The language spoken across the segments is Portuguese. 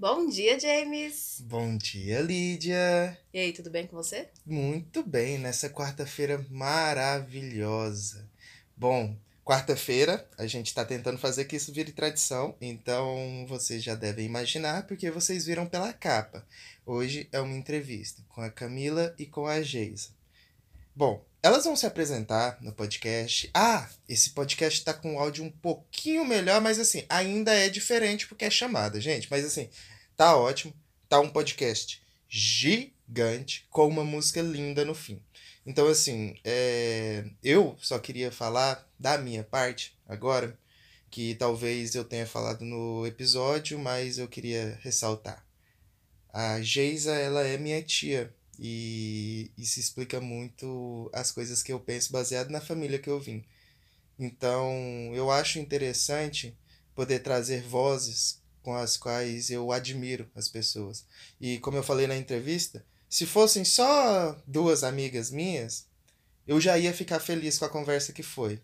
Bom dia, James. Bom dia, Lídia. E aí, tudo bem com você? Muito bem, nessa quarta-feira maravilhosa. Bom, quarta-feira a gente está tentando fazer que isso vire tradição, então vocês já devem imaginar, porque vocês viram pela capa. Hoje é uma entrevista com a Camila e com a Geisa. Bom, elas vão se apresentar no podcast. Ah, esse podcast tá com áudio um pouquinho melhor, mas assim, ainda é diferente porque é chamada, gente. Mas assim, tá ótimo. Tá um podcast gigante com uma música linda no fim. Então, assim, é... eu só queria falar da minha parte agora, que talvez eu tenha falado no episódio, mas eu queria ressaltar. A Geisa, ela é minha tia. E isso explica muito as coisas que eu penso baseado na família que eu vim. Então, eu acho interessante poder trazer vozes com as quais eu admiro as pessoas. E como eu falei na entrevista, se fossem só duas amigas minhas, eu já ia ficar feliz com a conversa que foi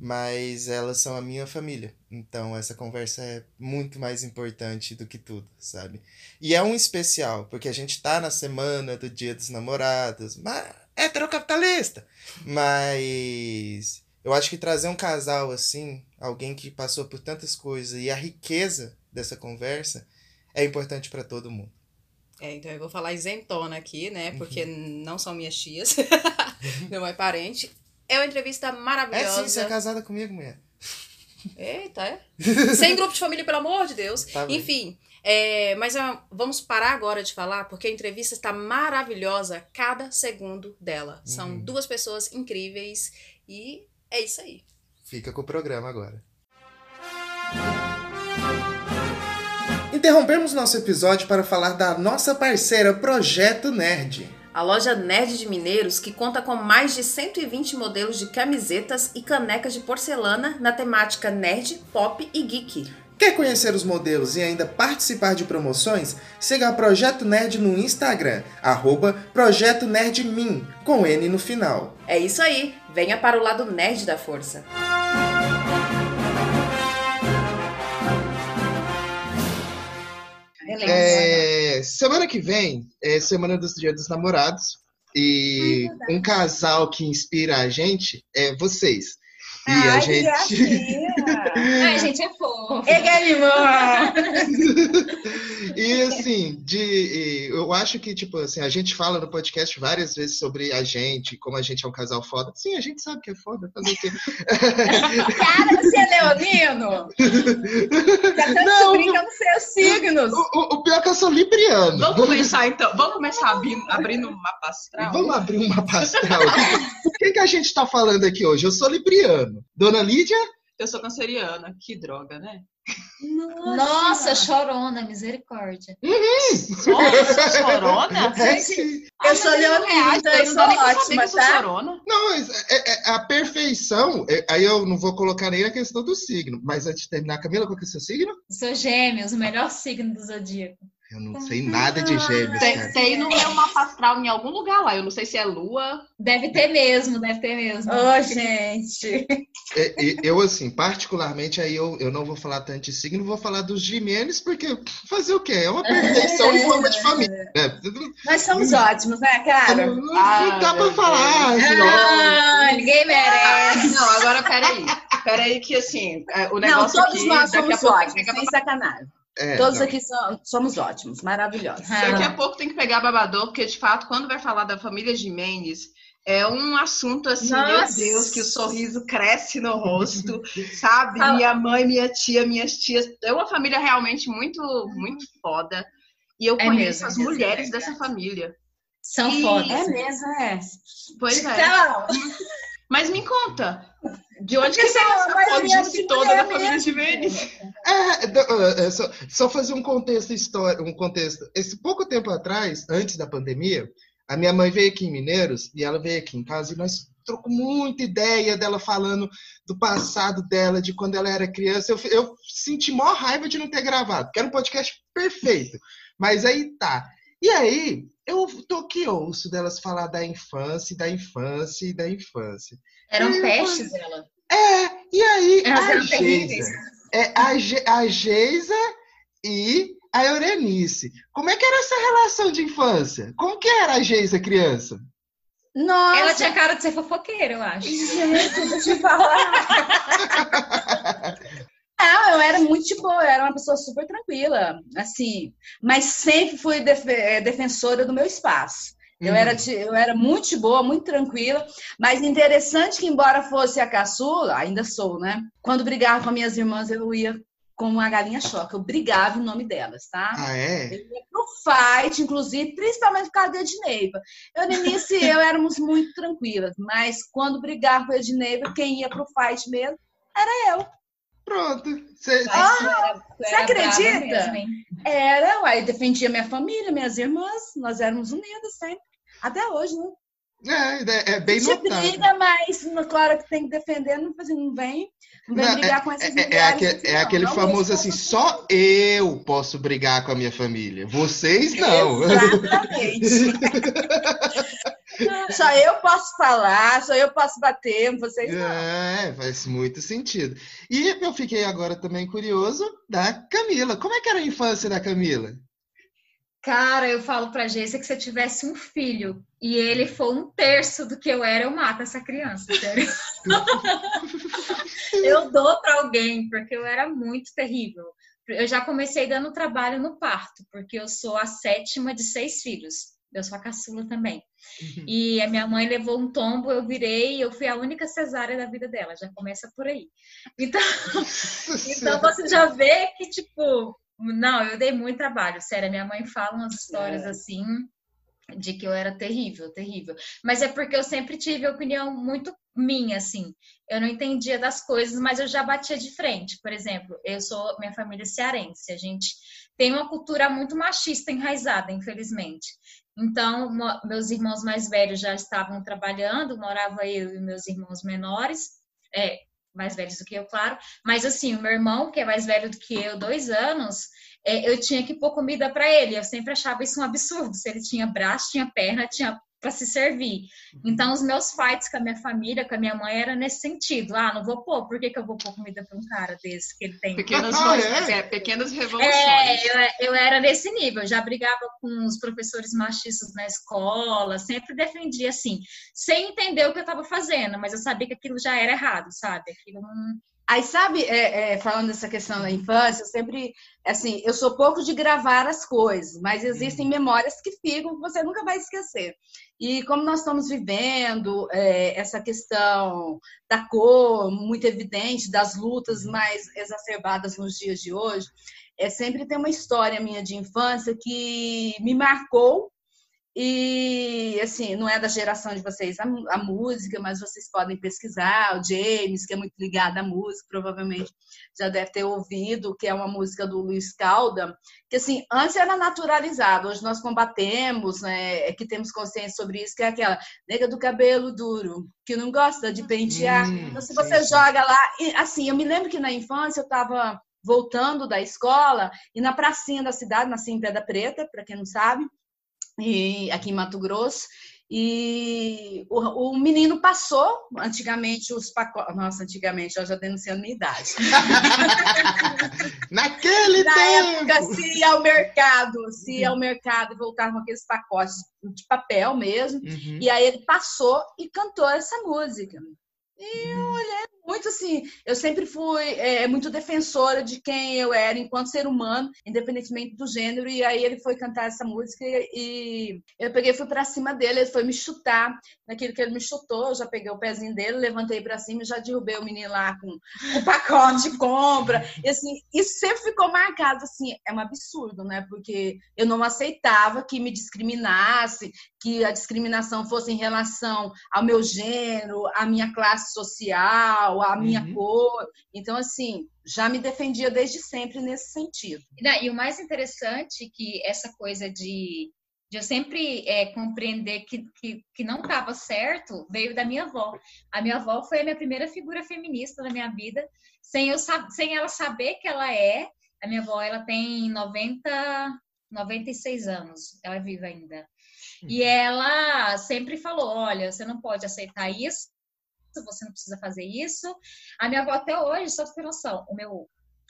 mas elas são a minha família. Então essa conversa é muito mais importante do que tudo, sabe? E é um especial, porque a gente tá na semana do Dia dos Namorados, mas heterocapitalista. Mas eu acho que trazer um casal assim, alguém que passou por tantas coisas e a riqueza dessa conversa é importante para todo mundo. É, então eu vou falar isentona aqui, né? Porque uhum. não são minhas tias. Meu mãe é parente. É uma entrevista maravilhosa. É sim, você é casada comigo, mulher. Eita, é? Sem grupo de família, pelo amor de Deus. Tá Enfim, é, mas vamos parar agora de falar, porque a entrevista está maravilhosa cada segundo dela. São uhum. duas pessoas incríveis e é isso aí. Fica com o programa agora. Interrompemos nosso episódio para falar da nossa parceira Projeto Nerd a loja Nerd de Mineiros, que conta com mais de 120 modelos de camisetas e canecas de porcelana na temática nerd, pop e geek. Quer conhecer os modelos e ainda participar de promoções? Siga a Projeto Nerd no Instagram, arroba Projeto Nerd Min, com N no final. É isso aí, venha para o lado nerd da força. É, semana que vem é semana dos Dias dos Namorados. E Ai, um casal que inspira a gente é vocês. E Ai, a gente. Ai, gente é fofo. e assim, de, eu acho que, tipo, assim, a gente fala no podcast várias vezes sobre a gente, como a gente é um casal foda. Sim, a gente sabe que é foda, fazer o quê? Cara, você é leonino? Já não, brincando seus signos. O, o, o, pior é que eu sou libriano. Vamos começar, então. Vamos começar abrindo, abrindo um mapa astral? Vamos abrir um mapa astral. o que, que a gente tá falando aqui hoje? Eu sou libriano. Dona Lídia? Eu sou canceriana. Que droga, né? Nossa, Nossa chorona, misericórdia. Uhum. Nossa, chorona? É, sim. Eu sou leonina, eu sou ótima, tá? Chorona. Não, é, é, a perfeição, é, aí eu não vou colocar nem a questão do signo, mas antes de terminar, Camila, qual que é o seu signo? Sou gêmeos, o melhor signo do zodíaco. Eu não sei nada de gêmeos. Tem, tem no meu mapa astral em algum lugar lá. Eu não sei se é lua. Deve ter mesmo, deve ter mesmo. Ô, oh, gente. Eu, assim, particularmente, aí eu, eu não vou falar tanto de signo, vou falar dos Jimenez, porque fazer o quê? É uma perfeição em forma de família. Né? Nós somos ótimos, né, cara? Não, ah, dá pra falar. Ah, ninguém merece. Não, agora peraí. Peraí, que assim, é, o negócio. Não, todos aqui, nós somos ótimos, sem sacanagem. É, Todos não. aqui so, somos ótimos, maravilhosos. Daqui a pouco tem que pegar babador, porque de fato, quando vai falar da família Jimenez, é um assunto assim, Nossa. meu Deus, que o sorriso cresce no rosto, sabe? Ah. Minha mãe, minha tia, minhas tias. É uma família realmente muito, muito foda. E eu é conheço mesmo, as mulheres dessa família. São e... fodas. É mesmo, é. Pois é. Então... Mas me conta, de onde Porque que saiu essa fodice toda da família de Vênis? É, é, só, só fazer um contexto histórico, um contexto. Esse pouco tempo atrás, antes da pandemia, a minha mãe veio aqui em Mineiros e ela veio aqui em casa e nós trocou muita ideia dela falando do passado dela, de quando ela era criança. Eu, eu senti maior raiva de não ter gravado, porque era um podcast perfeito. Mas aí tá. E aí, eu tô que ouço delas falar da infância, da infância e da infância. Eram e pestes, eu... ela. É, e aí Elas a Geisa, é, a, Ge, a Geisa e a Eurenice, como é que era essa relação de infância? Como que era a Geisa criança? Nossa. Ela tinha cara de ser fofoqueira, eu acho. Gente, deixa eu falar. Não, eu era muito tipo, eu era uma pessoa super tranquila, assim, mas sempre fui def é, defensora do meu espaço. Eu, uhum. era, eu era muito boa, muito tranquila, mas interessante que, embora fosse a caçula, ainda sou, né? Quando brigava com minhas irmãs, eu ia como uma galinha choca. Eu brigava em nome delas, tá? Ah, é? Eu ia pro fight, inclusive, principalmente por causa da Edneiva. Eu, Denise e eu éramos muito tranquilas, mas quando brigava com a Edneiva, quem ia pro fight mesmo era eu. Pronto. Você ah, acredita? Mesmo, era, uai, defendia minha família, minhas irmãs, nós éramos unidas sempre. Até hoje, né? É, é bem notável. briga, mas claro que tem que defender, não, não vem, não vem não, brigar é, com essas é, é, aquele, é aquele famoso assim, só eu posso brigar com a minha família, vocês não. Exatamente. só eu posso falar, só eu posso bater, vocês não. É, faz muito sentido. E eu fiquei agora também curioso da Camila. Como é que era a infância da Camila? Cara, eu falo pra Jéssica que se eu tivesse um filho e ele for um terço do que eu era, eu mato essa criança, sério. eu dou para alguém, porque eu era muito terrível. Eu já comecei dando trabalho no parto, porque eu sou a sétima de seis filhos. Eu sou a caçula também. Uhum. E a minha mãe levou um tombo, eu virei, eu fui a única cesárea da vida dela. Já começa por aí. Então, então você já vê que, tipo, não, eu dei muito trabalho, sério. Minha mãe fala umas histórias é. assim de que eu era terrível, terrível. Mas é porque eu sempre tive opinião muito minha, assim. Eu não entendia das coisas, mas eu já batia de frente. Por exemplo, eu sou minha família é cearense. A gente tem uma cultura muito machista enraizada, infelizmente. Então, meus irmãos mais velhos já estavam trabalhando, morava eu e meus irmãos menores. É, mais velhos do que eu, claro. Mas assim, o meu irmão, que é mais velho do que eu, dois anos, é, eu tinha que pôr comida para ele. Eu sempre achava isso um absurdo. Se ele tinha braço, tinha perna, tinha para se servir. Uhum. Então, os meus fights com a minha família, com a minha mãe, era nesse sentido. Ah, não vou pôr. Por que, que eu vou pôr comida para um cara desse que ele tem? Pequenas, ah, é? É, pequenas revoluções. É, eu, eu, era nesse nível. Eu já brigava com os professores machistas na escola. Sempre defendia assim, sem entender o que eu estava fazendo, mas eu sabia que aquilo já era errado, sabe? Aquilo não Aí, sabe, é, é, falando dessa questão da infância, eu sempre, assim, eu sou pouco de gravar as coisas, mas existem uhum. memórias que ficam que você nunca vai esquecer. E como nós estamos vivendo é, essa questão da cor muito evidente, das lutas uhum. mais exacerbadas nos dias de hoje, é sempre tem uma história minha de infância que me marcou e, assim, não é da geração de vocês a, a, música, mas vocês podem pesquisar. O James, que é muito ligado à música, provavelmente já deve ter ouvido, que é uma música do Luiz Calda, que, assim, antes era naturalizado. Hoje nós combatemos, né, é que temos consciência sobre isso, que é aquela nega do cabelo duro, que não gosta de pentear. Hum, então, se você sim, joga lá... E, assim, eu me lembro que na infância eu estava voltando da escola e na pracinha da cidade, nasci em Pedra Preta, para quem não sabe, e aqui em Mato Grosso. E o, o menino passou, antigamente, os pacotes. Nossa, antigamente, eu já denunciando minha idade. Naquele Na tempo! época, se ia ao mercado, se ia ao mercado e voltava com aqueles pacotes de papel mesmo. Uhum. E aí ele passou e cantou essa música. E eu olhei muito assim, eu sempre fui é, muito defensora de quem eu era enquanto ser humano, independentemente do gênero. E aí ele foi cantar essa música e eu peguei, fui para cima dele, ele foi me chutar naquilo que ele me chutou. Eu já peguei o pezinho dele, levantei para cima e já derrubei o menino lá com o pacote de compra. E assim, isso sempre ficou marcado. Assim, é um absurdo, né? Porque eu não aceitava que me discriminasse, que a discriminação fosse em relação ao meu gênero, à minha classe social a minha uhum. cor. Então, assim, já me defendia desde sempre nesse sentido. E o mais interessante é que essa coisa de, de eu sempre é, compreender que, que, que não estava certo veio da minha avó. A minha avó foi a minha primeira figura feminista na minha vida, sem, eu, sem ela saber que ela é. A minha avó, ela tem 90, 96 anos, ela é viva ainda. E uhum. ela sempre falou: olha, você não pode aceitar isso, você não precisa fazer isso. A minha avó até hoje, só pra ter noção, o meu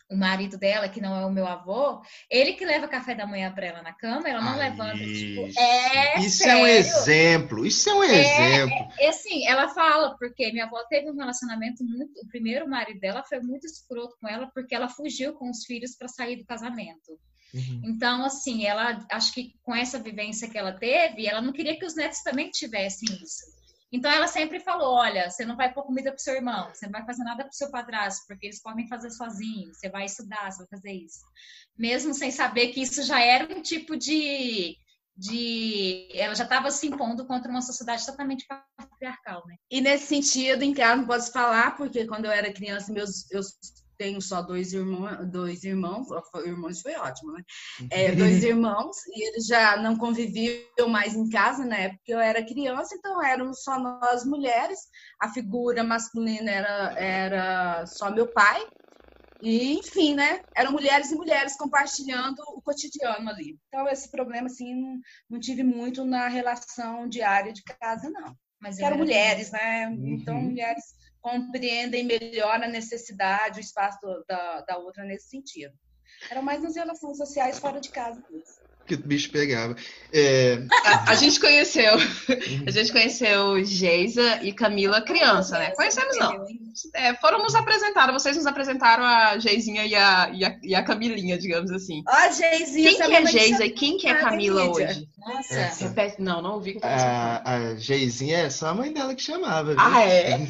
o marido dela, que não é o meu avô, ele que leva café da manhã para ela na cama, ela não levanta. isso. Tipo, é Isso sério. é um exemplo. Isso é um exemplo. É, assim, ela fala, porque minha avó teve um relacionamento muito. O primeiro marido dela foi muito escroto com ela, porque ela fugiu com os filhos para sair do casamento. Uhum. Então, assim, ela acho que com essa vivência que ela teve, ela não queria que os netos também tivessem isso. Então ela sempre falou: olha, você não vai pôr comida pro seu irmão, você não vai fazer nada pro seu padrasto, porque eles podem fazer sozinhos, você vai estudar, você vai fazer isso. Mesmo sem saber que isso já era um tipo de. de... Ela já estava se impondo contra uma sociedade totalmente patriarcal, né? E nesse sentido, em casa não posso falar, porque quando eu era criança, meus, eu tenho só dois irmãos, dois irmãos, irmãos foi ótimo, né? É, dois irmãos, e eles já não conviviam mais em casa na época que eu era criança, então éramos só nós mulheres, a figura masculina era, era só meu pai, e enfim, né? Eram mulheres e mulheres compartilhando o cotidiano ali. Então, esse problema, assim, não, não tive muito na relação diária de casa, não. Mas eu eram era mulheres, né? Então, Uhum. mulheres compreendem melhor a necessidade, o espaço da, da outra nesse sentido. Eram mais nas relações sociais fora de casa. mesmo. Que o bicho pegava. É, A, a gente conheceu, a gente conheceu Geisa e Camila criança, né? Conhecemos não. É, foram nos apresentar, vocês nos apresentaram a Geizinha e a, e a, e a Camilinha, digamos assim. Ó, Geizinha, Quem essa que é Geisa e quem que é Camila hoje? Nossa, Essa. Não, não ouvi o que você falou. a, a Geizinha é só a mãe dela que chamava. viu? Ah, é?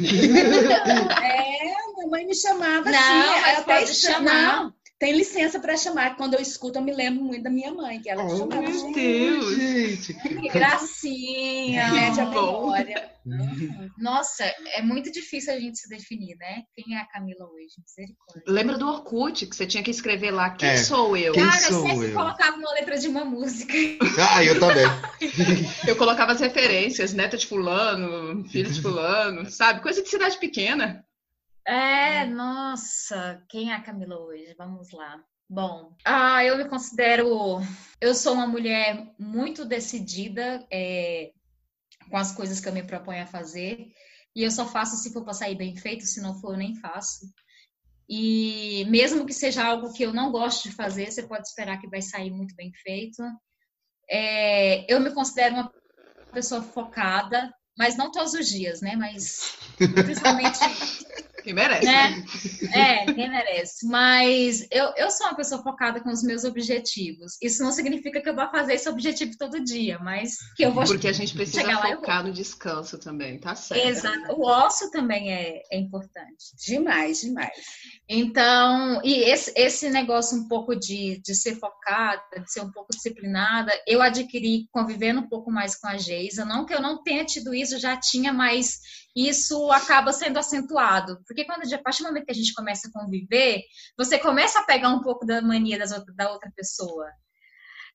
É, mamãe me chamava Não, assim. mas eu até pode chamar. Não, tem licença para chamar. Quando eu escuto, eu me lembro muito da minha mãe, que ela Oh, chamava meu gente. Deus. gente. que gracinha. A Bom. memória. Nossa, é muito difícil a gente se definir, né? Quem é a Camila hoje? Misericórdia. Lembra do Orkut, que você tinha que escrever lá, quem É. sou eu? Quem Cara, sou eu sempre eu? colocava uma letra de uma música. Ah, eu também. Eu colocava as referências, neta de fulano, filho de fulano, sabe? Coisa de cidade pequena. É, nossa, quem é a Camila hoje? Vamos lá. Bom, ah, eu me considero. Eu sou uma mulher muito decidida é, com as coisas que eu me proponho a fazer. E eu só faço se for para sair bem feito, se não for, eu nem faço. E mesmo que seja algo que eu não gosto de fazer, você pode esperar que vai sair muito bem feito. É, eu me considero uma pessoa focada, mas não todos os dias, né? Mas principalmente Quem merece. né? É, quem merece. Mas eu, eu sou uma pessoa focada com os meus objetivos. Isso não significa que eu vou fazer esse objetivo todo dia, mas que eu vou. Porque a gente precisa lá, focar no descanso também, tá certo? Exato. O ócio também é, é importante. Demais, demais. Então, e esse, esse negócio um pouco de, de ser focada, de ser um pouco disciplinada, eu adquiri convivendo um pouco mais com a Geisa. Não que eu não tenha tido isso, já tinha, mas isso acaba sendo acentuado. Porque quando a partir do momento que a gente começa a conviver, você começa a pegar um pouco da mania das da outra pessoa.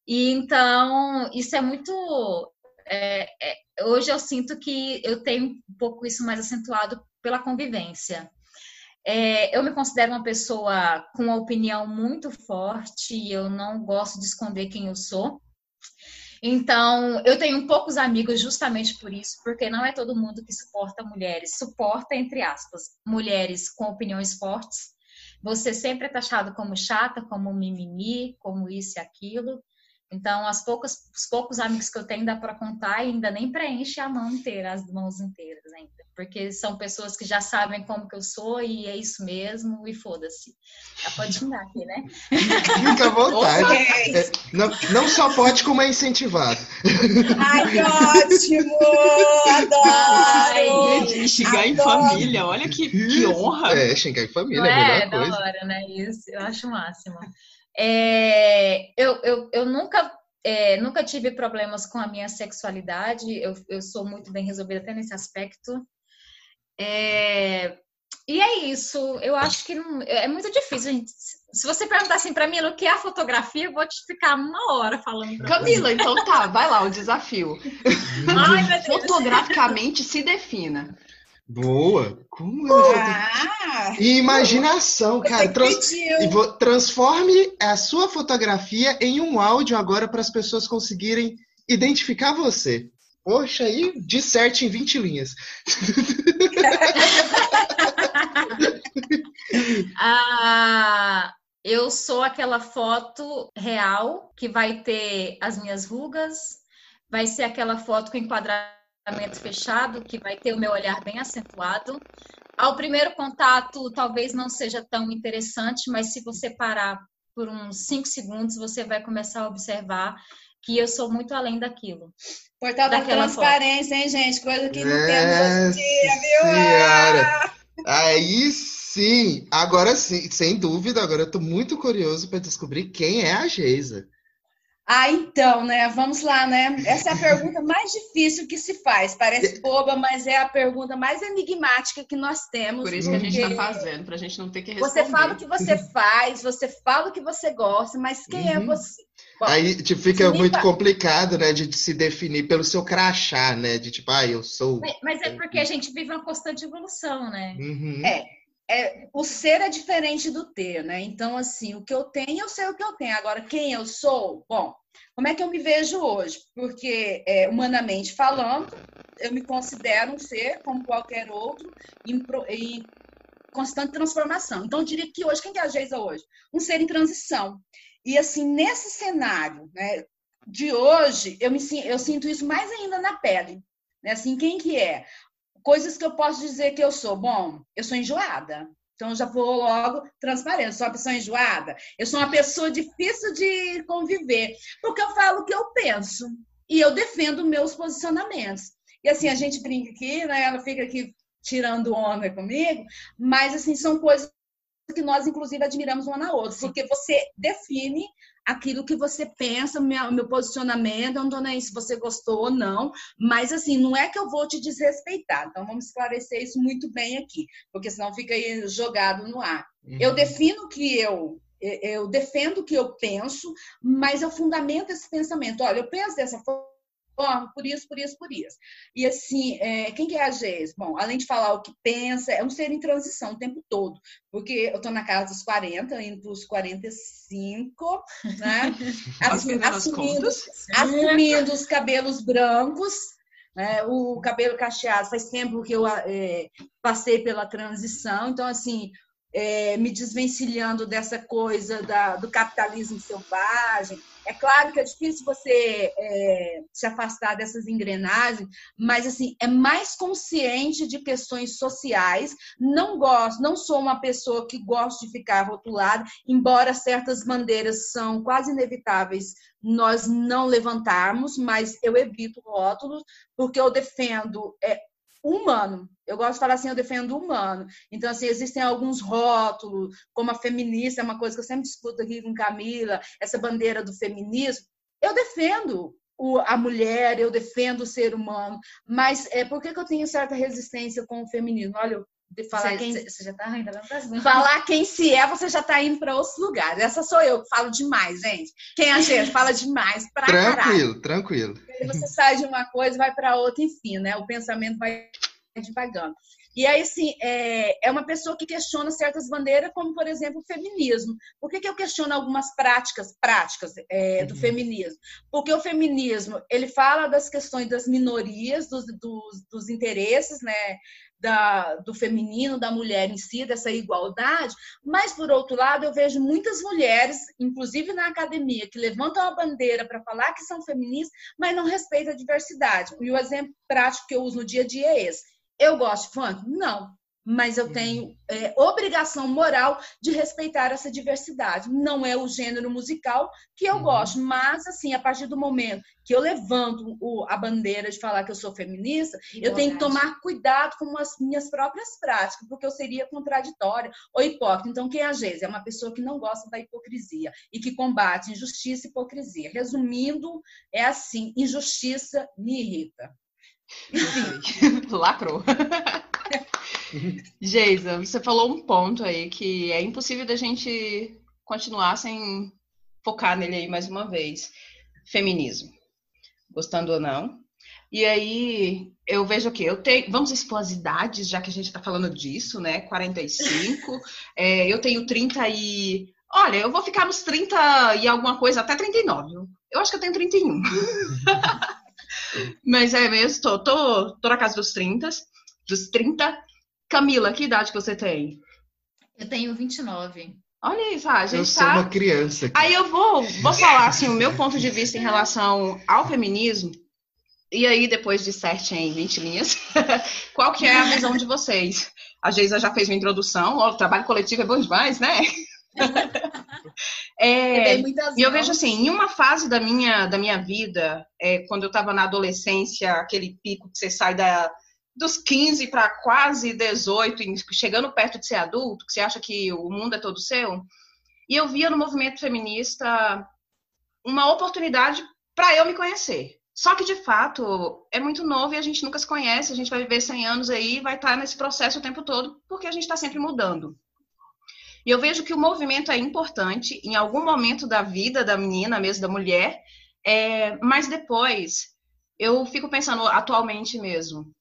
E então, isso é muito. é, é, hoje eu sinto que eu tenho um pouco isso mais acentuado pela convivência. É, eu me considero uma pessoa com uma opinião muito forte e eu não gosto de esconder quem eu sou. Então, eu tenho poucos amigos justamente por isso, porque não é todo mundo que suporta mulheres. Suporta, entre aspas, mulheres com opiniões fortes. Você sempre é taxado como chata, como mimimi, como isso e aquilo. Então, as poucas, os poucos amigos que eu tenho dá para contar e ainda nem preenche a mão inteira, as mãos inteiras ainda. Porque são pessoas que já sabem como que eu sou e é isso mesmo, e foda-se. Já pode xingar aqui, né? Fica à vontade. É, não, não só pode, como é incentivado. Ai, que ótimo! Adoro! Gente, xingar em família, olha que, que honra. É, xingar em família Não é a é, melhor da coisa. hora, né? Isso, eu acho o máximo. É, eu, eu, eu nunca, é, nunca tive problemas com a minha sexualidade, eu, eu sou muito bem resolvida até nesse aspecto. É, e é isso, eu acho que não, é muito difícil, gente. Se você perguntar assim pra mim o que é a fotografia, eu vou te ficar uma hora falando você. Camila, então tá, vai lá, o desafio. Ai. Fotograficamente se defina. Boa! Como eu Ah, E imaginação, cara. você Trans- transforme a sua fotografia em um áudio agora para as pessoas conseguirem identificar você. Poxa, aí disserte em 20 linhas. Ah, Eu sou aquela foto real que vai ter as minhas rugas, vai ser aquela foto com enquadramento fechado, que vai ter o meu olhar bem acentuado. Ao primeiro contato, talvez não seja tão interessante, mas se você parar por uns cinco segundos, você vai começar a observar que eu sou muito além daquilo. Portal da transparência, foto. hein, gente? Coisa que não é, temos hoje em dia, viu? Senhora. Aí sim, agora sim, sem dúvida, agora eu tô muito curioso para descobrir quem é a Geisa. Ah, então, né? Vamos lá, né? Essa é a pergunta mais difícil que se faz. Parece boba, mas é a pergunta mais enigmática que nós temos. Por isso que a gente está fazendo, para a gente não ter que responder. Você fala o que você faz, você fala o que você gosta, mas quem é uhum. é você? Bom, Aí tipo, fica muito complicado, né, de se definir pelo seu crachá, né? De tipo, ah, eu sou. Mas é porque a gente vive uma constante evolução, né? Uhum. É é, o ser é diferente do ter, né? Então, assim, o que eu tenho, eu sei o que eu tenho. Agora, quem eu sou? Bom, como é que eu me vejo hoje? Porque, é, humanamente falando, eu me considero um ser como qualquer outro, em, em constante transformação. Então, eu diria que hoje, quem que é a Geisa hoje? Um ser em transição. E, assim, nesse cenário né, de hoje, eu, me, eu sinto isso mais ainda na pele. Né? Assim, quem que é? Coisas que eu posso dizer que eu sou. Bom, eu sou enjoada. Então, já vou logo transparente. Sou uma pessoa enjoada. Eu sou uma pessoa difícil de conviver, porque eu falo o que eu penso e eu defendo meus posicionamentos. E assim, a gente brinca aqui, né? Ela fica aqui tirando onda comigo, mas assim, são coisas que nós, inclusive, admiramos uma na outra, porque você define aquilo que você pensa, meu, meu posicionamento, eu não tô nem se você gostou ou não, mas assim, não é que eu vou te desrespeitar. Então vamos esclarecer isso muito bem aqui, porque senão fica aí jogado no ar. Uhum. Eu defino que eu eu defendo o que eu penso, mas eu fundamento esse pensamento. Olha, eu penso dessa forma forma, por isso, por isso, por isso. E assim, é, quem que é a Geis? Bom, além de falar o que pensa, é um ser em transição o tempo todo, porque eu estou na casa dos 40, indo para os 45, né? assumindo, assumindo os cabelos brancos, né? o cabelo cacheado. Faz tempo que eu é, passei pela transição, então, assim, é, me desvencilhando dessa coisa da, do capitalismo selvagem. É claro que é difícil você é, se afastar dessas engrenagens, mas assim é mais consciente de questões sociais. Não gosto, não sou uma pessoa que gosta de ficar rotulada, embora certas bandeiras são quase inevitáveis nós não levantarmos, mas eu evito rótulos porque eu defendo é, humano. Eu gosto de falar assim, eu defendo o humano. Então, assim, existem alguns rótulos, como a feminista, é uma coisa que eu sempre discuto aqui com Camila, essa bandeira do feminismo. Eu defendo a mulher, eu defendo o ser humano, mas é, por que, que eu tenho certa resistência com o feminismo? Olha, de falar quem você já tá ainda falar quem se é você já tá indo para outros lugares essa sou eu que falo demais gente quem é a gente fala demais para tranquilo caralho. tranquilo Aí você sai de uma coisa vai para outra enfim né o pensamento vai devagando e aí, sim, é, é uma pessoa que questiona certas bandeiras, como, por exemplo, o feminismo. Por que, que eu questiono algumas práticas práticas é, do uhum. feminismo? Porque o feminismo, ele fala das questões das minorias, dos, dos, dos interesses, né? Da, do feminino, da mulher em si, dessa igualdade, mas, por outro lado, eu vejo muitas mulheres, inclusive na academia, que levantam a bandeira para falar que são feministas, mas não respeitam a diversidade. E o exemplo prático que eu uso no dia a dia é esse. Eu gosto de funk? Não. Mas eu tenho é, obrigação moral de respeitar essa diversidade. Não é o gênero musical que eu uhum. gosto, mas, assim, a partir do momento que eu levanto o, a bandeira de falar que eu sou feminista, eu tenho que tomar cuidado com as minhas próprias práticas, porque eu seria contraditória ou hipócrita. Então, quem é a Geise? É uma pessoa que não gosta da hipocrisia e que combate injustiça e hipocrisia. Resumindo, é assim: injustiça me irrita. Lacrou. Geisa, você falou um ponto aí que é impossível da gente continuar sem focar nele aí mais uma vez. Feminismo. Gostando ou não. E aí, eu vejo o quê? Eu tenho, vamos expor as idades, já que a gente está falando disso, né? 45. é, eu tenho 30 e. Olha, eu vou ficar nos 30 e alguma coisa, até 39. Eu acho que eu tenho 31. Mas é mesmo, tô, tô, tô na casa dos 30, dos 30. Camila, que idade que você tem? Eu tenho 29. Olha isso, a gente eu sou tá... uma criança. Aqui. Aí eu vou, vou falar assim, o meu ponto de vista em relação ao feminismo. E aí, depois de sete em 20 linhas, qual que é a visão de vocês? A Geisa já fez uma introdução, o trabalho coletivo é bom demais, né? é, e eu vejo assim, em uma fase da minha, da minha vida, é, quando eu estava na adolescência, aquele pico que você sai da, dos 15 para quase 18, chegando perto de ser adulto, que você acha que o mundo é todo seu, e eu via no movimento feminista uma oportunidade para eu me conhecer. Só que, de fato, é muito novo e a gente nunca se conhece, a gente vai viver 100 anos aí vai estar nesse processo o tempo todo, porque a gente está sempre mudando. E eu vejo que o movimento é importante em algum momento da vida da menina, mesmo da mulher, é, mas depois eu fico pensando atualmente mesmo.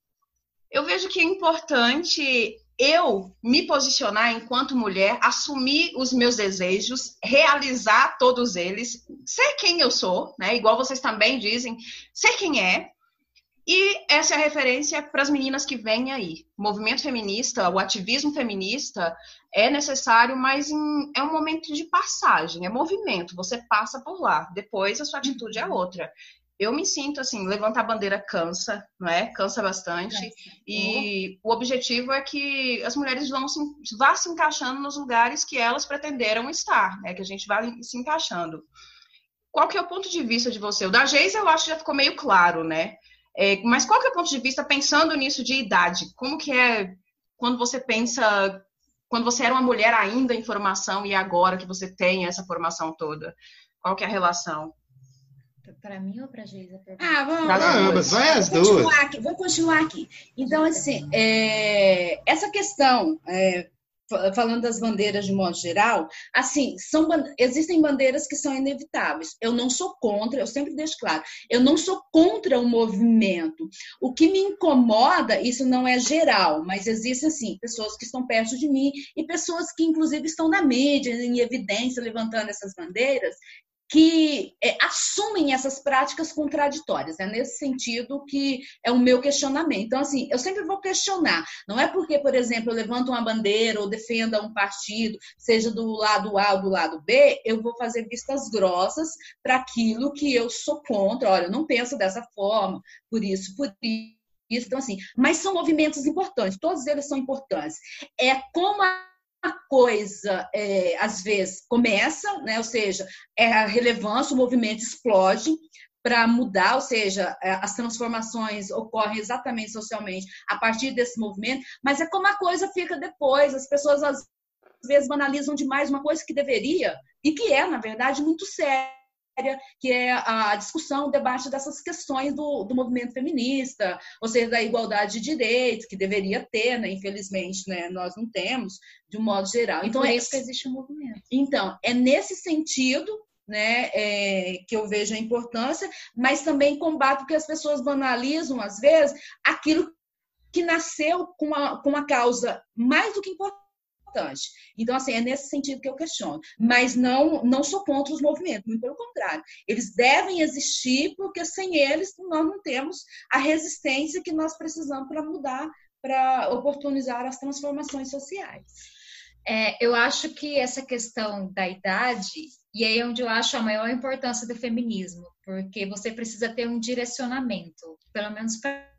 Eu vejo que é importante eu me posicionar enquanto mulher, assumir os meus desejos, realizar todos eles, ser quem eu sou, né? Igual vocês também dizem, ser quem é, e essa é a referência para as meninas que vêm aí. O movimento feminista, o ativismo feminista é necessário, mas em, é um momento de passagem, é movimento, você passa por lá, depois a sua atitude é outra. Eu me sinto assim, levantar a bandeira cansa, não é? Cansa bastante. E o objetivo é que as mulheres vão se, vá se encaixando nos lugares que elas pretenderam estar, né? Que a gente vá se encaixando. Qual que é o ponto de vista de você? O da Geisa eu acho que já ficou meio claro, né? É, mas qual que é o ponto de vista pensando nisso de idade? Como que é quando você pensa, quando você era uma mulher ainda em formação e agora que você tem essa formação toda? Qual que é a relação? Para mim ou para a Geisa? Ah, vamos. Pra ambas, vai as duas. Continuar aqui, vou continuar aqui. Então, assim, é, essa questão é, falando das bandeiras de modo geral, assim, são, existem bandeiras que são inevitáveis. Eu não sou contra, eu sempre deixo claro, eu não sou contra o movimento. O que me incomoda, isso não é geral, mas existem, assim, pessoas que estão perto de mim e pessoas que, inclusive, estão na mídia, em evidência, levantando essas bandeiras, que é, assumem essas práticas contraditórias. É nesse sentido que é o meu questionamento. Então, assim, eu sempre vou questionar. Não é porque, por exemplo, eu levanto uma bandeira ou defenda um partido, seja do lado A ou do lado B, eu vou fazer vistas grossas para aquilo que eu sou contra. Olha, eu não penso dessa forma, por isso, por isso. Então, assim, mas são movimentos importantes, todos eles são importantes. É como a coisa, é, às vezes, começa, né? ou seja, é a relevância, o movimento explode para mudar, ou seja, é, as transformações ocorrem exatamente socialmente a partir desse movimento, mas é como a coisa fica depois, as pessoas às vezes banalizam demais uma coisa que deveria, e que é, na verdade, muito séria que é a discussão, o debate dessas questões do, do movimento feminista, ou seja, da igualdade de direitos, que deveria ter, né? infelizmente, né? nós não temos, de um modo geral. Então, é isso que existe um movimento. Então, é nesse sentido né, é, que eu vejo a importância, mas também combato que as pessoas banalizam, às vezes, aquilo que nasceu com uma, com uma causa mais do que importante importante. Então, assim, é nesse sentido que eu questiono. Mas não, não sou contra os movimentos, muito pelo contrário. Eles devem existir, porque sem eles nós não temos a resistência que nós precisamos para mudar, para oportunizar as transformações sociais. É, eu acho que essa questão da idade, e aí é onde eu acho a maior importância do feminismo, porque você precisa ter um direcionamento, pelo menos para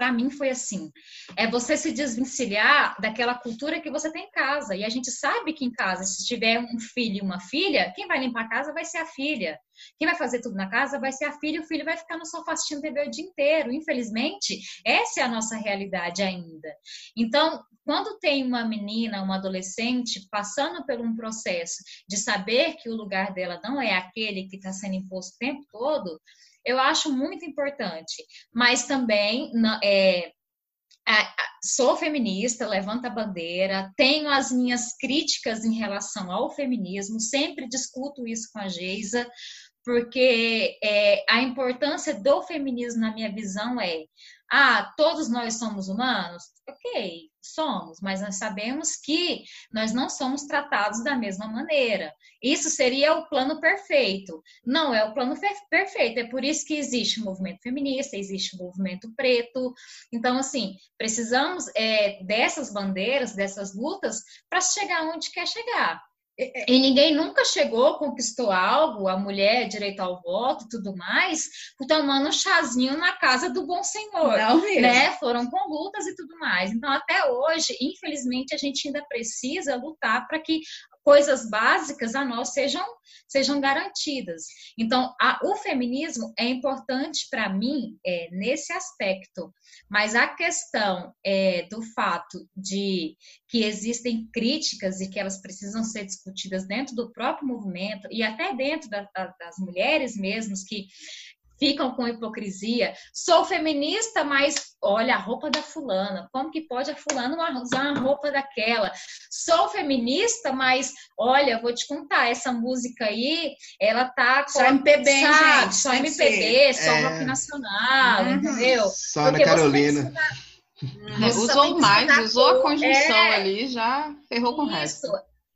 para mim foi assim. É você se desvencilhar daquela cultura que você tem em casa. E a gente sabe que em casa, se tiver um filho e uma filha, quem vai limpar a casa vai ser a filha. Quem vai fazer tudo na casa vai ser a filha, e o filho vai ficar no sofá assistindo TV o dia inteiro. Infelizmente, essa é a nossa realidade ainda. Então, quando tem uma menina, uma adolescente passando por um processo de saber que o lugar dela não é aquele que está sendo imposto o tempo todo, eu acho muito importante, mas também é, sou feminista, levanto a bandeira, tenho as minhas críticas em relação ao feminismo, sempre discuto isso com a Geisa, porque é, a importância do feminismo, na minha visão, é ah, todos nós somos humanos? Ok, somos, mas nós sabemos que nós não somos tratados da mesma maneira. Isso seria o plano perfeito. Não é o plano perfeito, é por isso que existe o movimento feminista, existe o movimento preto. Então, assim, precisamos é, dessas bandeiras, dessas lutas, para chegar onde quer chegar. E ninguém nunca chegou, conquistou algo, a mulher, direito ao voto e tudo mais, tomando um chazinho na casa do bom senhor. Não mesmo. Né? Foram com lutas e tudo mais. Então, até hoje, infelizmente, a gente ainda precisa lutar para que coisas básicas a nós sejam, sejam garantidas. Então, a, o feminismo é importante para mim é, nesse aspecto, mas a questão é, do fato de que existem críticas e que elas precisam ser discutidas dentro do próprio movimento e até dentro da, da, das mulheres mesmas que ficam com hipocrisia. Sou feminista, mas olha a roupa da fulana. Como que pode a fulana usar uma roupa daquela? Sou feminista, mas olha, vou te contar, essa música aí, ela tá só MPB, sabe? gente, só MPB, só é... rock nacional, uhum. entendeu? Só Porque Ana Carolina. usou mais, usou a conjunção é... ali, já ferrou com o resto.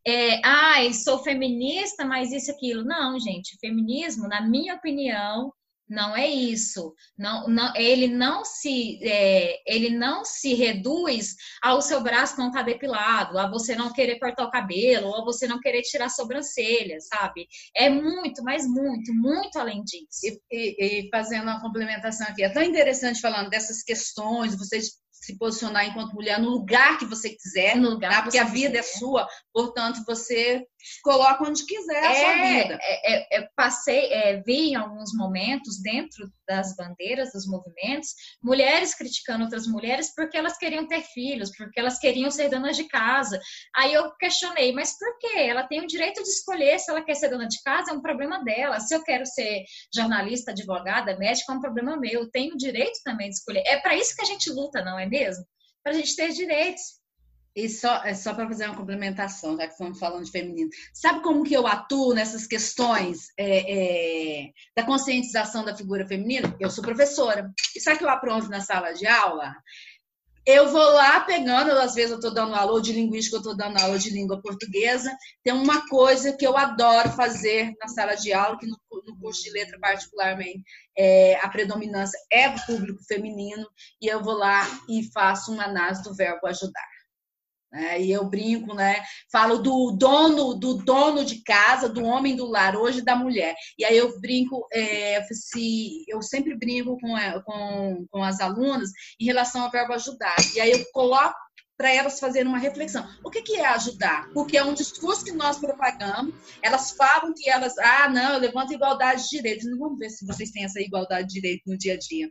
É, ai, sou feminista, mas isso aquilo. Não, gente, feminismo, na minha opinião, não é isso. Não, não, ele não se é, ele não se reduz ao seu braço não estar tá depilado, a você não querer cortar o cabelo, ou a você não querer tirar a sobrancelha, sabe? É muito, mas muito, muito além disso. E, e, e fazendo uma complementação aqui, é tão interessante falando dessas questões, vocês se posicionar enquanto mulher no lugar que você quiser, no lugar tá? porque a vida é quiser. é sua, portanto você coloca onde quiser a é, sua vida. É, é, é, passei, é, vi em alguns momentos dentro das bandeiras dos movimentos mulheres criticando outras mulheres porque elas queriam ter filhos, porque elas queriam ser donas de casa. Aí eu questionei, mas por quê? Ela tem o direito de escolher se ela quer ser dona de casa, é um problema dela. Se eu quero ser jornalista, advogada, médica, é um problema meu. Eu tenho o direito também de escolher. É para isso que a gente luta, não é mesmo? Para a gente ter direitos. E só, é só para fazer uma complementação, já que estamos falando de feminino. Sabe como que eu atuo nessas questões é, é, da conscientização da figura feminina? Eu sou professora. E sabe que eu apronto na sala de aula? Eu vou lá pegando, às vezes eu estou dando aula de linguística, eu estou dando aula de língua portuguesa. Tem uma coisa que eu adoro fazer na sala de aula, que no, no curso de letra particularmente é, a predominância é do público feminino, e eu vou lá e faço uma análise do verbo ajudar. É, e eu brinco, né? Falo do dono, do dono de casa, do homem do lar, hoje da mulher. E aí eu brinco, é, se, eu sempre brinco com, é, com, com as alunas em relação ao verbo ajudar. E aí eu coloco para elas fazerem uma reflexão. O que, que é ajudar? Porque é um discurso que nós propagamos. Elas falam que elas, ah, não, eu levanto igualdade de direitos. Não vamos ver se vocês têm essa igualdade de direitos no dia a dia.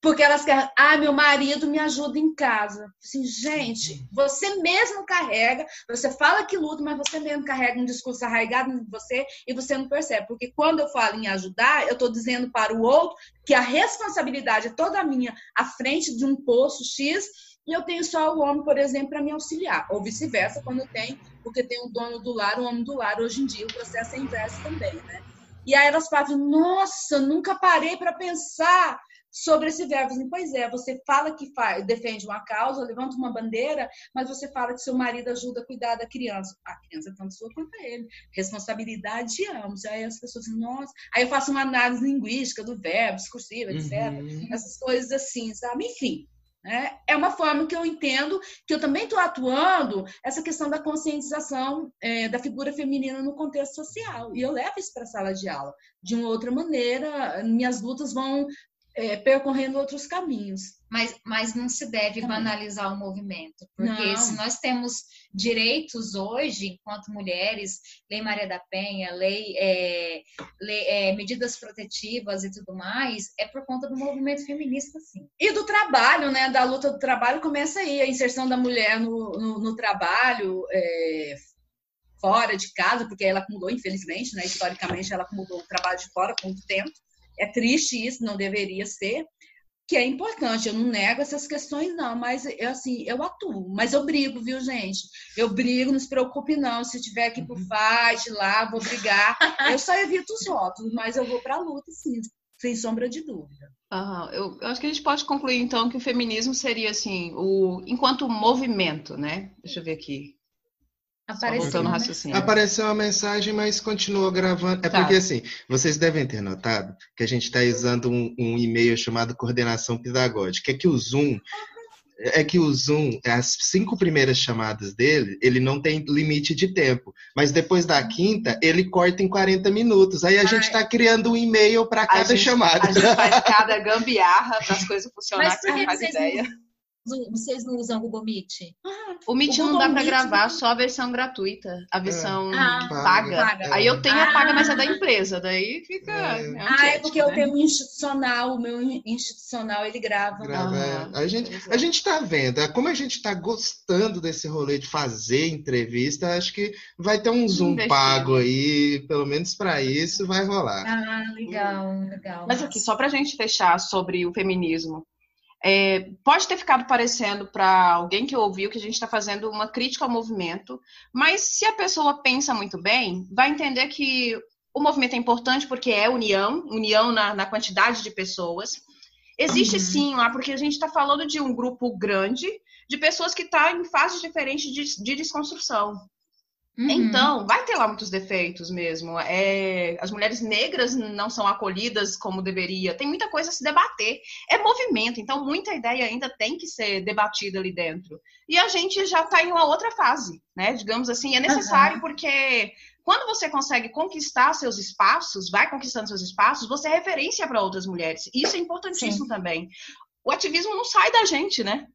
Porque elas querem, ah, meu marido me ajuda em casa. Assim, gente, você mesmo carrega, você fala que luta, mas você mesmo carrega um discurso arraigado em você e você não percebe. Porque quando eu falo em ajudar, eu estou dizendo para o outro que a responsabilidade é toda minha à frente de um poço X e eu tenho só o homem, por exemplo, para me auxiliar. Ou vice-versa, quando tem, porque tem o dono do lar, o homem do lar. Hoje em dia o processo é inverso também, né? E aí elas falam, nossa, nunca parei para pensar sobre esse verbo. Assim, pois é, você fala que faz, defende uma causa, levanta uma bandeira, mas você fala que seu marido ajuda a cuidar da criança. A criança é tanto sua quanto ele. Responsabilidade de ambos. Aí as pessoas dizem, nossa. Aí eu faço uma análise linguística do verbo, discursiva, etc. Uhum. Essas coisas assim, sabe? Enfim. Né? É uma forma que eu entendo que eu também estou atuando essa questão da conscientização é, da figura feminina no contexto social. E eu levo isso para a sala de aula. De uma outra maneira, minhas lutas vão é, percorrendo outros caminhos. Mas, mas não se deve banalizar o movimento, porque não. se nós temos direitos hoje, enquanto mulheres, Lei Maria da Penha, lei, é, lei é, medidas protetivas e tudo mais, é por conta do movimento feminista, sim. E do trabalho, né? Da luta do trabalho começa aí, a inserção da mulher no, no, no trabalho, é, fora de casa, porque ela acumulou, infelizmente, né? Historicamente, ela acumulou o trabalho de fora com o tempo. É triste isso, não deveria ser, que é importante. Eu não nego essas questões, não, mas eu, assim, eu atuo, mas eu brigo, viu, gente? Eu brigo, não se preocupe, não. Se tiver aqui por uhum. FAD, lá, vou brigar. Eu só evito os votos, mas eu vou para a luta, sim, sem sombra de dúvida. Uhum. Eu, eu, acho que a gente pode concluir, então, que o feminismo seria, assim, o enquanto movimento, né? Deixa eu ver aqui. Apareceu, no raciocínio. Apareceu uma mensagem, mas continuou gravando. É tá. porque, assim, vocês devem ter notado que a gente está usando um, um, e-mail chamado coordenação pedagógica. É que o Zoom, é que o Zoom, as cinco primeiras chamadas dele, ele não tem limite de tempo. Mas depois da quinta, ele corta em 40 minutos. Aí a Ai. gente está criando um e-mail para cada gente, chamada. A gente faz cada gambiarra para as coisas funcionarem, que faz ideia. Não vocês não usam o Google Meet? Ah, o Meet o não dá para gravar, só a versão gratuita. A versão é. ah, paga. paga. Aí eu tenho ah, a paga, mas é da empresa. Daí fica. É. É ah, é porque né? eu tenho um institucional. O meu institucional ele grava. grava é. a, gente, a gente tá vendo. É, como a gente tá gostando desse rolê de fazer entrevista, acho que vai ter um Zoom Investir. pago aí. Pelo menos para isso vai rolar. Ah, legal, legal. Mas aqui, só pra gente fechar sobre o feminismo. É, pode ter ficado parecendo para alguém que ouviu que a gente está fazendo uma crítica ao movimento, mas se a pessoa pensa muito bem, vai entender que o movimento é importante porque é união, união na, na quantidade de pessoas. Existe uhum. sim lá, porque a gente está falando de um grupo grande de pessoas que estão tá em fases diferentes de, de desconstrução. Uhum. Então, vai ter lá muitos defeitos mesmo. É, as mulheres negras não são acolhidas como deveria. Tem muita coisa a se debater. É movimento, então muita ideia ainda tem que ser debatida ali dentro. E a gente já está em uma outra fase, né? Digamos assim, é necessário uhum. porque quando você consegue conquistar seus espaços, vai conquistando seus espaços, você é referência para outras mulheres. Isso é importantíssimo Sim. também. O ativismo não sai da gente, né?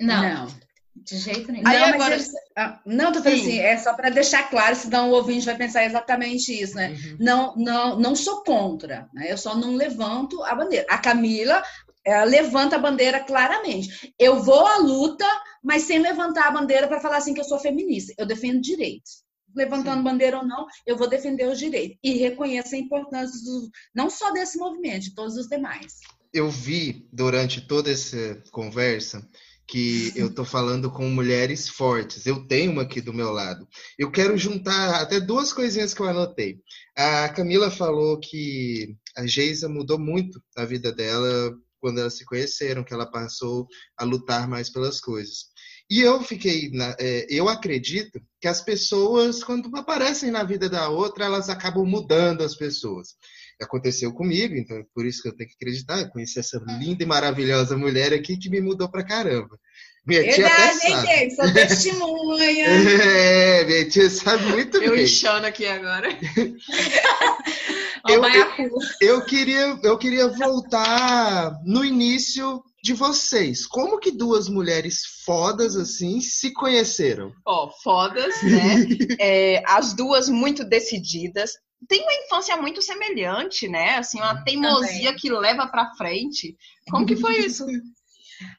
Não. não. De jeito nenhum. Aí não, agora... Eles... Ah, não, tô falando assim, é só para deixar claro, senão o ouvinte vai pensar exatamente isso, né? Uhum. Não, não, não sou contra, né? Eu só não levanto a bandeira. A Camila ela levanta a bandeira claramente. Eu vou à luta, mas sem levantar a bandeira para falar assim que eu sou feminista. Eu defendo direitos. Levantando Sim. bandeira ou não, eu vou defender os direitos. E reconheço a importância do, não só desse movimento, de todos os demais. Eu vi durante toda essa conversa que eu estou falando com mulheres fortes. Eu tenho uma aqui do meu lado. Eu quero juntar até duas coisinhas que eu anotei. A Camila falou que a Geisa mudou muito a vida dela quando elas se conheceram, que ela passou a lutar mais pelas coisas. E eu fiquei, na, é, eu acredito que as pessoas, quando aparecem na vida da outra, elas acabam mudando as pessoas aconteceu comigo, então é por isso que eu tenho que acreditar. Eu conheci essa é. linda e maravilhosa mulher aqui que me mudou pra caramba. Minha Verdade, tia até sabe. hein, Sou testemunha. é, minha tia sabe muito eu bem. Eu enxando aqui agora. eu, eu, eu, queria, eu queria voltar no início de vocês. Como que duas mulheres fodas assim se conheceram? Ó, oh, fodas, né? é, as duas muito decididas tem uma infância muito semelhante, né? Assim, uma teimosia Também. que leva para frente. Como que foi isso?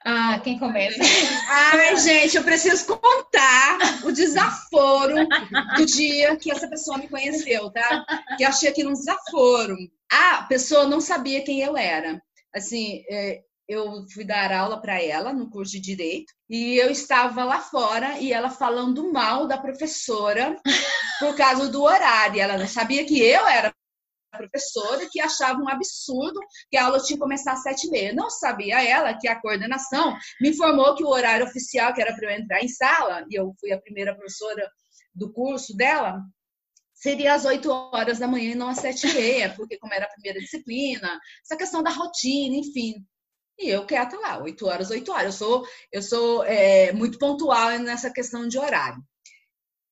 Ah, quem começa? Ai, gente, eu preciso contar o desaforo do dia que essa pessoa me conheceu, tá? Que eu achei aquilo um desaforo. A pessoa não sabia quem eu era. Assim, é, eu fui dar aula para ela no curso de direito e eu estava lá fora e ela falando mal da professora por causa do horário. Ela não sabia que eu era professora que achava um absurdo que a aula tinha que começar às sete e meia. Não sabia ela que a coordenação me informou que o horário oficial, que era para eu entrar em sala, e eu fui a primeira professora do curso dela, seria às 8 horas da manhã e não às sete e meia, porque como era a primeira disciplina, essa questão da rotina, enfim. E eu quieta lá, 8 horas, 8 horas. Eu sou, eu sou é, muito pontual nessa questão de horário.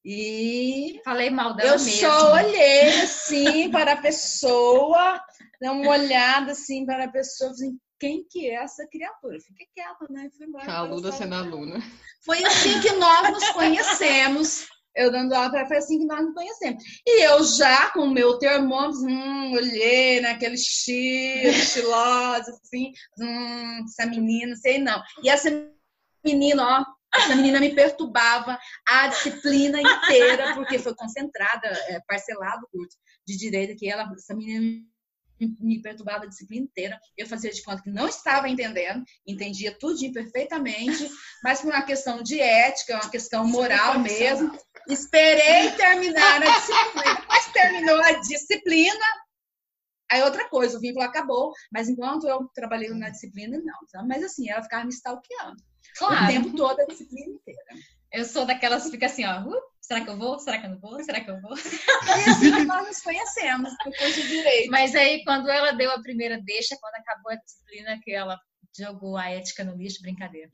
E falei mal dela eu mesmo. só olhei assim para a pessoa, dei uma olhada assim para a pessoa, assim, quem que é essa criatura? Fiquei quieta, né? Fui embora. A aluna sendo aluna. Foi assim que nós nos conhecemos eu dando aula para foi assim que nós nos conhecemos. E eu já, com o meu termômetro, hum, olhei naquele estilo, estiloso, assim, hum, essa menina, sei não. E essa menina, ó, essa menina me perturbava a disciplina inteira, porque foi concentrada, é, parcelado o curso de direito, que ela, essa menina me perturbava a disciplina inteira. Eu fazia de conta que não estava entendendo, entendia tudo perfeitamente, mas por uma questão de ética, uma questão moral mesmo. Esperei terminar a disciplina. Mas terminou a disciplina, aí outra coisa, o vínculo acabou, mas enquanto eu trabalhei na disciplina, não. Mas assim, ela ficava me stalkeando. Claro. O tempo todo, a disciplina inteira. Eu sou daquelas que fica assim, ó, uh, será que eu vou? Será que eu não vou? Será que eu vou? E assim nós nos conhecemos, curso de direito. Mas aí, quando ela deu a primeira deixa, quando acabou a disciplina, que ela jogou a ética no lixo, brincadeira.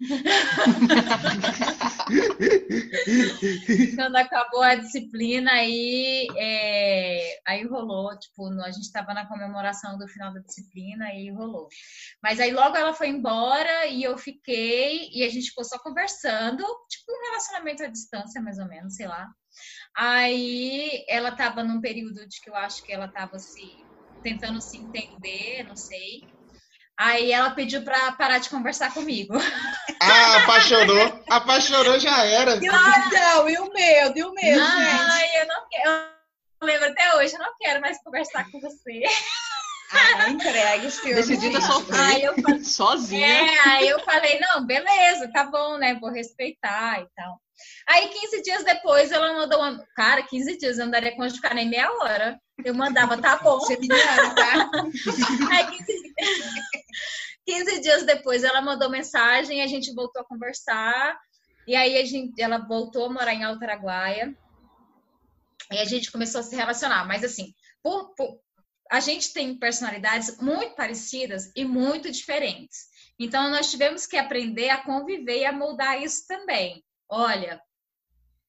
Quando acabou a disciplina, aí, é, aí rolou, tipo, a gente estava na comemoração do final da disciplina e rolou. Mas aí logo ela foi embora e eu fiquei, e a gente ficou só conversando, tipo um relacionamento à distância, mais ou menos, sei lá. Aí ela estava num período de que eu acho que ela estava se tentando se entender, não sei. Aí ela pediu para parar de conversar comigo. Ah, apaixonou. Apaixonou já era. Ah, não, e o medo, e o medo, Ai, eu não quero. Eu lembro até hoje, eu não quero mais conversar com você. Ah, entregue, senhor. Decidida sofrer. Aí eu falei, sozinha. É, aí eu falei, não, beleza, tá bom, né? Vou respeitar e tal. Aí, 15 dias depois, ela mandou uma. Cara, 15 dias eu andaria com ficar nem meia hora. Eu mandava, tá bom. Geminiana, tá? Aí, 15... 15 dias depois, ela mandou mensagem, a gente voltou a conversar. E aí, a gente, ela voltou a morar em Alto Araguaia. E a gente começou a se relacionar. Mas, assim, por, por, a gente tem personalidades muito parecidas e muito diferentes. Então, nós tivemos que aprender a conviver e a moldar isso também. Olha,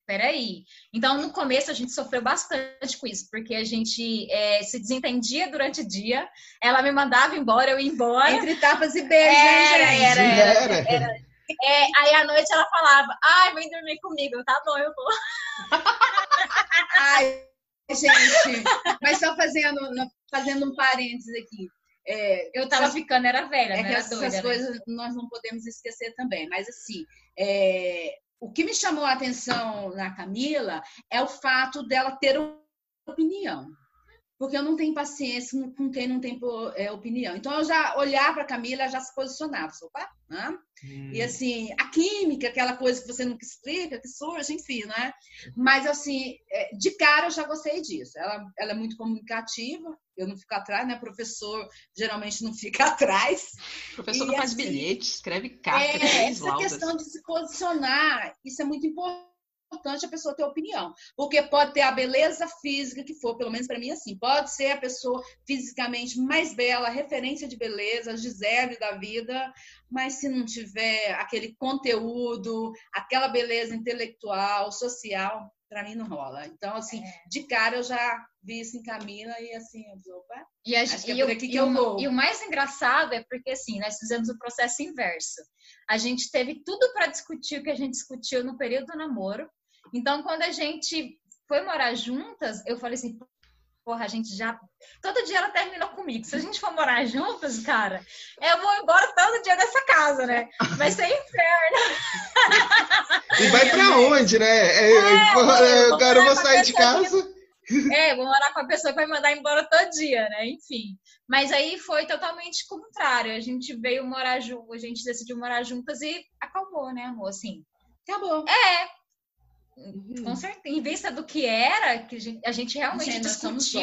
peraí. Então, no começo, a gente sofreu bastante com isso, porque a gente é, se desentendia durante o dia, ela me mandava embora, eu ia embora. Entre tapas e beijos, era, né, gente? era, era, era, era. É, aí à noite ela falava, ai, vem dormir comigo. Tá bom, eu vou. Ai, gente, mas só fazendo, fazendo um parênteses aqui. É, eu tava ficando, era velha, é né? que Era essas doida, né? coisas nós não podemos esquecer também. Mas assim, é, o que me chamou a atenção na Camila é o fato dela ter opinião. Porque eu não tenho paciência com quem não tem é, opinião. Então, eu já olhar para a Camila, já se posicionava. Opa, né? Hum. E assim, a química, aquela coisa que você nunca explica, que surge, enfim, né? Mas assim, é, de cara eu já gostei disso. Ela, ela é muito comunicativa, eu não fico atrás, né? Professor geralmente não fica atrás. O professor E não faz assim, bilhete, escreve carta, É, três essa laudas. questão de se posicionar, isso é muito importante a pessoa ter opinião. Porque pode ter a beleza física que for, pelo menos para mim assim, pode ser a pessoa fisicamente mais bela, referência de beleza, Gisele da vida, mas se não tiver aquele conteúdo, aquela beleza intelectual, social, para mim não rola. Então, assim, É. de cara eu já vi isso em Camila e assim, eu disse, opa, E, a, Acho que é por o- aqui que e eu o- vou. e o mais engraçado é porque, assim, nós fizemos o processo inverso. A gente teve tudo para discutir o que a gente discutiu no período do namoro. Então, quando a gente foi morar juntas, eu falei assim, porra, a gente já... Todo dia ela terminou comigo. Se a gente for morar juntas, cara, eu vou embora todo dia dessa casa, né? Vai ser inferno. E vai pra onde, né? É, é, vou- vou agora eu vou com a sair de casa. É, vou morar com a pessoa que vai mandar embora todo dia, né? Enfim. Mas aí foi totalmente contrário. A gente veio morar junto, a gente decidiu morar juntas e acabou, né, amor? Assim, acabou. é. Com certeza. Em vista do que era, que a gente, realmente nós somos todo.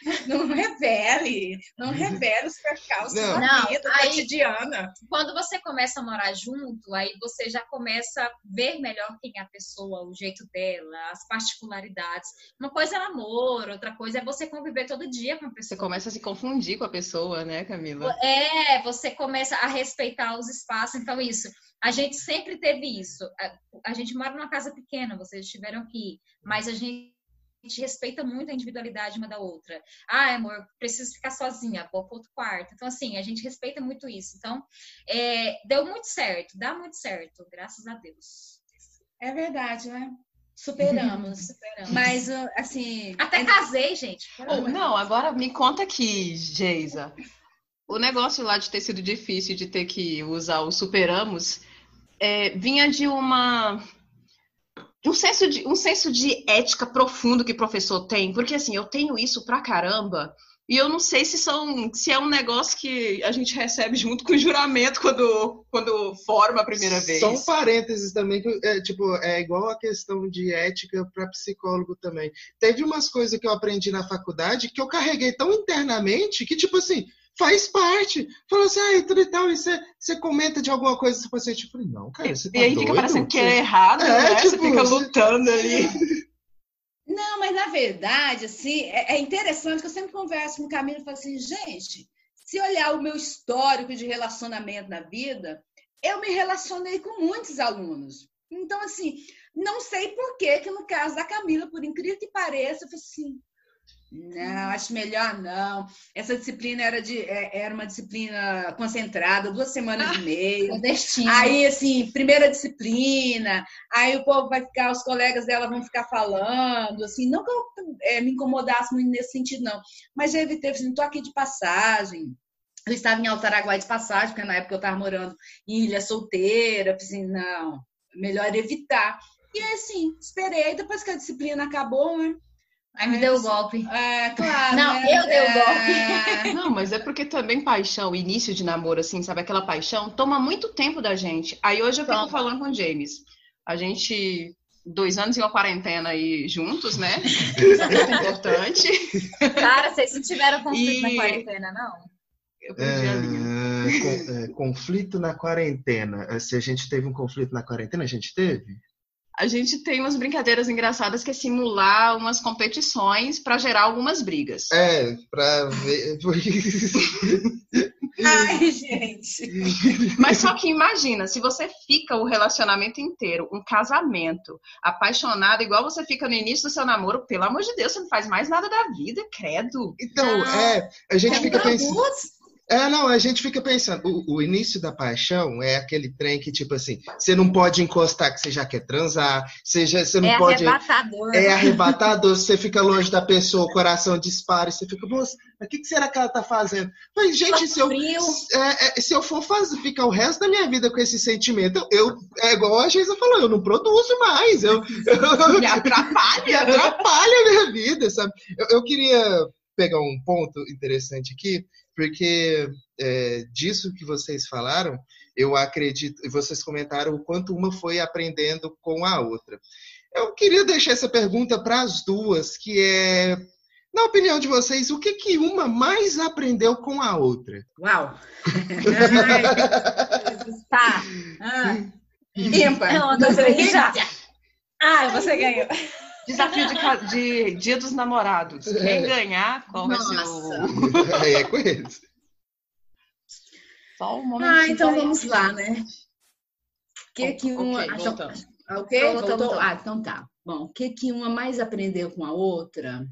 Não revele, não revele os percalços Não. da vida aí- cotidiana. Quando você começa a morar junto, aí você já começa a ver melhor quem é a pessoa, o jeito dela, as particularidades. Uma coisa é namoro, outra coisa é você conviver todo dia com a pessoa. Você começa a se confundir com a pessoa, né, Camila? É, você começa a respeitar os espaços. Então, isso. A gente sempre teve isso. A, a gente mora numa casa pequena, vocês tiveram que ir, mas a gente, a gente respeita muito a individualidade uma da outra. Ah, amor, preciso ficar sozinha, vou para outro quarto. Então, assim, a gente respeita muito isso. Então, é, deu muito certo, dá muito certo, graças a Deus. É verdade, né? Superamos. Superamos. Mas, uh, assim. Até casei, gente. Oh, não, agora me conta aqui, Geisa. O negócio lá de ter sido difícil, de ter que usar o superamos, é, vinha de uma um senso de um senso de ética profundo que o professor tem, porque assim, eu tenho isso pra caramba, e eu não sei se são se é um negócio que a gente recebe junto com o juramento quando quando forma a primeira vez. Só um parênteses também, que é, tipo, é igual a questão de ética para psicólogo também. Teve umas coisas que eu aprendi na faculdade que eu carreguei tão internamente que, tipo assim, faz parte. Falou assim, ah, e tudo e tal, e você, você comenta de alguma coisa, você paciente. Eu falei, não, cara, você tá e aí doido? fica parecendo que é errado, É, né? Você tipo, fica você- lutando ali. Não, mas na verdade, assim, é é interessante que eu sempre converso com o Camilo e falo assim, gente, se olhar o meu histórico de relacionamento na vida, eu me relacionei com muitos alunos. Então, assim, não sei por que, que no caso da Camila, por incrível que pareça, eu falei assim, não, acho melhor não. Essa disciplina era, de, é, era uma disciplina concentrada, duas semanas ah, e meia. Aí, assim, primeira disciplina, aí o povo vai ficar, os colegas dela vão ficar falando, assim, não que eu é, me incomodasse muito nesse sentido, não. Mas já evitei, assim, tô aqui de passagem. Eu estava em Altaraguai de passagem, porque na época eu estava morando em Ilha Solteira. Assim, não, melhor evitar. E aí, assim, esperei. Depois que a disciplina acabou, né? Aí me deu o golpe. É, claro. Não, né? eu dei o é. golpe. Não, mas é porque também paixão, início de namoro, assim, sabe? Aquela paixão toma muito tempo da gente. Aí hoje eu fico falando com o James. A gente, dois anos em uma quarentena aí juntos, né? Isso é muito importante. Cara, vocês não tiveram conflito E- na quarentena, não? Eu perdi a linha. É, é, conflito na quarentena. É, Se a gente teve um conflito na quarentena, a gente teve? A gente tem umas brincadeiras engraçadas que é simular umas competições para gerar algumas brigas. É, pra ver. Ai, gente. Mas só que imagina, se você fica o relacionamento inteiro, um casamento, apaixonado, igual você fica no início do seu namoro, pelo amor de Deus, você não faz mais nada da vida, credo. Então, Ah, é, a gente fica pensando. tabus. É, não, a gente fica pensando. O, o início da paixão é aquele trem que, tipo assim, você não pode encostar que você já quer transar, você, já, você não é pode. arrebatador. É arrebatador, você fica longe da pessoa, o coração dispara, e você fica, moça, mas o que, que será que ela tá fazendo? Mas, gente, se eu, é, é, se eu for fazer, ficar o resto da minha vida com esse sentimento, eu, é igual a Geisa falou, eu não produzo mais, eu, eu, Me atrapalha. me atrapalha a minha vida, sabe? Eu, eu queria pegar um ponto interessante aqui, porque é, disso que vocês falaram, eu acredito, e vocês comentaram o quanto uma foi aprendendo com a outra. Eu queria deixar essa pergunta para as duas, que é, na opinião de vocês, o que, que uma mais aprendeu com a outra? Uau. Tá. Ah. Ímpar. Não, não. Ah, você ganhou. Desafio de, ca- de Dia dos Namorados. Quem ganhar, qual vai ser o. Aí é com eles. Só um momento. Ah, então vamos lá, né? O que que uma... Ok, Ah, voltamos. Ok? Voltou, Voltou? voltou. Ah, então tá. Bom, o que que uma mais aprendeu com a outra?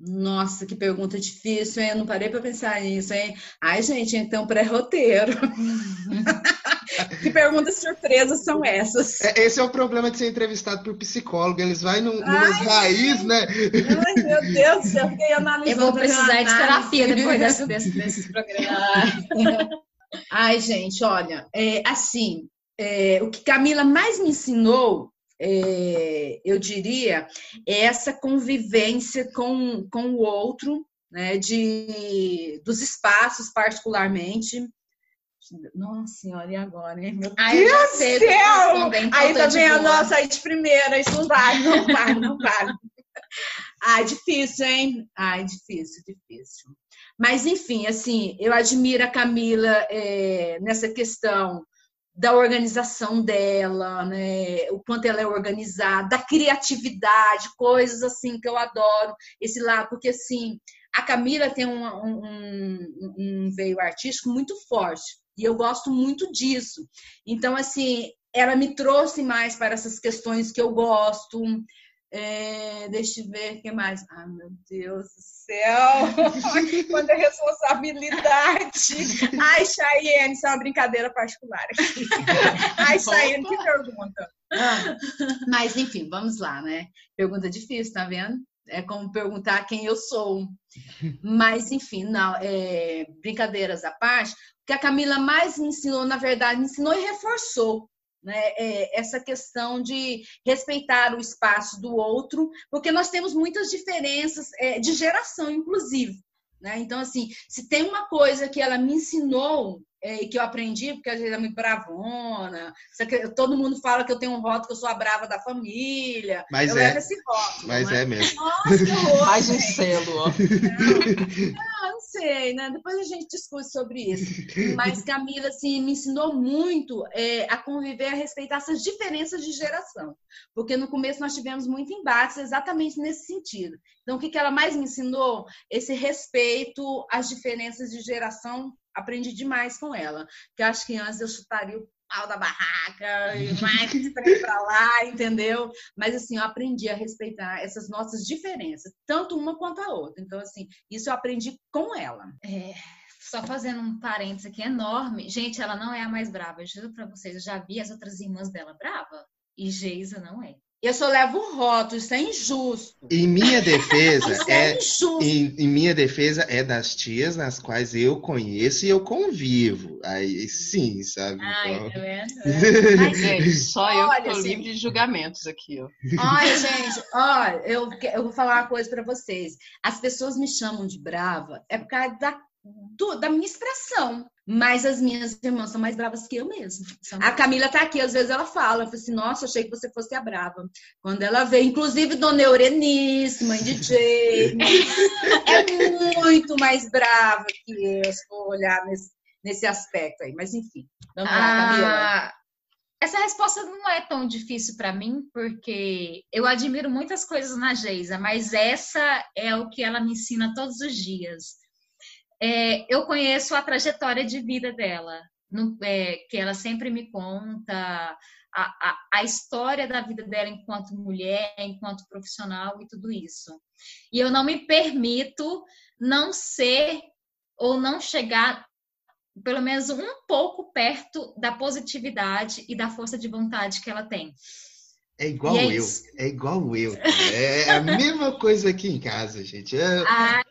Nossa, que pergunta difícil, hein? Eu não parei para pensar nisso, hein? Ai, gente, então pré-roteiro. que perguntas surpresas são essas? É, Esse é o problema de ser entrevistado por psicólogo. Eles vão num, numas Ai, raiz, né? Ai, meu Deus do céu, fiquei analisando. Eu vou precisar de terapia depois desse, desse, desse programa. Ai, gente, olha, é, assim, é, o que Camila mais me ensinou, é, eu diria, é essa convivência com, com o outro, né, de, dos espaços, particularmente. Nossa senhora, e agora, hein? Meu Ai, eu já sei o que eu céu! Aí tá vendo? boa. Nossa, aí de primeira, isso não vale, não vale, não vale. Ai, difícil, hein? Ai, difícil, difícil. Mas, enfim, assim, eu admiro a Camila é, nessa questão da organização dela, né? O quanto ela é organizada, da criatividade, coisas assim que eu adoro esse lado, porque assim a Camila tem um, um, um- veio artístico muito forte e eu gosto muito disso. Então, assim, ela me trouxe mais para essas questões que eu gosto. É, deixa eu ver o que mais. Ah, meu Deus do céu! Quanta responsabilidade! Ai, Cheyenne, isso é uma brincadeira particular. Ai, Cheyenne, que pergunta. Ah, mas, enfim, vamos lá, né? Pergunta difícil, tá vendo? É como perguntar quem eu sou. Mas, enfim, não, é, brincadeiras à parte, o que a Camila mais me ensinou, na verdade, me ensinou e reforçou né, é, essa questão de respeitar o espaço do outro, porque nós temos muitas diferenças é, de geração, inclusive. Né? Então, assim, se tem uma coisa que ela me ensinou é, e que eu aprendi, porque às vezes é muito bravona, todo mundo fala que eu tenho um rótulo que eu sou a brava da família. Mas eu é. levo esse rótulo. Mas né? é mesmo. Nossa, que horror! Mais um selo, ó. Não não sei, né? Depois a gente discute sobre isso. Mas Camila, assim, me ensinou muito é, a conviver, a respeitar essas diferenças de geração. Porque no começo nós tivemos muito embates exatamente nesse sentido. Então, o que, que ela mais me ensinou? Esse respeito às diferenças de geração. Aprendi demais com ela. Que acho que antes eu chutaria o pau da barraca e mais para lá, entendeu? Mas assim, eu aprendi a respeitar essas nossas diferenças, tanto uma quanto a outra. Então, assim, isso eu aprendi com ela. É, só fazendo um parênteses aqui enorme. Gente, ela não é a mais brava. Eu juro pra vocês, eu já vi as outras irmãs dela brava. E Geisa não é. Eu só levo o rótulo, isso é injusto. Em minha defesa, é, é em, em, minha defesa é das tias nas quais eu conheço e eu convivo. Aí sim, sabe? Ai, então... tá vendo? Mas, gente, só eu olha, que tô assim, livre de julgamentos aqui, ó. Olha, gente, olha, eu, eu vou falar uma coisa para vocês. As pessoas me chamam de brava é por causa da do, da minha expressão. Mas as minhas irmãs são mais bravas que eu mesmo. A Camila tá aqui, às vezes ela fala, fala assim, nossa, achei que você fosse a brava. Quando ela vê, inclusive Dona Eurenice, mãe de Jamie, é muito mais brava que eu, se for olhar nesse, nesse aspecto aí. Mas enfim, vamos lá, Camila. Ah, essa resposta não é tão difícil para mim, porque eu admiro muitas coisas na Geisa, mas essa é o que ela me ensina todos os dias é, eu conheço a trajetória de vida dela, no, é, que ela sempre me conta a, a, a, história da vida dela enquanto mulher, enquanto profissional e tudo isso. E eu não me permito não ser ou não chegar pelo menos um pouco perto da positividade e da força de vontade que ela tem. É igual é eu, é igual eu. É, é a mesma coisa aqui em casa, gente. É... A,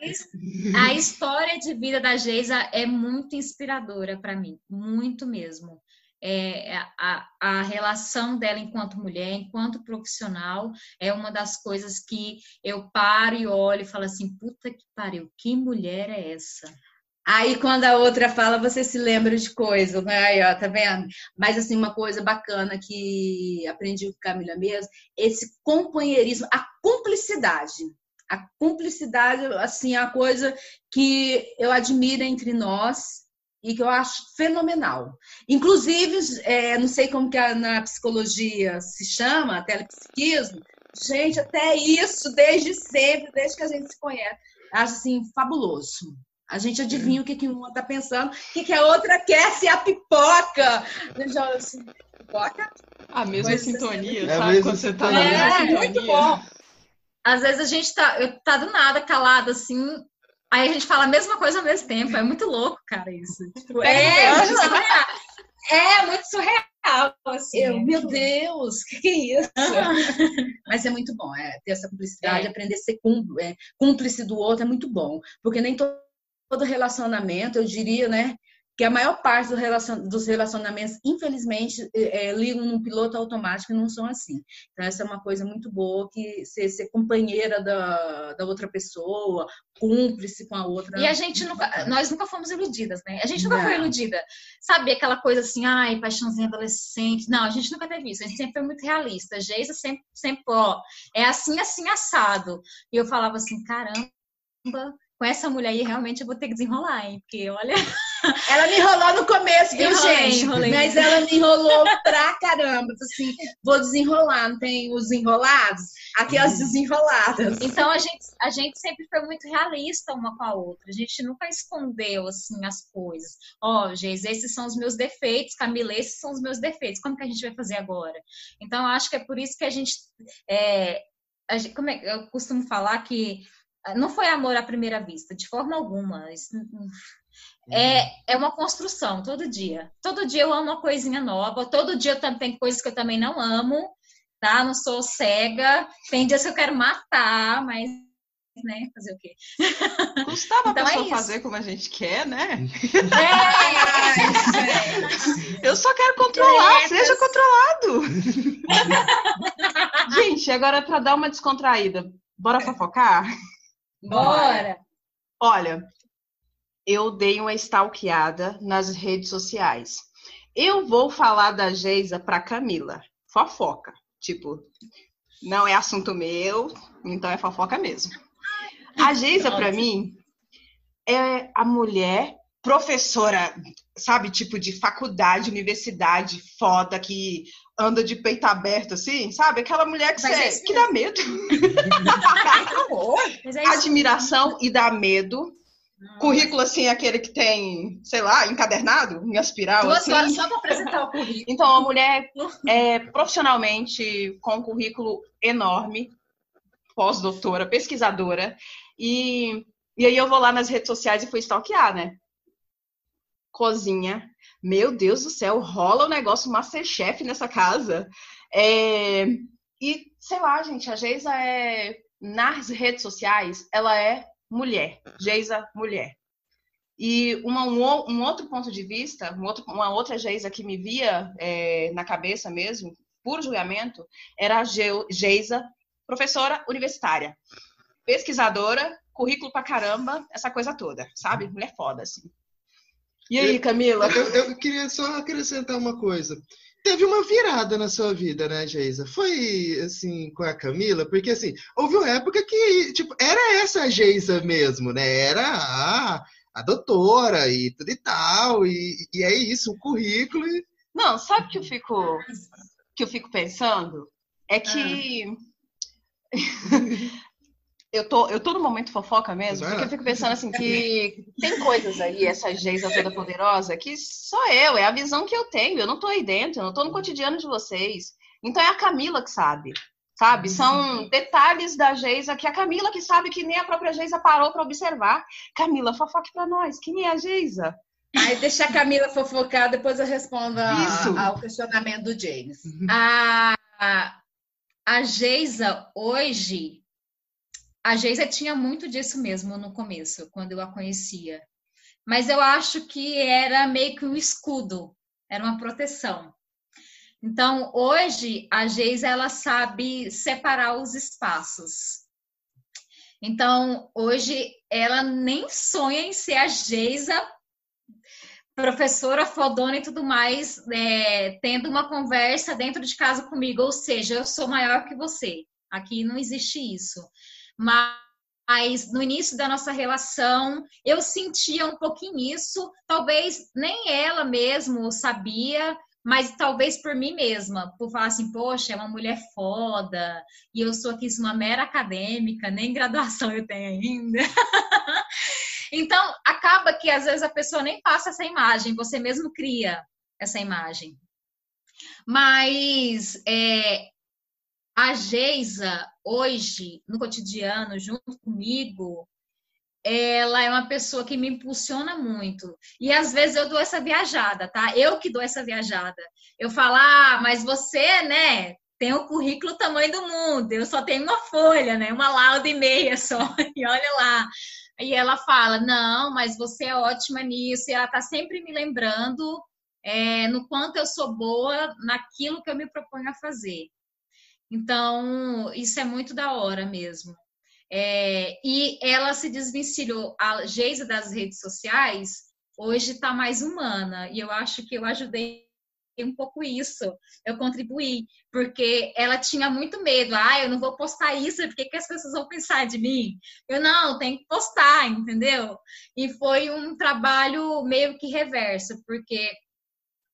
a, história de vida da Geisa é muito inspiradora para mim, muito mesmo. É, a, a relação dela enquanto mulher, enquanto profissional, é uma das coisas que eu paro e olho e falo assim: puta que pariu, que mulher é essa? Aí, quando a outra fala, você se lembra de coisa, né? Aí, ó, tá vendo? Mas, assim, uma coisa bacana que aprendi com Camila mesmo, esse companheirismo, a cumplicidade. A cumplicidade, assim, é a coisa que eu admiro entre nós e que eu acho fenomenal. Inclusive, é, não sei como que na psicologia se chama, telepsiquismo, gente, até isso, desde sempre, desde que a gente se conhece, acho, assim, fabuloso. A gente adivinha o que, que uma está pensando, o que, que a outra quer se a pipoca. Assim, pipoca? A mesma sintonia, é sabe? Quando você tá na mesma é, sintonia. muito bom. Às vezes a gente tá, tá do nada calado assim, aí a gente fala a mesma coisa ao mesmo tempo. É muito louco, cara, isso. Tipo, é, é, muito surreal. é muito surreal. Assim, Eu, meu Deus, o que, que é isso? Mas é muito bom, é, ter essa cumplicidade, é. aprender a ser é, cúmplice do outro é muito bom. Porque nem todo todo relacionamento, eu diria, né, que a maior parte do relacion, dos relacionamentos, infelizmente, é, é, ligam num piloto automático e não são assim. Então, essa é uma coisa muito boa, que ser, ser companheira da, da outra pessoa, cúmplice com a outra. E a gente nunca, nós nunca fomos iludidas, né? A gente nunca não. foi iludida. Sabe aquela coisa assim, ai, paixãozinha adolescente. Não, a gente nunca teve isso. A gente sempre foi muito realista. Geisa sempre, sempre, ó, é assim, assim, assado. E eu falava assim, caramba, com essa mulher aí, realmente eu vou ter que desenrolar, hein? Porque olha. Ela me enrolou no começo, viu, enrolei, gente? Enrolei. Mas ela me enrolou pra caramba. Assim, vou desenrolar, não tem os enrolados? Aqui as desenroladas. Então a gente, a gente sempre foi muito realista uma com a outra. A gente nunca escondeu, assim, as coisas. Ó, oh, Geis, esses são os meus defeitos, Camila, esses são os meus defeitos. Como que a gente vai fazer agora? Então, eu acho que é por isso que a gente. É, a gente como é, eu costumo falar que não foi amor à primeira vista, de forma alguma. Isso, é, uhum. é uma construção todo dia. Todo dia eu amo uma coisinha nova, todo dia eu tem coisas que eu também não amo, tá? Não sou cega. Tem dias que eu quero matar, mas né? Fazer o quê? Custava então a é pessoa é fazer como a gente quer, né? É, eu só quero controlar, seja controlado. gente, agora para dar uma descontraída, bora fofocar? Bora! Olha, eu dei uma stalkeada nas redes sociais. Eu vou falar da Geisa para Camila. Fofoca. Tipo, não é assunto meu, então é fofoca mesmo. A Geisa, para mim, é a mulher professora, sabe, tipo de faculdade, universidade, foda, que anda de peito aberto, assim, sabe? Aquela mulher que, você, que dá medo. é Admiração e dá medo. Currículo, assim, aquele que tem, sei lá, encadernado, em aspiral. Duas assim. horas só para apresentar o currículo. Então, a mulher é profissionalmente com um currículo enorme, pós-doutora, pesquisadora, e, e aí eu vou lá nas redes sociais e fui stalkear, né? Cozinha. Meu Deus do céu, rola o um negócio Masterchef nessa casa. É, e, sei lá, gente, a Geisa é. Nas redes sociais, ela é mulher. Geisa, mulher. E uma, um, um, outro ponto de vista, um outro, uma outra Geisa que me via é, na cabeça mesmo, por julgamento, era a Geisa, professora universitária, pesquisadora, currículo pra caramba, essa coisa toda, sabe? Mulher foda, assim. E aí, Camila? Eu, eu, queria só acrescentar uma coisa. Teve uma virada na sua vida, né, Geisa? Foi, assim, com a Camila? Porque, assim, houve uma época que, tipo, era essa a Geisa mesmo, né? Era a, a doutora e tudo e tal. E, e é isso, o currículo. E... Não, sabe o que eu fico, que eu fico pensando? É que... Ah. eu tô, eu tô no momento fofoca mesmo, porque eu fico pensando assim que tem coisas aí, essa Geisa toda poderosa, que sou eu, é a visão que eu tenho, eu não tô aí dentro, eu não tô no cotidiano de vocês. Então é a Camila que sabe, sabe? Uhum. São detalhes da Geisa que a Camila que sabe que nem a própria Geisa parou para observar. Camila, fofoque para nós, quem é a Geisa? Aí deixa a Camila fofocar, depois eu respondo a, ao questionamento do James. Uhum. A, a Geisa hoje a Geisa tinha muito disso mesmo no começo, quando eu a conhecia. Mas eu acho que era meio que um escudo, era uma proteção. Então, hoje, a Geisa, ela sabe separar os espaços. Então, hoje, ela nem sonha em ser a Geisa, professora fodona e tudo mais, é, tendo uma conversa dentro de casa comigo. Ou seja, eu sou maior que você. Aqui não existe isso mas no início da nossa relação eu sentia um pouquinho isso, talvez nem ela mesmo sabia, mas talvez por mim mesma, por falar assim, poxa, é uma mulher foda, e eu sou aqui uma mera acadêmica, nem graduação eu tenho ainda. então, acaba que às vezes a pessoa nem passa essa imagem, você mesmo cria essa imagem. Mas é, a Geisa, hoje, no cotidiano, junto comigo, ela é uma pessoa que me impulsiona muito. E às vezes eu dou essa viajada, tá? Eu que dou essa viajada. Eu falo, ah, mas você, né, tem o currículo tamanho do mundo, eu só tenho uma folha, né? Uma lauda e meia só. E olha lá. E ela fala, não, mas você é ótima nisso. E ela tá sempre me lembrando é, no quanto eu sou boa naquilo que eu me proponho a fazer. Então, isso é muito da hora mesmo. É, e ela se desvencilhou, a Geisa das redes sociais, hoje está mais humana, e eu acho que eu ajudei um pouco isso, eu contribuí, porque ela tinha muito medo, ah, eu não vou postar isso, porque que as pessoas vão pensar de mim? Eu não, tem que postar, entendeu? E foi um trabalho meio que reverso, porque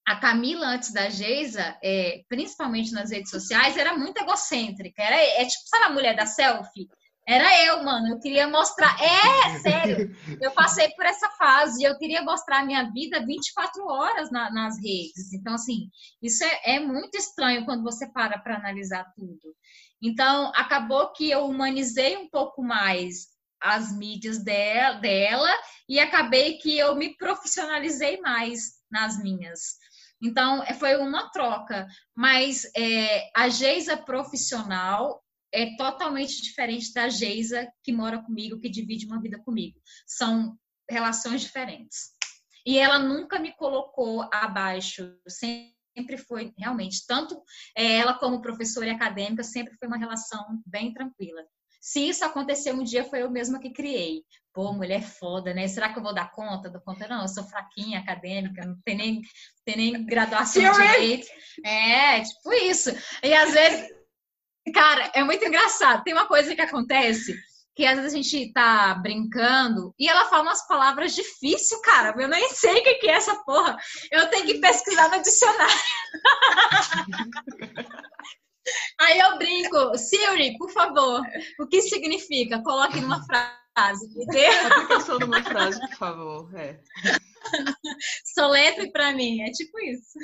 a Camila, antes da Geisa, é, principalmente nas redes sociais, era muito egocêntrica. Era, é tipo, sabe a mulher da selfie? Era eu, mano. Eu queria mostrar. É, sério. Eu passei por essa fase. Eu queria mostrar a minha vida 24 horas na, nas redes. Então, assim, isso é, é muito estranho quando você para para analisar tudo. Então, acabou que eu humanizei um pouco mais as mídias dela, dela e acabei que eu me profissionalizei mais nas minhas. Então, é, foi uma troca. Mas é, a Geisa profissional é totalmente diferente da Geisa que mora comigo, que divide uma vida comigo. São relações diferentes. E ela nunca me colocou abaixo, sempre foi realmente, tanto é, ela como professora e acadêmica, sempre foi uma relação bem tranquila. Se isso aconteceu um dia, foi eu mesma que criei. Pô, mulher foda, né? Será que eu vou dar conta? Do conta? Não, eu sou fraquinha, acadêmica, não tem nem, tem nem graduação direito. É, tipo isso. E às vezes, cara, é muito engraçado. Tem uma coisa que acontece que às vezes a gente tá brincando e ela fala umas palavras difíceis, cara. Eu nem sei o que é essa porra. Eu tenho que pesquisar no dicionário. Aí eu brinco, Siri, por favor, o que significa? Coloque numa frase. Aplicação numa frase, por favor. É. Soletre para mim, é tipo isso.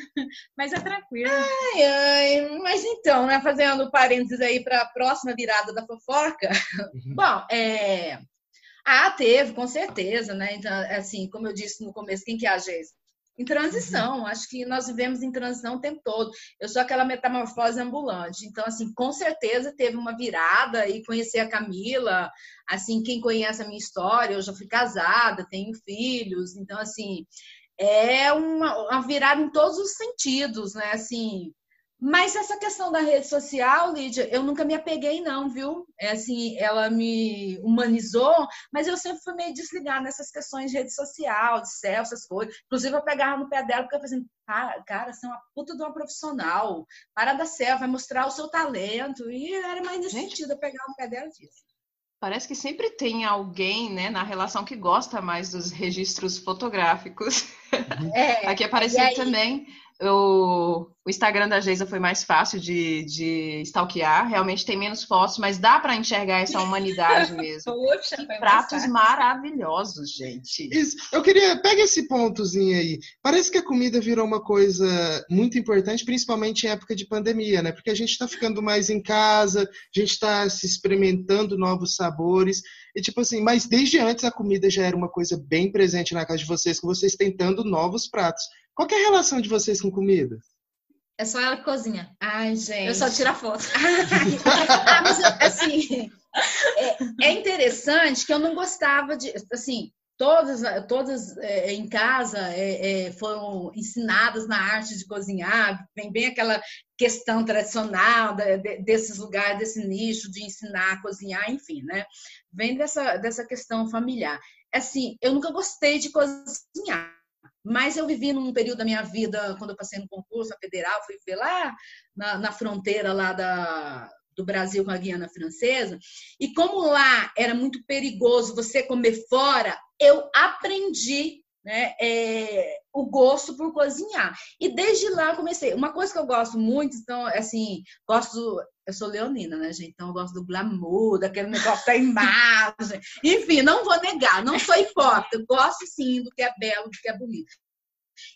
Mas é tranquilo. Ai, ai. Mas então, né, fazendo parênteses aí para a próxima virada da fofoca. Uhum. Bom, é. Ah, teve, com certeza, né? Então, assim, como eu disse no começo, quem que é a Geisa? Em transição. Uhum. Acho que nós vivemos em transição o tempo todo. Eu sou aquela metamorfose ambulante. Então, assim, com certeza teve uma virada e conhecer a Camila. Assim, quem conhece a minha história, eu já fui casada, tenho filhos. Então, assim, é uma, uma virada em todos os sentidos, né? Assim, mas essa questão da rede social, Lídia, eu nunca me apeguei, não, viu? É assim, ela me humanizou, mas eu sempre fui meio desligada nessas questões de rede social, de céu, essas coisas. Inclusive, eu pegava no pé dela, porque eu falei assim, cara, cara, você é uma puta de uma profissional, para da céu, vai mostrar o seu talento. E era mais nesse Gente, sentido, eu pegava no pé dela disso. Parece que sempre tem alguém, né, na relação que gosta mais dos registros fotográficos. É, Aqui apareceu aí... também o, o Instagram da Geisa foi mais fácil de, de stalkear. Realmente tem menos fotos, mas dá para enxergar essa humanidade mesmo. Poxa, pratos maravilhosos, gente. Isso. Eu queria. Pega esse pontozinho aí. Parece que a comida virou uma coisa muito importante, principalmente em época de pandemia, né? Porque a gente está ficando mais em casa, a gente está se experimentando novos sabores. E tipo assim, mas desde antes a comida já era uma coisa bem presente na casa de vocês, com vocês tentando novos pratos. Qual é a relação de vocês com comida? É só ela que cozinha. Ai, gente. Eu só tiro a foto. ah, mas assim, é, é, interessante que eu não gostava de, assim, todas, todas é, em casa é, é, foram ensinadas na arte de cozinhar, vem bem aquela questão tradicional de, de, desses lugares, desse nicho de ensinar a cozinhar, enfim, né? Vem dessa, dessa questão familiar. Assim, eu nunca gostei de cozinhar mas eu vivi num período da minha vida, quando eu passei no concurso federal, fui ver lá na, na fronteira lá da, do Brasil com a Guiana Francesa, e como lá era muito perigoso você comer fora, eu aprendi né, é, o gosto por cozinhar. E desde lá comecei. Uma coisa que eu gosto muito, então, assim, gosto. Eu sou leonina, né, gente? Então eu gosto do glamour, daquele negócio da imagem. Enfim, não vou negar, não sou hipócrita. gosto sim do que é belo, do que é bonito.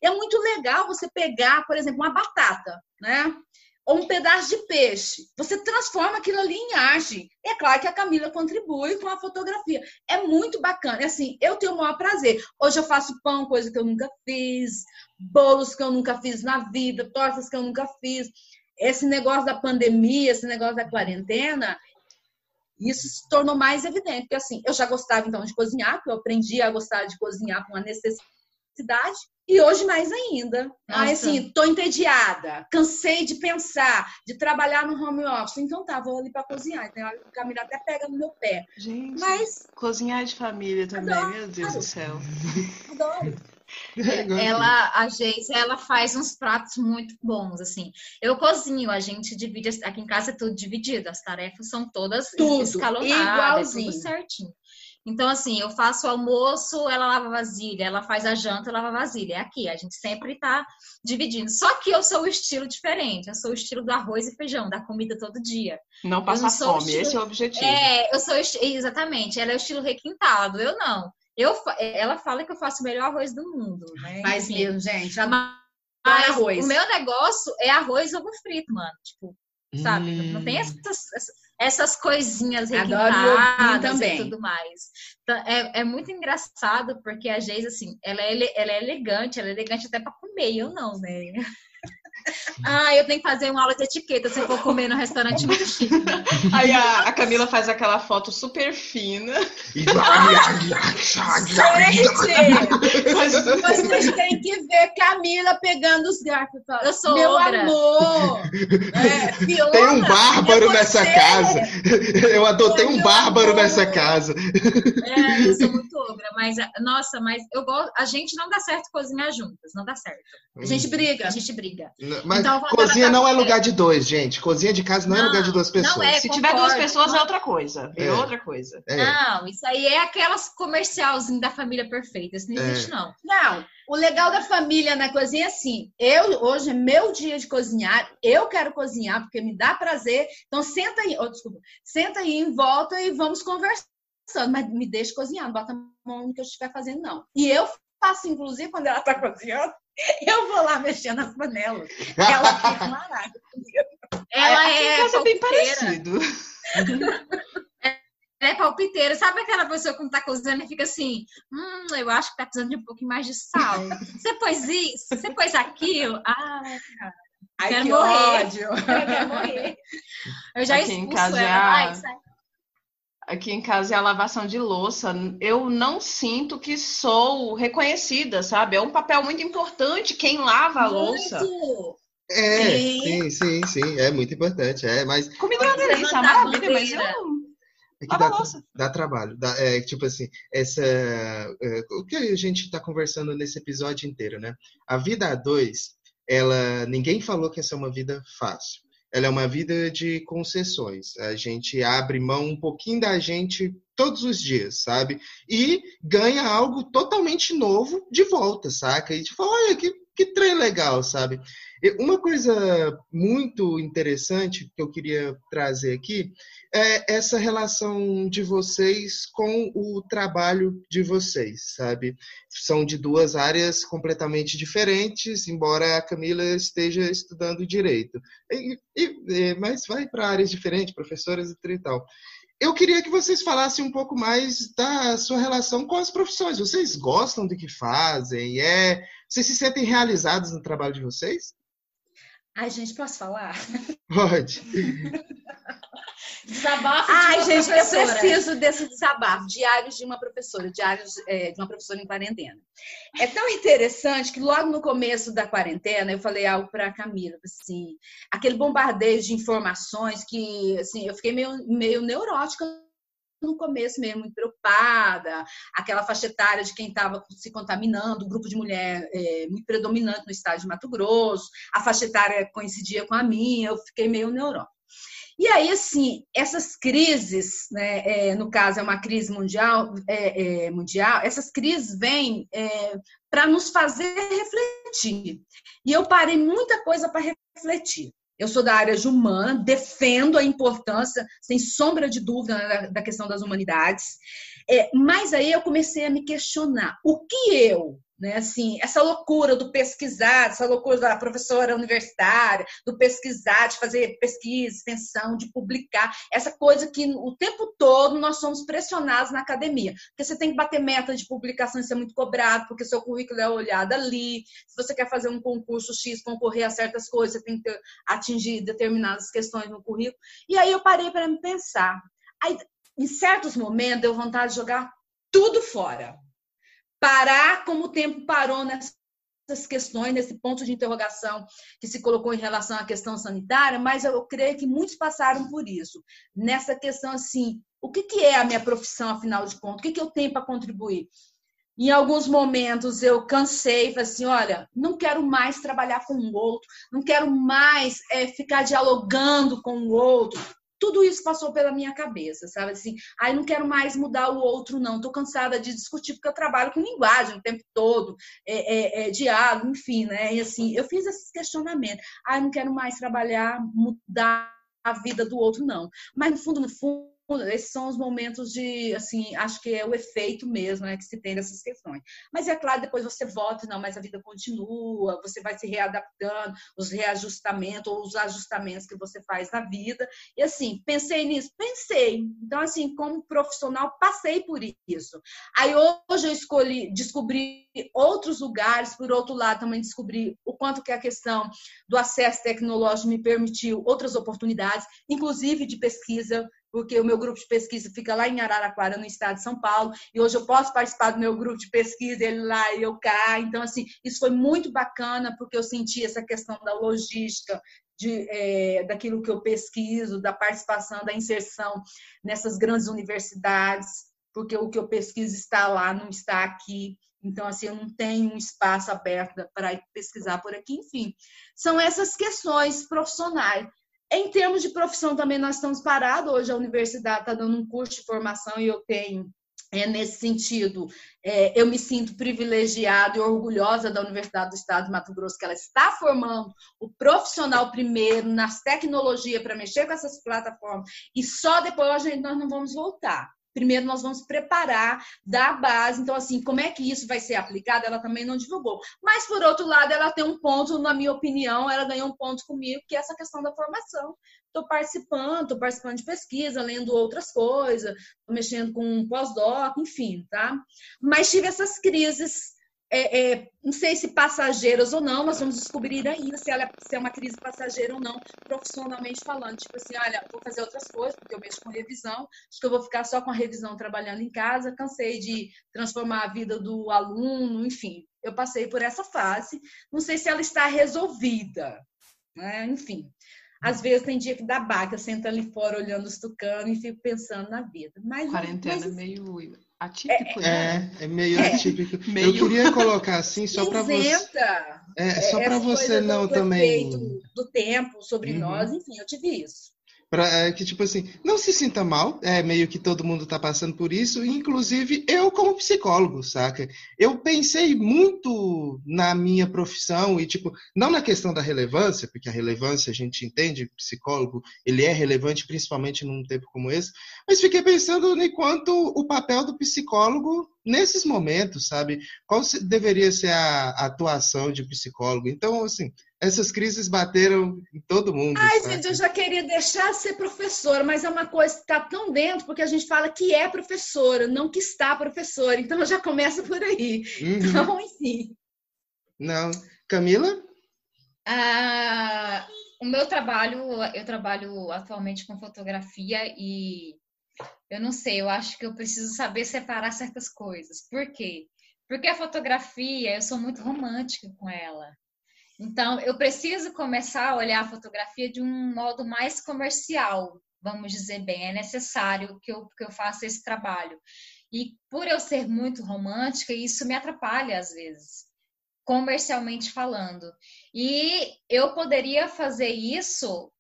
É muito legal você pegar, por exemplo, uma batata, né? ou um pedaço de peixe. Você transforma aquilo ali em arte. É claro que a Camila contribui com a fotografia. É muito bacana. É assim, eu tenho o maior prazer. Hoje eu faço pão, coisa que eu nunca fiz, bolos que eu nunca fiz na vida, tortas que eu nunca fiz. Esse negócio da pandemia, esse negócio da quarentena, isso se tornou mais evidente. Porque assim, eu já gostava então de cozinhar, porque eu aprendi a gostar de cozinhar com a necessidade. E hoje mais ainda. Aí, assim, tô entediada, cansei de pensar, de trabalhar no home office. Então tá, vou ali para cozinhar. Então, a Camila até pega no meu pé. Gente, Mas... cozinhar de família também, adoro, meu Deus adoro. do céu. Adoro. Ela, a Geisa, ela faz uns pratos muito bons, assim. Eu cozinho, a gente divide, aqui em casa é tudo dividido, as tarefas são todas tudo, escalonadas, igualzinho. tudo certinho. Então, assim, eu faço o almoço, ela lava vasilha, ela faz a janta, lava vasilha. É aqui, a gente sempre tá dividindo. Só que eu sou o estilo diferente, eu sou o estilo do arroz e feijão, da comida todo dia. Não passar fome, estilo... esse é o objetivo. É, eu sou exatamente, ela é o estilo requintado, eu não. Eu, ela fala que eu faço o melhor arroz do mundo, né? Faz mesmo, gente. Mas arroz. o meu negócio é arroz ovo frito, mano. Tipo, sabe? Hum. Não tem hum. essas, essas coisinhas requintadas também. e tudo mais. Então, é, é muito engraçado porque a Geisa, assim, ela é, ela é elegante, ela é elegante até para comer, eu não, né? Ah, eu tenho que fazer uma aula de etiqueta se eu for comer no restaurante muito chique. Aí a, a, Camila faz aquela foto super fina. Gente, vocês têm que ver Camila pegando os gatos. Eu sou Meu obra. amor! É, Fiona, Tem um bárbaro é nessa casa. Eu adotei um bárbaro amor. nessa casa. É, eu sou muito obra, mas nossa, mas eu gosto. A gente não dá certo cozinhar juntas, não dá certo. A gente briga. A gente briga. Não. Mas então, cozinha não é lugar de dois, gente. Cozinha de casa não, não é lugar de duas pessoas. É, Se tiver duas pessoas é outra coisa. É, é outra coisa. É. Não, isso aí é aquelas comercialzinho da família perfeita. Isso não existe, é. não. Não. O legal da família na cozinha é assim. Eu, hoje é meu dia de cozinhar. Eu quero cozinhar porque me dá prazer. Então, senta aí. Oh, desculpa. Senta aí em volta e vamos conversar. Mas me deixa cozinhar. Não bota a mão no que eu estiver fazendo, não. E eu faço, inclusive, quando ela está cozinhando eu vou lá mexer nas panelas. Ela fica marada Ela é, é bem parecido. Ela é palpiteira. Sabe aquela pessoa quando tá cozinhando e fica assim, hum, eu acho que tá precisando de um pouquinho mais de sal. Você pôs isso? Você pôs aquilo? Ah, cara. Ai, quero que morrer. Ódio. Eu quero morrer. Eu já Aqui expulso ela. Ai, sai aqui em casa é a lavação de louça. Eu não sinto que sou reconhecida, sabe? É um papel muito importante quem lava a louça. É, sim, sim, sim, é muito importante. É, mas comida é uma delícia, é maravilha, mas eu é que dá, dá, trabalho. Dá, é, tipo assim, essa, é, o que a gente está conversando nesse episódio inteiro, né? A vida a dois, ela, ninguém falou que essa é uma vida fácil ela é uma vida de concessões. A gente abre mão um pouquinho da gente todos os dias, sabe? E ganha algo totalmente novo de volta, saca? E tipo, olha, que, que trem legal, sabe? Uma coisa muito interessante que eu queria trazer aqui é essa relação de vocês com o trabalho de vocês, sabe? São de duas áreas completamente diferentes, embora a Camila esteja estudando direito. E, e, mas vai para áreas diferentes, professoras e tal. Eu queria que vocês falassem um pouco mais da sua relação com as profissões. Vocês gostam do que fazem? É, vocês se sentem realizados no trabalho de vocês? Ai, gente, posso falar? Pode. desabafo de Ai, gente, professora. eu preciso desse desabafo. Diários de uma professora, diários é, de uma professora em quarentena. É tão interessante que logo no começo da quarentena eu falei algo para a Camila, assim, aquele bombardeio de informações que, assim, eu fiquei meio, meio neurótica no começo mesmo, muito preocupada, aquela faixa etária de quem estava se contaminando, o grupo de mulher é, muito predominante no estado de Mato Grosso, a faixa etária coincidia com a minha, eu fiquei meio neurótica. E aí, assim, essas crises, né, é, no caso é uma crise mundial, é, é, mundial essas crises vêm é, para nos fazer refletir. E eu parei muita coisa para refletir. Eu sou da área de humana, defendo a importância, sem sombra de dúvida, né, da, questão das humanidades. É, mas aí eu comecei a me questionar: o que eu, né, assim, essa loucura do pesquisar, essa loucura da professora universitária, do pesquisar, de fazer pesquisa, extensão, de publicar, essa coisa que o tempo todo nós somos pressionados na academia. Porque você tem que bater meta de publicação e ser muito cobrado, porque seu currículo é olhado ali. Se você quer fazer um concurso X, concorrer a certas coisas, você tem que atingir determinadas questões no currículo. E aí eu parei para me pensar. Aí, em certos momentos, deu vontade de jogar tudo fora parar como o tempo parou nessas questões, nesse ponto de interrogação que se colocou em relação à questão sanitária, mas eu creio que muitos passaram por isso. Nessa questão assim, o que, que é a minha profissão, afinal de contas? O que, que eu tenho para contribuir? Em alguns momentos eu cansei, falei assim, olha, não quero mais trabalhar com o outro, não quero mais é, ficar dialogando com o outro, tudo isso passou pela minha cabeça, sabe? Assim, aí ah, não quero mais mudar o outro, não. Estou cansada de discutir, porque eu trabalho com linguagem o tempo todo, é, é, é, diálogo, enfim, né? E assim, eu fiz esses questionamentos. Ah, não quero mais trabalhar, mudar a vida do outro, não. Mas no fundo, no fundo, esses são os momentos de, assim, acho que é o efeito mesmo né, que se tem dessas questões. Mas é claro, depois você volta, não, mas a vida continua, você vai se readaptando, os reajustamentos ou os ajustamentos que você faz na vida. E assim, pensei nisso? Pensei. Então, assim, como profissional, passei por isso. Aí hoje eu escolhi, descobri outros lugares, por outro lado, também descobri o quanto que a questão do acesso tecnológico me permitiu outras oportunidades, inclusive de pesquisa porque o meu grupo de pesquisa fica lá em Araraquara, no estado de São Paulo, e hoje eu posso participar do meu grupo de pesquisa, ele lá e eu cá. Então, assim, isso foi muito bacana, porque eu senti essa questão da logística, de, é, daquilo que eu pesquiso, da participação, da inserção nessas grandes universidades, porque o que eu pesquiso está lá, não está aqui. Então, assim, eu não tenho um espaço aberto para pesquisar por aqui. Enfim, são essas questões profissionais. Em termos de profissão também nós estamos parados. Hoje a universidade está dando um curso de formação e eu tenho é, nesse sentido, é, eu me sinto privilegiada e orgulhosa da Universidade do Estado de Mato Grosso, que ela está formando o profissional primeiro nas tecnologias para mexer com essas plataformas, e só depois gente, nós não vamos voltar primeiro nós vamos preparar da base. Então, assim, como é que isso vai ser aplicado? Ela também não divulgou. Mas, por outro lado, ela tem um ponto, na minha opinião, ela ganhou um ponto comigo, que é essa questão da formação. Estou participando, estou participando de pesquisa, lendo outras coisas, estou mexendo com um pós-doc, enfim, tá? Mas tive essas crises é, é, não sei se passageiras ou não, nós vamos descobrir ainda se, ela, é, se é uma crise passageira ou não, profissionalmente falando. Tipo assim, olha, vou fazer outras coisas, porque eu mexo com revisão, acho que eu vou ficar só com a revisão trabalhando em casa, cansei de transformar a vida do aluno, enfim. Eu passei por essa fase, não sei se ela está resolvida, né? enfim. Às vezes tem dia que dá baca, eu sento ali fora olhando os tucanos e fico pensando na vida. Mas, Quarentena mas, meio atípico, né? É, é meio é. atípico. Meio... Eu queria colocar assim só para você. É, só para você não também. Do tempo sobre uhum. nós, enfim, eu tive isso. Pra, é, que, tipo assim, não se sinta mal, é meio que todo mundo está passando por isso, inclusive eu como psicólogo, saca? Eu pensei muito na minha profissão e, tipo, não na questão da relevância, porque a relevância a gente entende, psicólogo, ele é relevante principalmente num tempo como esse, mas fiquei pensando em quanto o papel do psicólogo nesses momentos, sabe? Qual deveria ser a atuação de psicólogo? Então, assim, essas crises bateram em todo mundo. Ai, sabe? gente, eu já queria deixar de ser professora, mas é uma coisa que está tão dentro, porque a gente fala que é professora, não que está professora. Então já começa por aí. Uhum. Então, enfim. Não. Camila? Ah, o meu trabalho, eu trabalho atualmente com fotografia e eu não sei, eu acho que eu preciso saber separar certas coisas. Por quê? Porque a fotografia, eu sou muito romântica com ela. Então, eu preciso começar a olhar a fotografia de um modo mais comercial, vamos dizer bem. É necessário que eu, que eu faça esse trabalho. E por eu ser muito romântica, isso me atrapalha às vezes, comercialmente falando. E eu poderia fazer isso,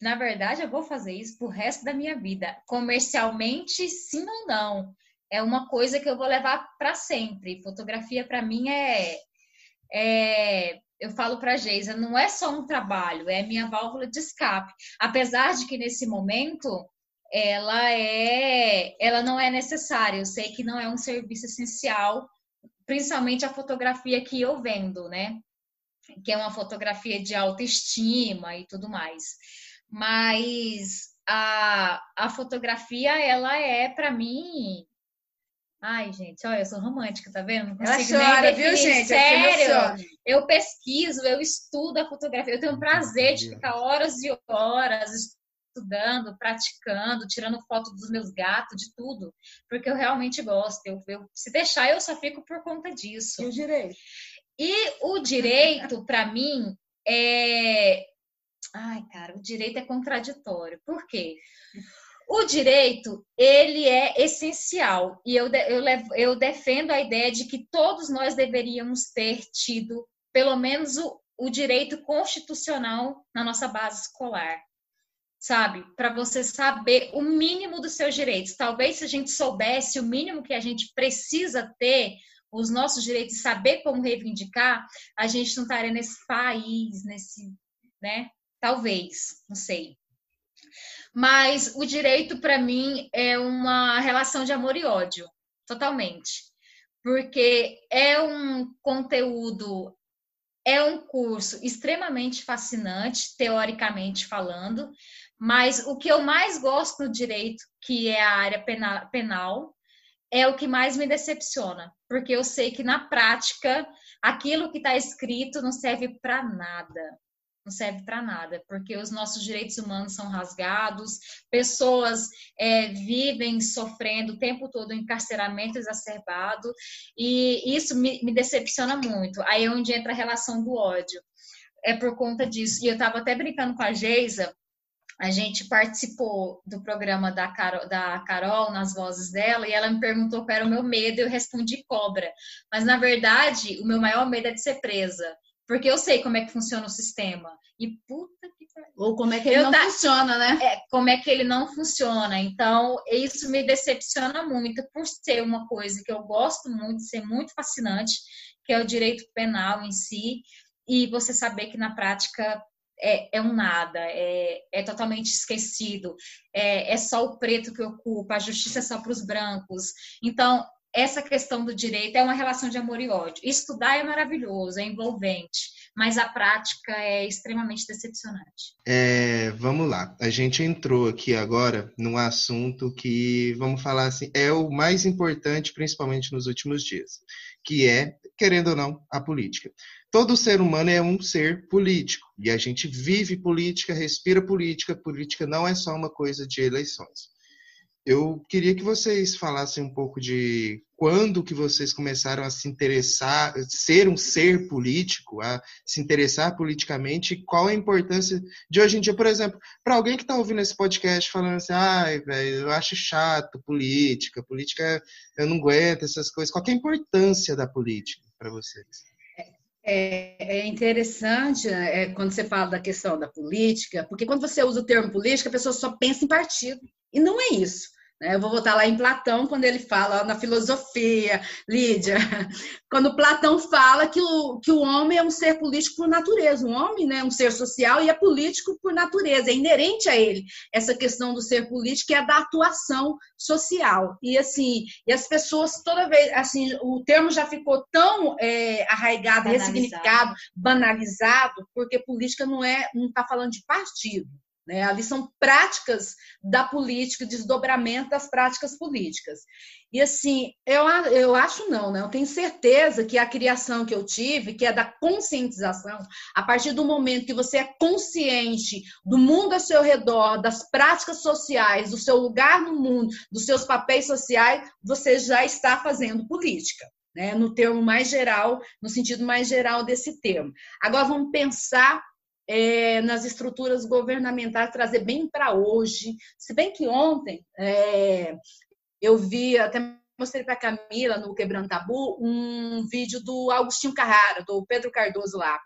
na verdade, eu vou fazer isso pro resto da minha vida. Comercialmente, sim ou não. É uma coisa que eu vou levar para sempre. Fotografia, para mim, é, é eu falo para a Geisa, não é só um trabalho, é minha válvula de escape. Apesar de que nesse momento ela é, ela não é necessária. Eu sei que não é um serviço essencial, principalmente a fotografia que eu vendo, né? Que é uma fotografia de autoestima e tudo mais. Mas a, a fotografia, ela é para mim Ai, gente, olha, eu sou romântica, tá vendo? Não consigo Ela chora, viu, gente? Sério, eu pesquiso, eu estudo a fotografia, eu tenho o prazer de ficar horas e horas estudando, praticando, tirando foto dos meus gatos, de tudo, porque eu realmente gosto. Eu, eu, se deixar, eu só fico por conta disso. E o direito? E o direito, para mim, é. Ai, cara, o direito é contraditório. Por quê? O direito, ele é essencial e eu, eu, eu defendo a ideia de que todos nós deveríamos ter tido pelo menos o, o direito constitucional na nossa base escolar, sabe? Para você saber o mínimo dos seus direitos. Talvez se a gente soubesse o mínimo que a gente precisa ter, os nossos direitos, saber como reivindicar, a gente não estaria nesse país, nesse, né? Talvez, não sei. Mas o direito, para mim, é uma relação de amor e ódio, totalmente. Porque é um conteúdo, é um curso extremamente fascinante, teoricamente falando, mas o que eu mais gosto no direito, que é a área penal, é o que mais me decepciona, porque eu sei que na prática aquilo que está escrito não serve para nada não serve para nada, porque os nossos direitos humanos são rasgados, pessoas é, vivem sofrendo o tempo todo encarceramento exacerbado, e isso me, me decepciona muito. Aí é onde entra a relação do ódio. É por conta disso. E eu estava até brincando com a Geisa, A gente participou do programa da Carol, da Carol, nas vozes dela, e ela me perguntou qual era o meu medo, e eu respondi cobra. Mas, na verdade, o meu maior medo é de ser presa. Porque eu sei como é que funciona o sistema. E puta que Ou como é que ele eu não tá... funciona, né? É, como é que ele não funciona. Então, isso me decepciona muito por ser uma coisa que eu gosto muito, ser muito fascinante, que é o direito penal em si, e você saber que na prática é, é um nada, é, é totalmente esquecido, é, é só o preto que ocupa, a justiça é só para os brancos. Então, essa questão do direito é uma relação de amor e ódio. Estudar é maravilhoso, é envolvente, mas a prática é extremamente decepcionante. É, vamos lá, a gente entrou aqui agora num assunto que, vamos falar assim, é o mais importante, principalmente nos últimos dias, que é, querendo ou não, a política. Todo ser humano é um ser político e a gente vive política, respira política. Política não é só uma coisa de eleições. Eu queria que vocês falassem um pouco de quando que vocês começaram a se interessar, ser um ser político, a se interessar politicamente, qual a importância de hoje em dia, por exemplo, para alguém que está ouvindo esse podcast falando assim, ai, velho, eu acho chato política, política, eu não aguento essas coisas. Qual é a importância da política para vocês? É, é, interessante é, quando você fala da questão da política, porque quando você usa o termo política, a pessoa só pensa em partido. E não é isso. Né? Eu vou voltar lá em Platão, quando ele fala na filosofia, Lídia, quando Platão fala que o, que o homem é um ser político por natureza, o homem né, é um ser social e é político por natureza, é inerente a ele essa questão do ser político e é da atuação social. E assim, e as pessoas toda vez, assim, o termo já ficou tão é, arraigado, banalizado. ressignificado, banalizado, porque política não é, não está falando de partido. Né? Ali são práticas da política, desdobramento das práticas políticas. E assim, eu, eu acho não, né? Eu tenho certeza que a criação que eu tive, que é da conscientização, a partir do momento que você é consciente do mundo ao seu redor, das práticas sociais, do seu lugar no mundo, dos seus papéis sociais, você já está fazendo política. Né, no termo mais geral, no sentido mais geral desse termo. Agora vamos pensar é, nas estruturas governamentais, trazer bem para hoje. Se bem que ontem é, eu vi, até mostrei para a Camila no Quebrando Tabu, um vídeo do Agostinho Carrara, do Pedro Cardoso lá.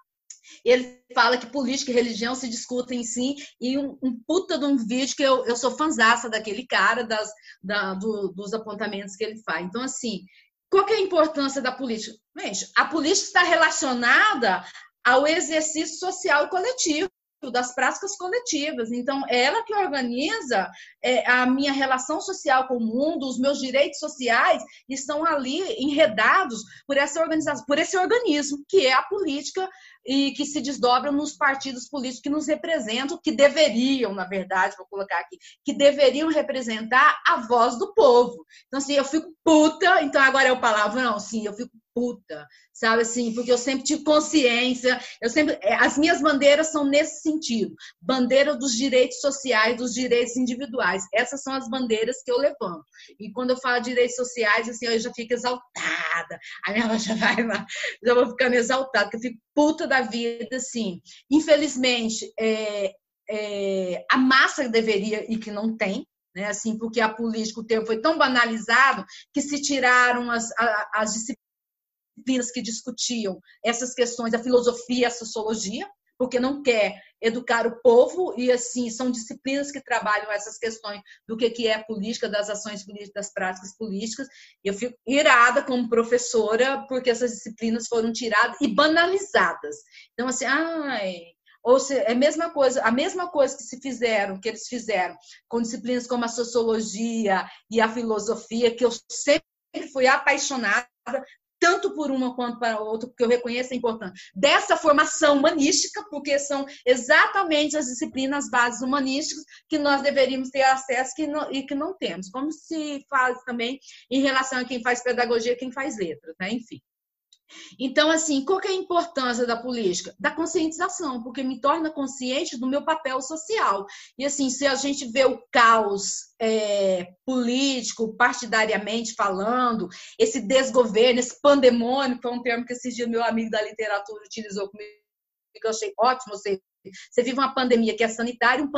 Ele fala que política e religião se discutem sim, e um, um puta de um vídeo que eu, eu sou fanzaça daquele cara, das, da, do, dos apontamentos que ele faz. Então, assim, qual é a importância da política? Gente, a política está relacionada ao exercício social coletivo das práticas coletivas. Então, é ela que organiza é, a minha relação social com o mundo, os meus direitos sociais estão ali enredados por essa organização, por esse organismo que é a política e que se desdobram nos partidos políticos que nos representam, que deveriam, na verdade, vou colocar aqui, que deveriam representar a voz do povo. Então, assim, eu fico puta, então agora é o palavrão, sim, eu fico puta, sabe assim, porque eu sempre tive consciência, eu sempre, é, as minhas bandeiras são nesse sentido, bandeira dos direitos sociais, dos direitos individuais, essas são as bandeiras que eu levanto, e quando eu falo de direitos sociais, assim, eu já fico exaltada, a minha já vai lá, já vou ficando exaltada, porque eu fico puta da vida, assim, infelizmente, é, é, a massa deveria e que não tem, né? Assim, porque a política, o termo foi tão banalizado que se tiraram as, as disciplinas disciplinas que discutiam essas questões, a filosofia, a sociologia, porque não quer educar o povo e assim são disciplinas que trabalham essas questões do que que é política, das ações políticas, das práticas políticas. Eu fico irada como professora porque essas disciplinas foram tiradas e banalizadas. Então assim, ai, ou se, é a mesma coisa, a mesma coisa que se fizeram, que eles fizeram com disciplinas como a sociologia e a filosofia, que eu sempre fui apaixonada, tanto por uma quanto para outra, porque eu reconheço a importância dessa formação humanística, porque são exatamente as disciplinas bases humanísticas que nós deveríamos ter acesso que não, e que não temos, como se faz também em relação a quem faz pedagogia quem faz letras, né? enfim. Então, assim, qual é a importância da política? Da conscientização, porque me torna consciente do meu papel social. E, assim, se a gente vê o caos é, político, partidariamente falando, esse desgoverno, esse pandemônio, que foi um termo que esses dias meu amigo da literatura utilizou comigo, que eu achei ótimo, você, você vive uma pandemia que é sanitária, um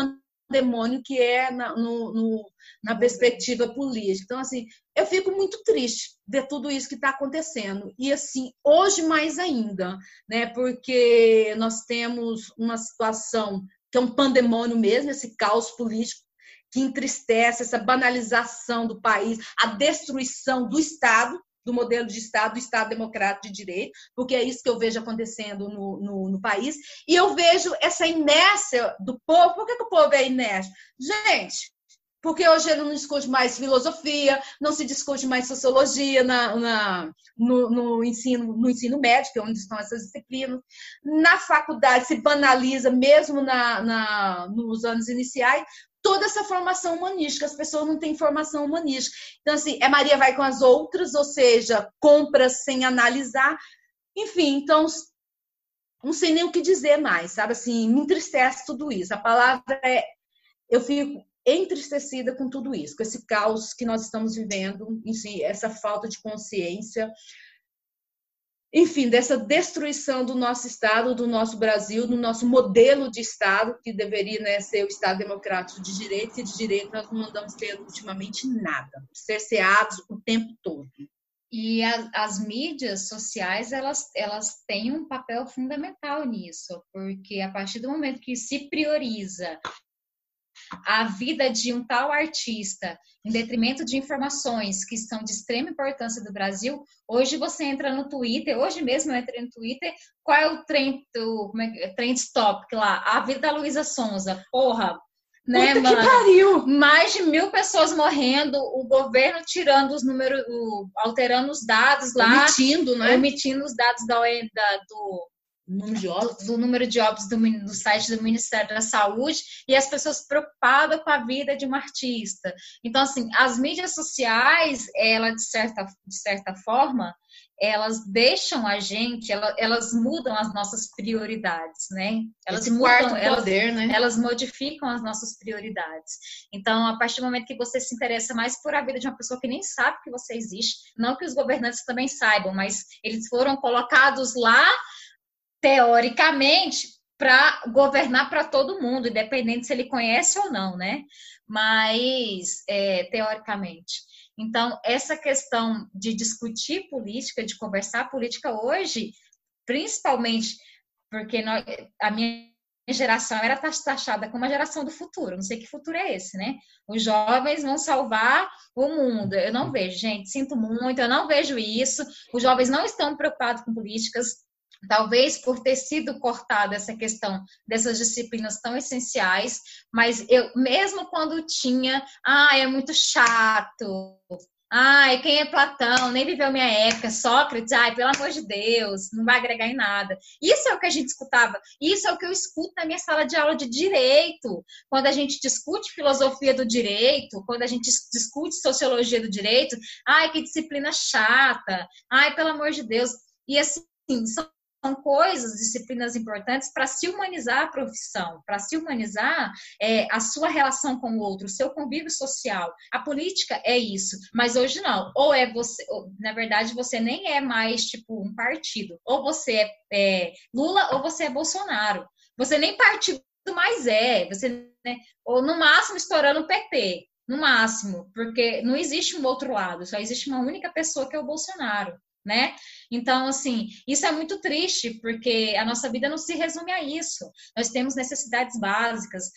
demônio que é na, no, no, na perspectiva política. Então, assim, eu fico muito triste de tudo isso que está acontecendo. E, assim, hoje mais ainda, né? Porque nós temos uma situação que é um pandemônio mesmo, esse caos político que entristece, essa banalização do país, a destruição do Estado, do modelo de Estado, do Estado democrático de direito, porque é isso que eu vejo acontecendo no, no, no, país. E eu vejo essa inércia do povo. Por que, que o povo é inércio? Gente, porque hoje ele não discute mais filosofia, não se discute mais sociologia na, na no, no, ensino, no ensino médio, que é onde estão essas disciplinas. Na faculdade se banaliza, mesmo na, na, nos anos iniciais, toda essa formação humanística. As pessoas não têm formação humanística. Então, assim, é Maria vai com as outras, ou seja, compra sem analisar. Enfim, então, não sei nem o que dizer mais, sabe? Assim, me entristece tudo isso. A palavra é. Eu fico entristecida com tudo isso, com esse caos que nós estamos vivendo, enfim, essa falta de consciência, enfim, dessa destruição do nosso Estado, do nosso Brasil, do nosso modelo de Estado, que deveria né, ser o Estado democrático de direito, e de direito nós não andamos tendo ultimamente nada, cerceados o tempo todo. E a, as mídias sociais, elas, elas têm um papel fundamental nisso, porque a partir do momento que se prioriza a vida de um tal artista em detrimento de informações que são de extrema importância do Brasil, hoje você entra no Twitter, hoje mesmo eu entrei no Twitter, qual é o trend, o, como é, trend topic lá? A vida da Luísa Sonza. Porra, né, Puta mano? pariu! Mais de mil pessoas morrendo, o governo tirando os números, alterando os dados lá. Omitindo, né? Omitindo os dados da, da do. Do, número de óbitos do, do, site do Ministério da Saúde e as pessoas preocupadas com a vida de um artista. Então, assim, as mídias sociais, ela, de certa, de certa forma, elas deixam a gente, elas, elas mudam as nossas prioridades, né? Elas Esse mudam, elas, poder, né? elas modificam as nossas prioridades. Então, a partir do momento que você se interessa mais por a vida de uma pessoa que nem sabe que você existe, não que os governantes também saibam, mas eles foram colocados lá teoricamente, para governar para todo mundo, independente se ele conhece ou não, né? Mas, é, teoricamente. Então, essa questão de discutir política, de conversar política hoje, principalmente porque nós, a minha geração era taxada como a geração do futuro. Não sei que futuro é esse, né? Os jovens vão salvar o mundo. Eu não vejo, gente, sinto muito, eu não vejo isso. Os jovens não estão preocupados com políticas talvez por ter sido cortada essa questão dessas disciplinas tão essenciais, mas eu mesmo quando tinha, ah, é muito chato. Ai, quem é Platão? Nem viveu minha época. Sócrates, ai, pelo amor de Deus, não vai agregar em nada. Isso é o que a gente escutava. Isso é o que eu escuto na minha sala de aula de direito. Quando a gente discute filosofia do direito, quando a gente discute sociologia do direito, ai, que disciplina chata. Ai, pelo amor de Deus. E assim, são são coisas, disciplinas importantes para se humanizar a profissão, para se humanizar é, a sua relação com o outro, o seu convívio social. A política é isso, mas hoje não. Ou é você, ou, na verdade, você nem é mais tipo um partido. Ou você é, é Lula ou você é Bolsonaro. Você nem partido mais é. Você, né, ou no máximo estourando o PT. No máximo, porque não existe um outro lado, só existe uma única pessoa que é o Bolsonaro né? Então, assim, isso é muito triste, porque a nossa vida não se resume a isso. Nós temos necessidades básicas,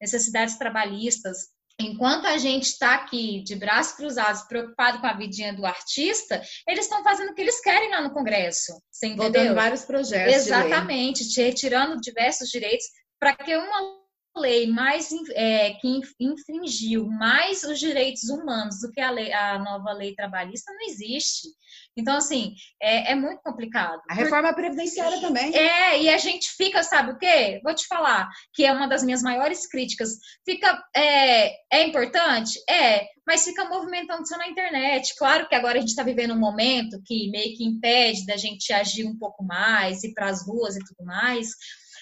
necessidades trabalhistas. Enquanto a gente está aqui de braços cruzados, preocupado com a vidinha do artista, eles estão fazendo o que eles querem lá no Congresso. Você entendeu? Votando vários projetos. Exatamente, te retirando diversos direitos para que uma lei mais é, que infringiu mais os direitos humanos do que a, lei, a nova lei trabalhista não existe. Então, assim, é, é muito complicado. A reforma previdenciária também. É, e a gente fica, sabe o quê? Vou te falar, que é uma das minhas maiores críticas. Fica, é, é importante? É, mas fica movimentando só na internet. Claro que agora a gente está vivendo um momento que meio que impede da gente agir um pouco mais, ir para as ruas e tudo mais,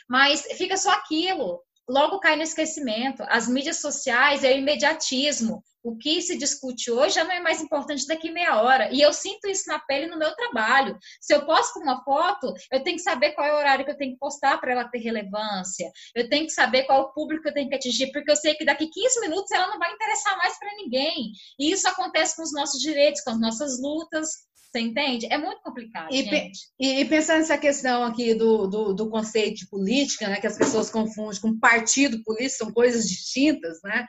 mas fica só aquilo logo cai no esquecimento. As mídias sociais é o imediatismo. o que se discute hoje já não é mais importante daqui meia hora. E eu sinto isso na pele no meu trabalho. Se eu posto uma foto, eu tenho que saber qual é o horário que eu tenho que postar para ela ter relevância. Eu tenho que saber qual é o público que eu tenho que atingir, porque eu sei que daqui 15 minutos ela não vai interessar mais para ninguém. E isso acontece com os nossos direitos, com as nossas lutas, você entende? É muito complicado, e, gente. E, pensando nessa questão aqui do, do, do, conceito de política, né, que as pessoas confundem com partido político, são coisas distintas, né?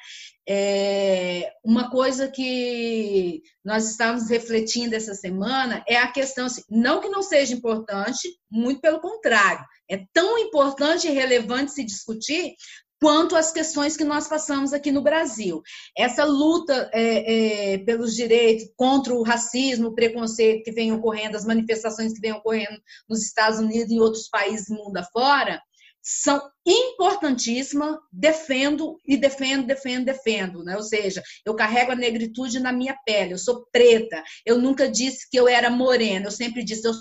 É, uma coisa que nós estamos refletindo essa semana é a questão, assim, não que não seja importante, muito pelo contrário, é tão importante e relevante se discutir quanto às questões que nós passamos aqui no Brasil. Essa luta é, é, pelos direitos contra o racismo, o preconceito que vem ocorrendo, as manifestações que vêm ocorrendo nos Estados Unidos e em outros países do mundo afora, são importantíssimas, defendo e defendo, defendo, defendo, né? Ou seja, eu carrego a negritude na minha pele, eu sou preta, eu nunca disse que eu era morena, eu sempre disse eu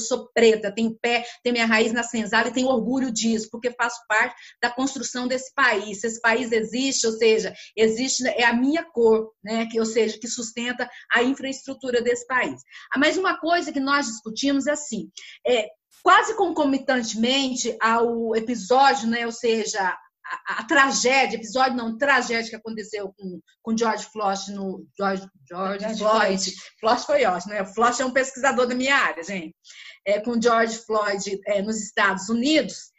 sou preta, tenho pé, tenho minha raiz na senzala e tenho orgulho disso, porque faço parte da construção desse país. Se esse país existe, ou seja, existe é a minha cor, né, que ou seja, que sustenta a infraestrutura desse país. Ah, mas uma coisa que nós discutimos é assim, é, quase concomitantemente ao episódio, né, ou seja, a, a, tragédia, episódio não, tragédia que aconteceu com, com George Floyd no George, George, George Floyd. Floyd. Floyd foi ótimo, né? Floyd é um pesquisador da minha área, gente. É, com George Floyd é, nos Estados Unidos.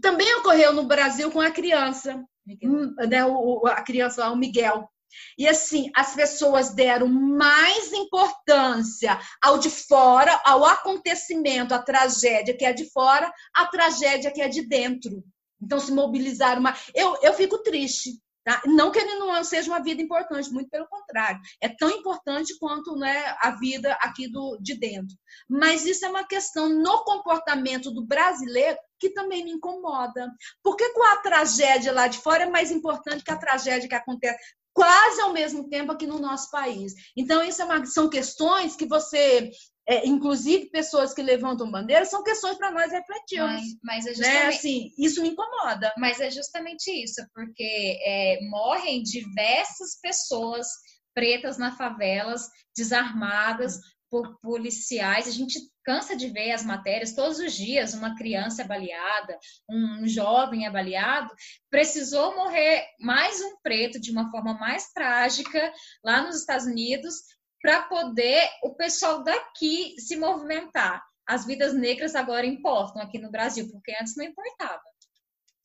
Também ocorreu no Brasil com a criança, hum, né, o, a criança lá, o Miguel. E assim, as pessoas deram mais importância ao de fora, ao acontecimento, à tragédia que é de fora, à tragédia que é de dentro. Então, se mobilizaram mais. Eu, eu fico triste. Tá? Não que ele não seja uma vida importante, muito pelo contrário. É tão importante quanto né, a vida aqui do, de dentro. Mas isso é uma questão no comportamento do brasileiro que também me incomoda. Por que, com a tragédia lá de fora é mais importante que a tragédia que acontece quase ao mesmo tempo aqui no nosso país? Então, isso é uma, são questões que você é, inclusive pessoas que levantam bandeira, são questões para nós refletirmos. Mas, mas é né? justamente... né? assim, isso me incomoda. Mas é justamente isso, porque é, morrem diversas pessoas pretas nas favelas, desarmadas por policiais. A gente cansa de ver as matérias todos os dias, uma criança baleada, um jovem abaleado, precisou morrer mais um preto de uma forma mais trágica lá nos Estados Unidos para poder o pessoal daqui se movimentar. As vidas negras agora importam aqui no Brasil, porque antes não importava.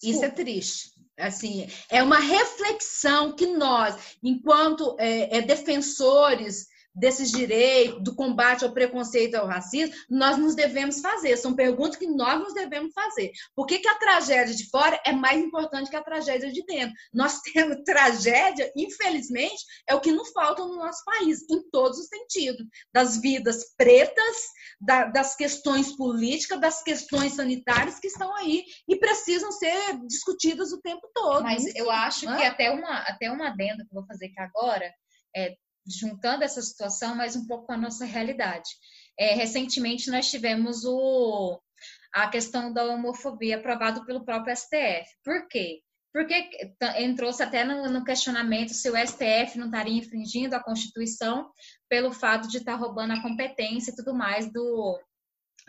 Isso é triste. Assim, é uma reflexão que nós, enquanto é, é, defensores desses direitos, do combate ao preconceito e ao racismo, nós nos devemos fazer. São perguntas que nós nos devemos fazer. Por que, que a tragédia de fora é mais importante que a tragédia de dentro? Nós temos tragédia, infelizmente, é o que nos falta no nosso país, em todos os sentidos. Das vidas pretas, da, das questões políticas, das questões sanitárias que estão aí e precisam ser discutidas o tempo todo. Mas eu acho que até uma, até uma adenda que eu vou fazer aqui agora, é, juntando essa situação mais um pouco com a nossa realidade. É, recentemente nós tivemos o, a questão da homofobia aprovado pelo próprio STF. Por quê? Porque entrou-se até no, no, questionamento se o STF não estaria infringindo a Constituição pelo fato de estar roubando a competência e tudo mais do,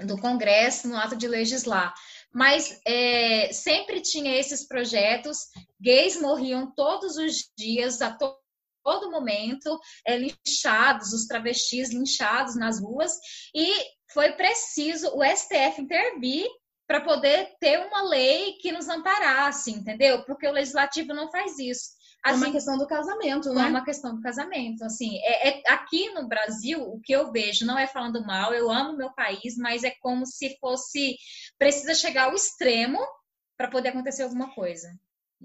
do Congresso no ato de legislar. Mas é, sempre tinha esses projetos, gays morriam todos os dias, a to todo momento é, linchados, os travestis linchados nas ruas, e foi preciso o STF intervir para poder ter uma lei que nos amparasse, entendeu? Porque o legislativo não faz isso. Assim, é uma questão do casamento, né? É uma questão do casamento. Assim, é, é, aqui no Brasil, o que eu vejo, não é falando mal, eu amo meu país, mas é como se fosse. Precisa chegar ao extremo para poder acontecer alguma coisa.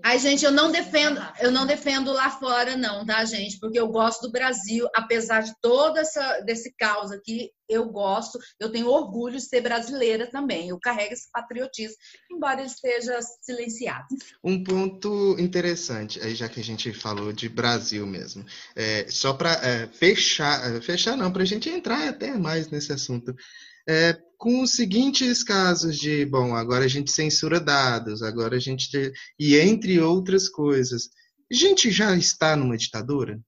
Ai, gente, eu não defendo, eu não defendo lá fora, não, tá, gente? Porque eu gosto do Brasil, apesar de todo essa, desse caos aqui, eu gosto, eu tenho orgulho de ser brasileira também. Eu carrego esse patriotismo, embora ele esteja silenciado. Um ponto interessante, aí já que a gente falou de Brasil mesmo, é, só para é, fechar, é, fechar não, para a gente entrar até mais nesse assunto. É, com os seguintes casos de, bom, agora a gente censura dados, agora a gente. E entre outras coisas. A gente já está numa ditadura?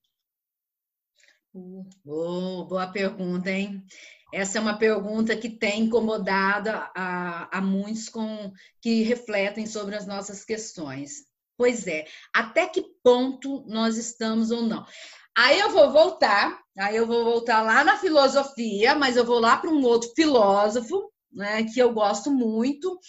Oh, boa pergunta, hein? Essa é uma pergunta que tem incomodado a, a muitos com, que refletem sobre as nossas questões. Pois é, até que ponto nós estamos ou não? Aí eu vou voltar, aí eu vou voltar lá na filosofia, mas eu vou lá para um outro filósofo, né, que eu gosto muito.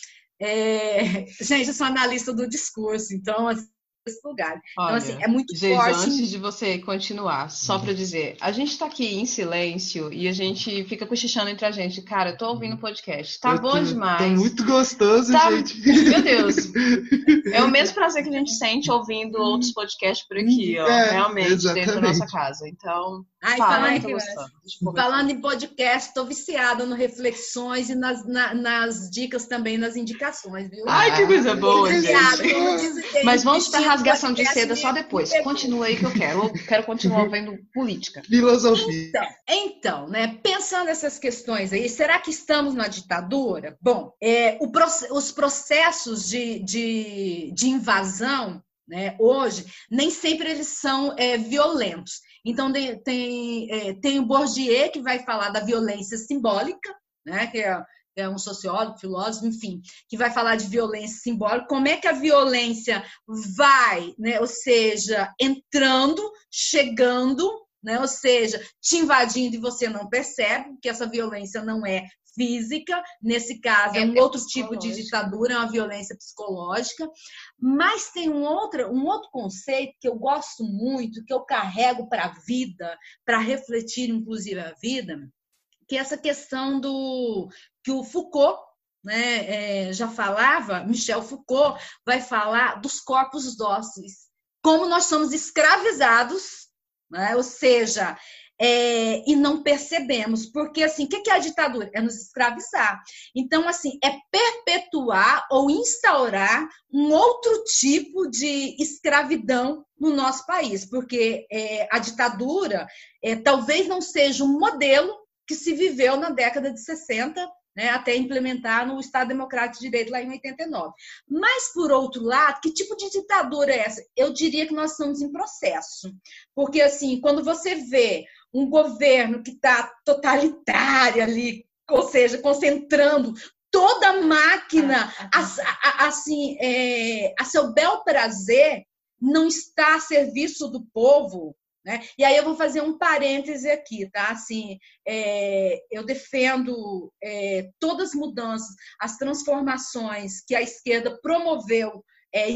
É... Gente, eu sou analista do discurso, então assim, esse lugar. Olha, então, assim, é muito gente, forte. Antes de você continuar, só para dizer, a gente está aqui em silêncio e a gente fica cochichando entre a gente. Cara, eu tô ouvindo o podcast. Tá eu bom tô, demais. Tá muito gostoso, tá, gente. Meu Deus. É o mesmo prazer que a gente sente ouvindo outros podcasts por aqui, ó. É, realmente, exatamente. dentro da nossa casa. Então. Ai, fala, falando, falando em podcast, estou viciada no Reflexões e nas, na, nas dicas também, nas indicações, viu? Ai, que coisa boa, gente. Mas vamos para rasgação de seda só depois. Continua aí que eu quero. Eu quero continuar vendo política. Filosofia. Então, então, né, pensando nessas questões aí, será que estamos na ditadura? Bom, é, o, os processos de, de, de invasão né, hoje, nem sempre eles são é, violentos. Então, tem, é, tem o Bourdieu, que vai falar da violência simbólica, né, que é, é um sociólogo, filósofo, enfim, que vai falar de violência simbólica, como é que a violência vai, né, ou seja, entrando, chegando, né, ou seja, te invadindo e você não percebe que essa violência não é física, nesse caso é, é um outro tipo de ditadura, é uma violência psicológica, mas tem um outro, um outro conceito que eu gosto muito, que eu carrego para a vida, para refletir inclusive a vida, que essa questão do que o Foucault né, é, já falava, Michel Foucault vai falar dos corpos dóceis, como nós somos escravizados, né, ou seja, é, e não percebemos. Porque, assim, o que é a ditadura? É nos escravizar. Então, assim, é perpetuar ou instaurar um outro tipo de escravidão no nosso país. Porque é, a ditadura é, talvez não seja um modelo que se viveu na década de 60 né, até implementar no Estado Democrático de Direito lá em 89. Mas, por outro lado, que tipo de ditadura é essa? Eu diria que nós estamos em processo. Porque, assim, quando você vê um governo que está totalitário ali, ou seja, concentrando toda a máquina ah, ah, a, a, assim, é, a seu bel prazer, não está a serviço do povo, né? E aí eu vou fazer um parêntese aqui, tá? Assim, é, eu defendo é, todas as mudanças, as transformações que a esquerda promoveu é,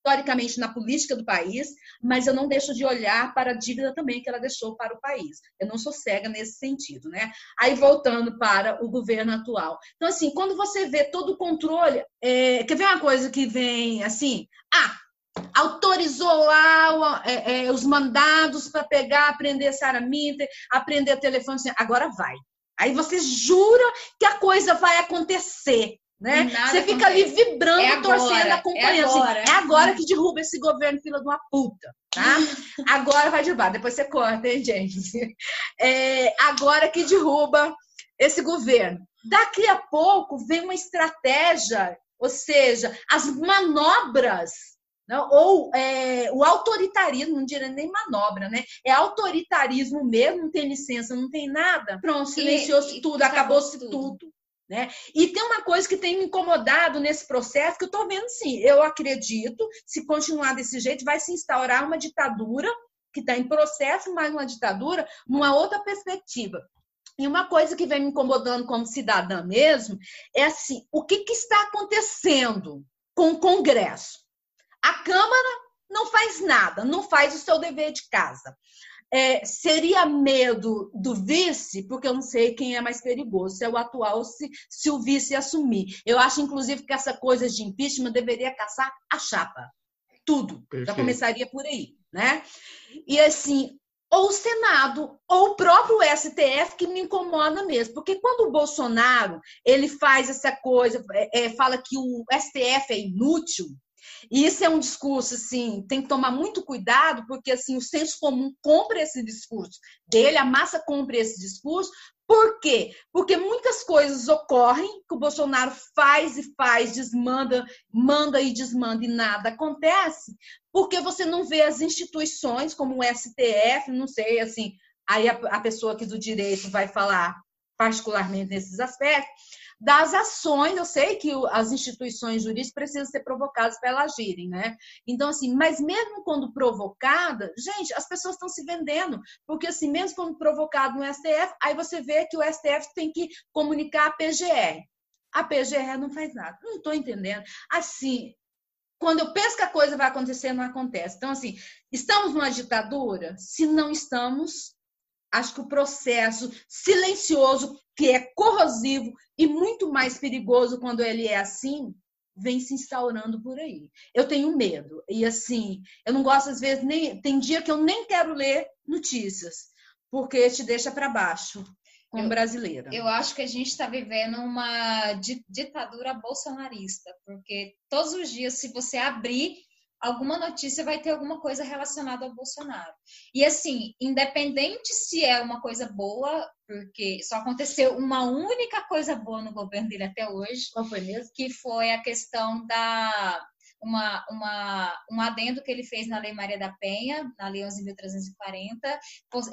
historicamente na política do país, mas eu não deixo de olhar para a dívida também que ela deixou para o país. Eu não sou cega nesse sentido, né? Aí voltando para o governo atual. Então, assim, quando você vê todo o controle, é, quer ver uma coisa que vem assim? Ah, autorizou lá é, é, os mandados para pegar, aprender Sarah Minter, aprender telefone, assim, agora vai. Aí você jura que a coisa vai acontecer. Né? Você fica ali vibrando, é agora, torcendo, acompanhando. É agora, assim, é agora que derruba esse governo, filho de uma puta. Tá? agora vai derrubar, depois você corta, hein, gente? É, agora que derruba esse governo. Daqui a pouco vem uma estratégia, ou seja, as manobras não, ou é, o autoritarismo, não diria nem manobra, né? É autoritarismo mesmo, não tem licença, não tem nada. Pronto, silenciou-se tudo, acabou-se tudo. tudo. Né? E tem uma coisa que tem me incomodado nesse processo, que eu estou vendo sim, eu acredito, se continuar desse jeito, vai se instaurar uma ditadura que está em processo, mas uma ditadura numa outra perspectiva. E uma coisa que vem me incomodando como cidadã mesmo é assim: o que, que está acontecendo com o Congresso? A Câmara não faz nada, não faz o seu dever de casa. É, seria medo do vice, porque eu não sei quem é mais perigoso, se é o atual ou se, se o vice assumir. Eu acho, inclusive, que essa coisa de impeachment deveria caçar a chapa. Tudo. Perfeito. Já começaria por aí, né? E assim, ou o Senado, ou o próprio STF, que me incomoda mesmo. Porque quando o Bolsonaro ele faz essa coisa, é, é fala que o STF é inútil, e isso é um discurso, assim, tem que tomar muito cuidado, porque, assim, o senso comum compra esse discurso dele, a massa compra esse discurso. Por quê? Porque muitas coisas ocorrem que o Bolsonaro faz e faz, desmanda, manda e desmanda e nada acontece, porque você não vê as instituições como o STF, não sei, assim, aí a, a pessoa aqui do direito vai falar particularmente nesses aspectos, das ações, eu sei que as instituições jurídicas precisam ser provocadas para elas agirem, né? Então, assim, mas mesmo quando provocada, gente, as pessoas estão se vendendo, porque assim, mesmo quando provocado no STF, aí você vê que o STF tem que comunicar a PGR. A PGR não faz nada. Não estou entendendo. Assim, quando eu penso que a coisa vai acontecer, não acontece. Então, assim, estamos numa ditadura? Se não estamos, acho que o processo silencioso, que é corrosivo e muito mais perigoso quando ele é assim, vem se instaurando por aí. Eu tenho medo. E assim, eu não gosto, às vezes, nem. Tem dia que eu nem quero ler notícias, porque te deixa para baixo como eu, brasileira. Eu acho que a gente está vivendo uma ditadura bolsonarista, porque todos os dias, se você abrir alguma notícia vai ter alguma coisa relacionada ao Bolsonaro. E assim, independente se é uma coisa boa, porque só aconteceu uma única coisa boa no governo dele até hoje. Qual foi mesmo? Que foi a questão da uma, uma, um adendo que ele fez na Lei Maria da Penha, na Lei 11.340,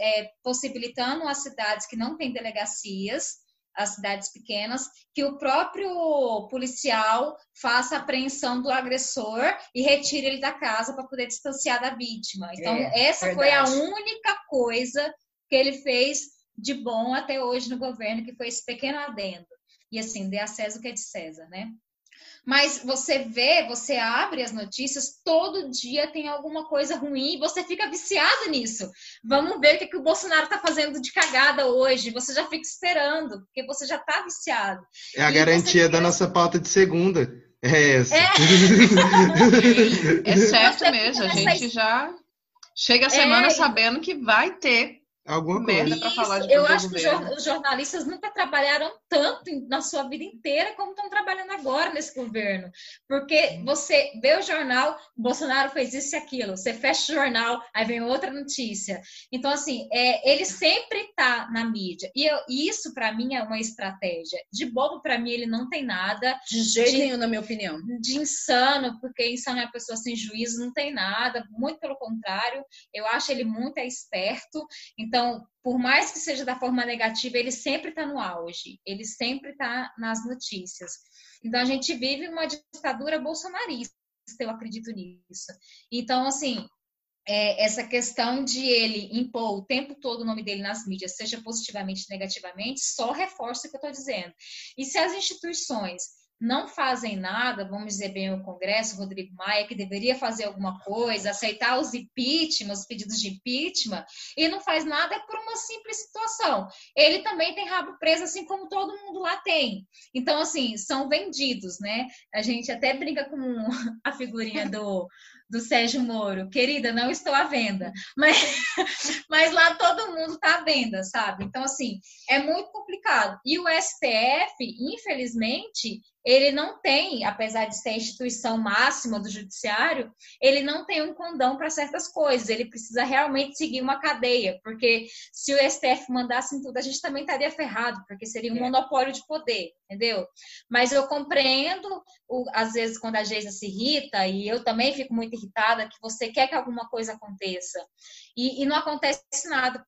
é, possibilitando as cidades que não têm delegacias as cidades pequenas, que o próprio policial faça a apreensão do agressor e retire ele da casa para poder distanciar da vítima. Então, é, essa verdade. foi a única coisa que ele fez de bom até hoje no governo, que foi esse pequeno adendo. E assim, dê a César o que é de César, né? Mas você vê, você abre as notícias, todo dia tem alguma coisa ruim e você fica viciado nisso. Vamos ver o que, que o Bolsonaro está fazendo de cagada hoje. Você já fica esperando, porque você já está viciado. É a e garantia fica... da nossa pauta de segunda. É essa. É, é certo mesmo. A gente já chega a semana é... sabendo que vai ter Alguma coisa. para falar de Eu acho que os jornalistas nunca trabalharam tanto na sua vida inteira como estão trabalhando agora nesse governo. Porque você vê o jornal, Bolsonaro fez isso e aquilo, você fecha o jornal, aí vem outra notícia. Então, assim, é, ele sempre está na mídia. E eu, isso, para mim, é uma estratégia. De bobo, para mim, ele não tem nada. De jeito de, nenhum, na minha opinião. De insano, porque insano é uma pessoa sem juízo, não tem nada. Muito pelo contrário, eu acho ele muito esperto. Então, então, por mais que seja da forma negativa, ele sempre está no auge, ele sempre está nas notícias. Então, a gente vive uma ditadura bolsonarista, eu acredito nisso. Então, assim, é, essa questão de ele impor o tempo todo o nome dele nas mídias, seja positivamente negativamente, só reforça o que eu estou dizendo. E se as instituições não fazem nada, vamos dizer bem o Congresso, Rodrigo Maia, que deveria fazer alguma coisa, aceitar os impeachment, os pedidos de impeachment, e não faz nada por uma simples situação. Ele também tem rabo preso, assim como todo mundo lá tem. Então, assim, são vendidos, né? A gente até brinca com a figurinha do do Sérgio Moro, querida, não estou à venda, mas, mas lá todo mundo está à venda, sabe? Então, assim, é muito complicado. E o STF, infelizmente, ele não tem, apesar de ser a instituição máxima do judiciário, ele não tem um condão para certas coisas. Ele precisa realmente seguir uma cadeia, porque se o STF mandasse em tudo, a gente também estaria ferrado, porque seria um é. monopólio de poder, entendeu? Mas eu compreendo, às vezes, quando a Geisa se irrita, e eu também fico muito irritada, que você quer que alguma coisa aconteça, e, e não acontece nada,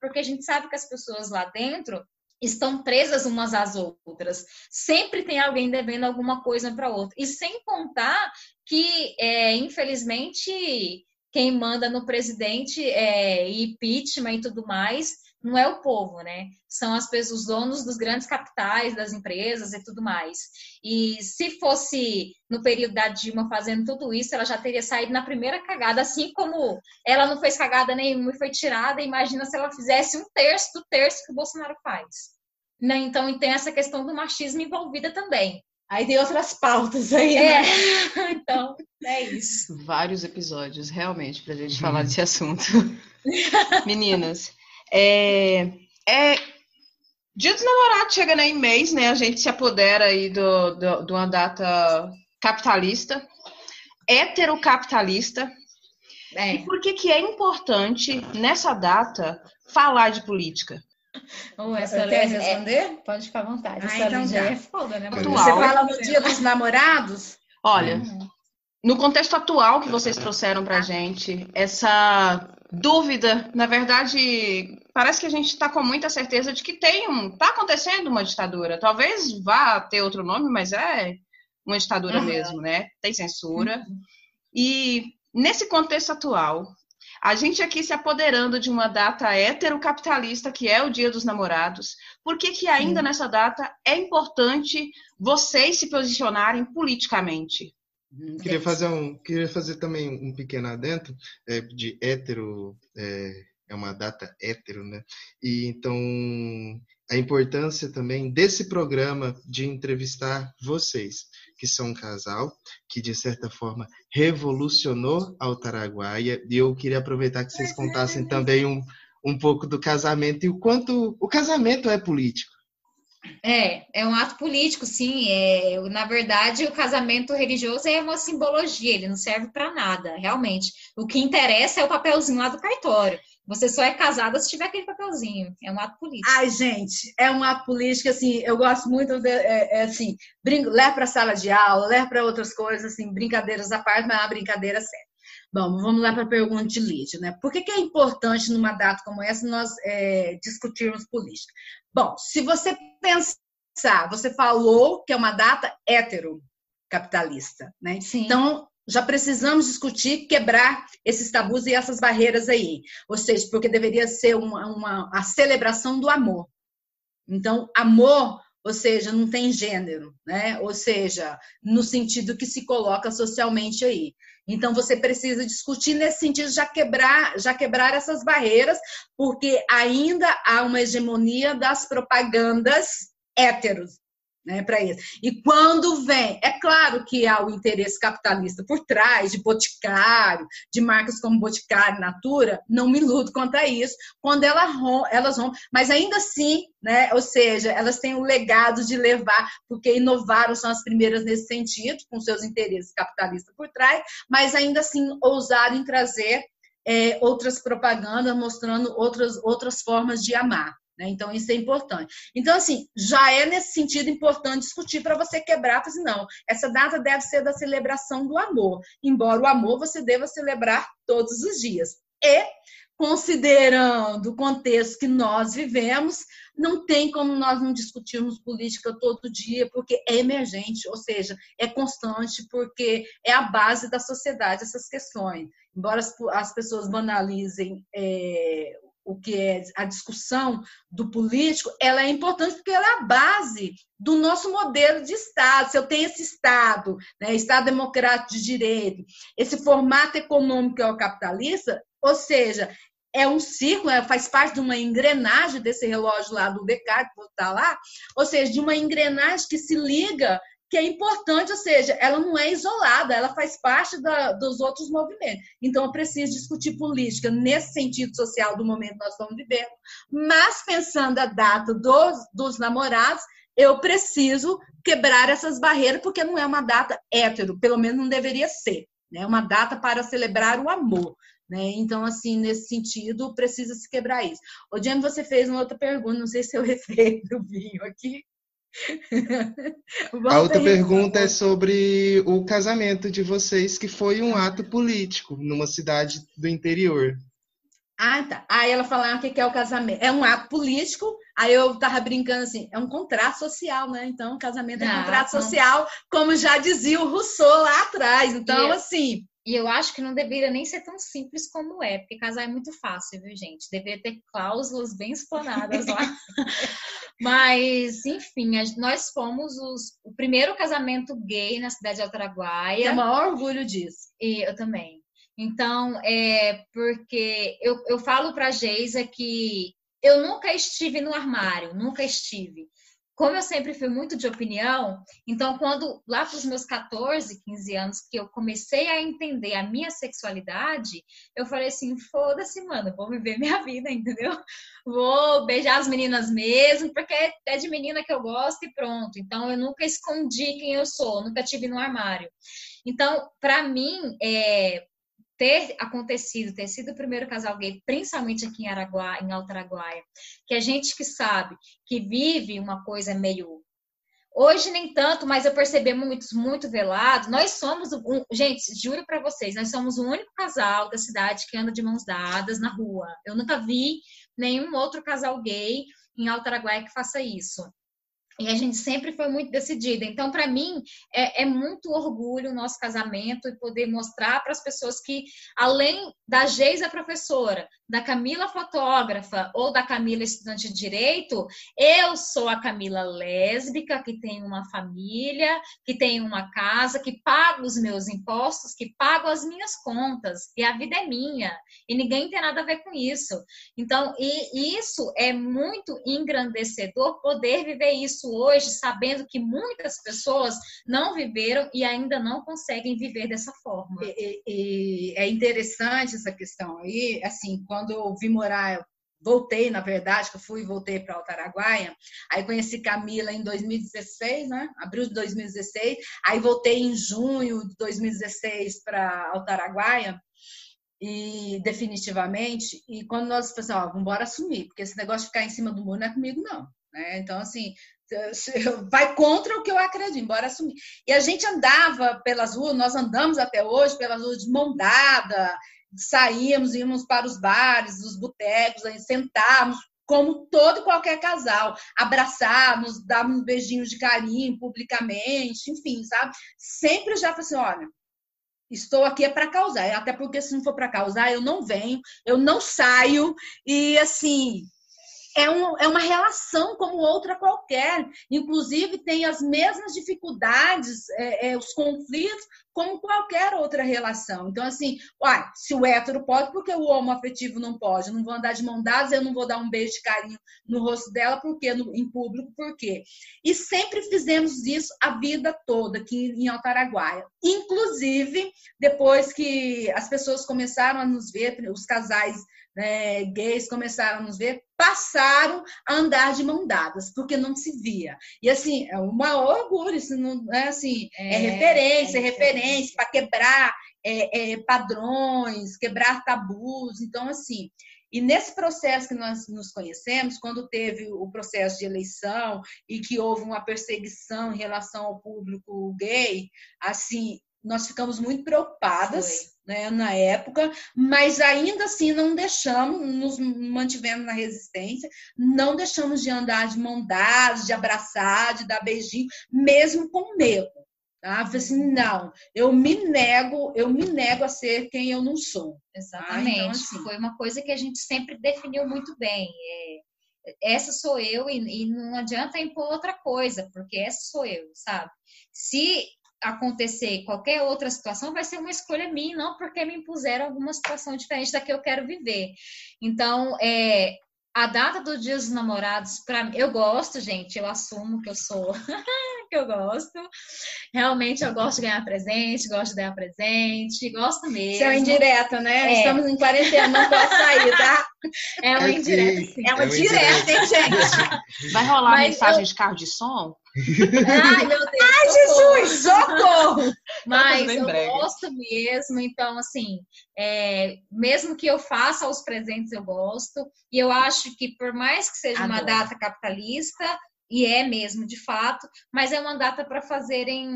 porque a gente sabe que as pessoas lá dentro estão presas umas às outras. Sempre tem alguém devendo alguma coisa para outra. E sem contar que, é, infelizmente, quem manda no presidente é impeachment e tudo mais não é o povo, né? São as pessoas, os donos dos grandes capitais, das empresas e tudo mais. E se fosse no período da Dilma fazendo tudo isso, ela já teria saído na primeira cagada, assim como ela não fez cagada nenhuma e foi tirada. Imagina se ela fizesse um terço do terço que o Bolsonaro faz. Né? Então, tem essa questão do machismo envolvida também. Aí tem outras pautas aí. É. Né? então, é isso. Vários episódios, realmente, para a gente falar desse assunto. Meninas, é, é, Dia dos Namorados chega né, em mês, né? A gente se apodera aí do, do, de uma data capitalista, heterocapitalista. É. E por que, que é importante, nessa data, falar de política? Oh, essa quer responder? É, pode ficar à vontade. Ah, então já é foda, né? Atual. Você fala no dia dos namorados? Olha, uhum. no contexto atual que vocês trouxeram pra gente, essa dúvida, na verdade, parece que a gente está com muita certeza de que tem um, está acontecendo uma ditadura. Talvez vá ter outro nome, mas é uma ditadura uhum. mesmo, né? Tem censura. Uhum. E nesse contexto atual, a gente aqui se apoderando de uma data heterocapitalista, que é o Dia dos Namorados, por que, que ainda uhum. nessa data é importante vocês se posicionarem politicamente? Hum, queria fazer, um, queria fazer também um pequeno adentro é, de hétero, é, é uma data hétero, né? E então a importância também desse programa de entrevistar vocês, que são um casal que de certa forma revolucionou a Altaraguaia, e eu queria aproveitar que vocês contassem também um, um pouco do casamento e o quanto o casamento é político. É, é um ato político, sim. É, na verdade, o casamento religioso é uma simbologia, ele não serve para nada, realmente. O que interessa é o papelzinho lá do cartório. Você só é casada se tiver aquele papelzinho. É um ato político. Ai, gente, é um ato político, assim, eu gosto muito, de, é, é assim, brinco, leva para sala de aula, leva para outras coisas, assim, brincadeiras à parte, mas é uma brincadeira séria. Bom, vamos lá para a pergunta de Lídia, né? Por que, que, é importante numa data como essa nós é, discutirmos política? Bom, se você pensar, você falou que é uma data heterocapitalista, né? Sim. Então, já precisamos discutir, quebrar esses tabus e essas barreiras aí. Ou seja, porque deveria ser uma, uma a celebração do amor. Então, amor ou seja, não tem gênero, né? Ou seja, no sentido que se coloca socialmente aí. Então você precisa discutir nesse sentido já quebrar, já quebrar essas barreiras, porque ainda há uma hegemonia das propagandas héteros, né, para isso. E quando vem, é claro que há o interesse capitalista por trás, de Boticário, de marcas como Boticário, Natura, não me iludo quanto a isso, quando ela rom, elas vão, mas ainda assim, né, ou seja, elas têm o legado de levar, porque inovaram, são as primeiras nesse sentido, com seus interesses capitalistas por trás, mas ainda assim ousaram em trazer é, outras propagandas mostrando outras, outras formas de amar. Né? Então, isso é importante. Então, assim, já é nesse sentido importante discutir para você quebrar, assim, não, essa data deve ser da celebração do amor, embora o amor você deva celebrar todos os dias. E, considerando o contexto que nós vivemos, não tem como nós não discutirmos política todo dia, porque é emergente, ou seja, é constante, porque é a base da sociedade essas questões. Embora as, as pessoas banalizem é, o que é a discussão do político, ela é importante porque ela é a base do nosso modelo de Estado. Se eu tenho esse Estado, né, Estado democrático de direito, esse formato econômico que é o capitalista, ou seja, é um círculo, é, faz parte de uma engrenagem desse relógio lá do Descartes, que está lá, ou seja, de uma engrenagem que se liga que é importante, ou seja, ela não é isolada, ela faz parte da, dos outros movimentos. Então, eu preciso discutir política nesse sentido social do momento que nós estamos vivendo, mas pensando a data dos, dos namorados, eu preciso quebrar essas barreiras, porque não é uma data hétero, pelo menos não deveria ser. É né? uma data para celebrar o amor. Né? Então, assim, nesse sentido, precisa se quebrar isso. O Jamie, você fez uma outra pergunta, não sei se eu refei do vinho aqui, a outra pergunta é sobre o casamento de vocês, que foi um ato político numa cidade do interior. Ah, tá. Aí ela falava o que é o casamento. É um ato político, aí eu tava brincando assim, é um contrato social, né? Então, casamento é um ah, contrato social, como já dizia o Rousseau lá atrás. Então, assim, e eu acho que não deveria nem ser tão simples como é, porque casar é muito fácil, viu, gente? Deveria ter cláusulas bem explanadas lá. Mas, enfim, nós fomos os, o primeiro casamento gay na cidade de Altaraguaia. O maior orgulho disso. E eu também. Então, é porque eu, eu falo para a Geisa que eu nunca estive no armário, nunca estive como eu sempre fui muito de opinião, então quando lá para os meus 14, 15 anos que eu comecei a entender a minha sexualidade, eu falei assim, foda-se, mano, vou viver minha vida, entendeu? Vou beijar as meninas mesmo, porque é de menina que eu gosto e pronto. Então eu nunca escondi quem eu sou, nunca tive no armário. Então, para mim, é, ter acontecido, ter sido o primeiro casal gay, principalmente aqui em Araguá, em Alto Araguaia, que a gente que sabe, que vive uma coisa meio Hoje nem tanto, mas eu percebi muitos muito velado. Nós somos, um, gente, juro para vocês, nós somos o único casal da cidade que anda de mãos dadas na rua. Eu nunca vi nenhum outro casal gay em Altaraguaia que faça isso. E a gente sempre foi muito decidida. Então, para mim, é, é, muito orgulho o nosso casamento e poder mostrar para as pessoas que, além da Geisa professora, da Camila fotógrafa ou da Camila estudante de direito, eu sou a Camila lésbica, que tem uma família, que tem uma casa, que pago os meus impostos, que pago as minhas contas, e a vida é minha, e ninguém tem nada a ver com isso. Então, e isso é muito engrandecedor poder viver isso hoje, sabendo que muitas pessoas não viveram e ainda não conseguem viver dessa forma. E, e, é interessante essa questão aí, assim, quando eu vim morar voltei, na verdade, que eu fui e voltei para Altaraguaia. Aí conheci Camila em 2016, né? Abril de 2016. Aí voltei em junho de 2016 para Altaraguaia. E definitivamente, e quando nós pensamos, ó, vamos embora assumir, porque esse negócio de ficar em cima do muro não é comigo, não. Né? Então, assim, vai contra o que eu acredito, embora assumir. E a gente andava pelas ruas, nós andamos até hoje pelas ruas de mão dada, saíamos, íamos para os bares, os botecos, sentarmos, como todo e qualquer casal, abraçarmos, darmos beijinhos de carinho publicamente, enfim, sabe? Sempre já falei assim, olha, estou aqui é para causar, até porque se não for para causar, eu não venho, eu não saio, e assim, é, um, é uma relação como outra qualquer. Inclusive, tem as mesmas dificuldades, é, é, os conflitos, como qualquer outra relação. Então, assim, uai, se o hétero pode, porque o homoafetivo não pode? Eu não vou andar de mão dadas, eu não vou dar um beijo de carinho no rosto dela, porque no, em público, por quê? E sempre fizemos isso a vida toda aqui em Altaraguaia. Inclusive, depois que as pessoas começaram a nos ver, os casais né, gays começaram a nos ver, passaram a andar de mão dadas, porque não se via. E assim, é um maior orgulho, isso não é assim, é, é referência, é, é referência para quebrar é, é, padrões, quebrar tabus. Então, assim, e nesse processo que nós nos conhecemos, quando teve o processo de eleição e que houve uma perseguição em relação ao público gay, assim, nós ficamos muito preocupadas né, na época, mas ainda assim não deixamos, nos mantivemos na resistência, não deixamos de andar de mão dadas, de abraçar, de dar beijinho, mesmo com medo. Tá? Falei assim, não, eu me nego, eu me nego a ser quem eu não sou. Exatamente. Tá? Então, assim, Foi uma coisa que a gente sempre definiu muito bem. É, essa sou eu e, e não adianta impor outra coisa, porque essa sou eu, sabe? Se acontecer qualquer outra situação, vai ser uma escolha minha, não porque me impuseram alguma situação diferente da que eu quero viver. Então, é, a data do Dia dos Namorados, para eu gosto, gente, eu assumo que eu sou, que eu gosto. Realmente eu gosto de ganhar presente, gosto de ganhar presente, gosto mesmo. Isso é uma indireta, né? É. Estamos em quarentena, não posso sair, tá? É uma é indireta, sim. É uma é direta, hein, gente? Vai rolar Mas mensagem eu... de carro de som? Ai, meu Deus. Ai, Jesus, socorro! Mas eu gosto mesmo, então, assim, é, mesmo que eu faça os presentes, eu gosto. E eu acho que, por mais que seja Adoro. uma data capitalista, e é mesmo, de fato, mas é uma data para fazerem,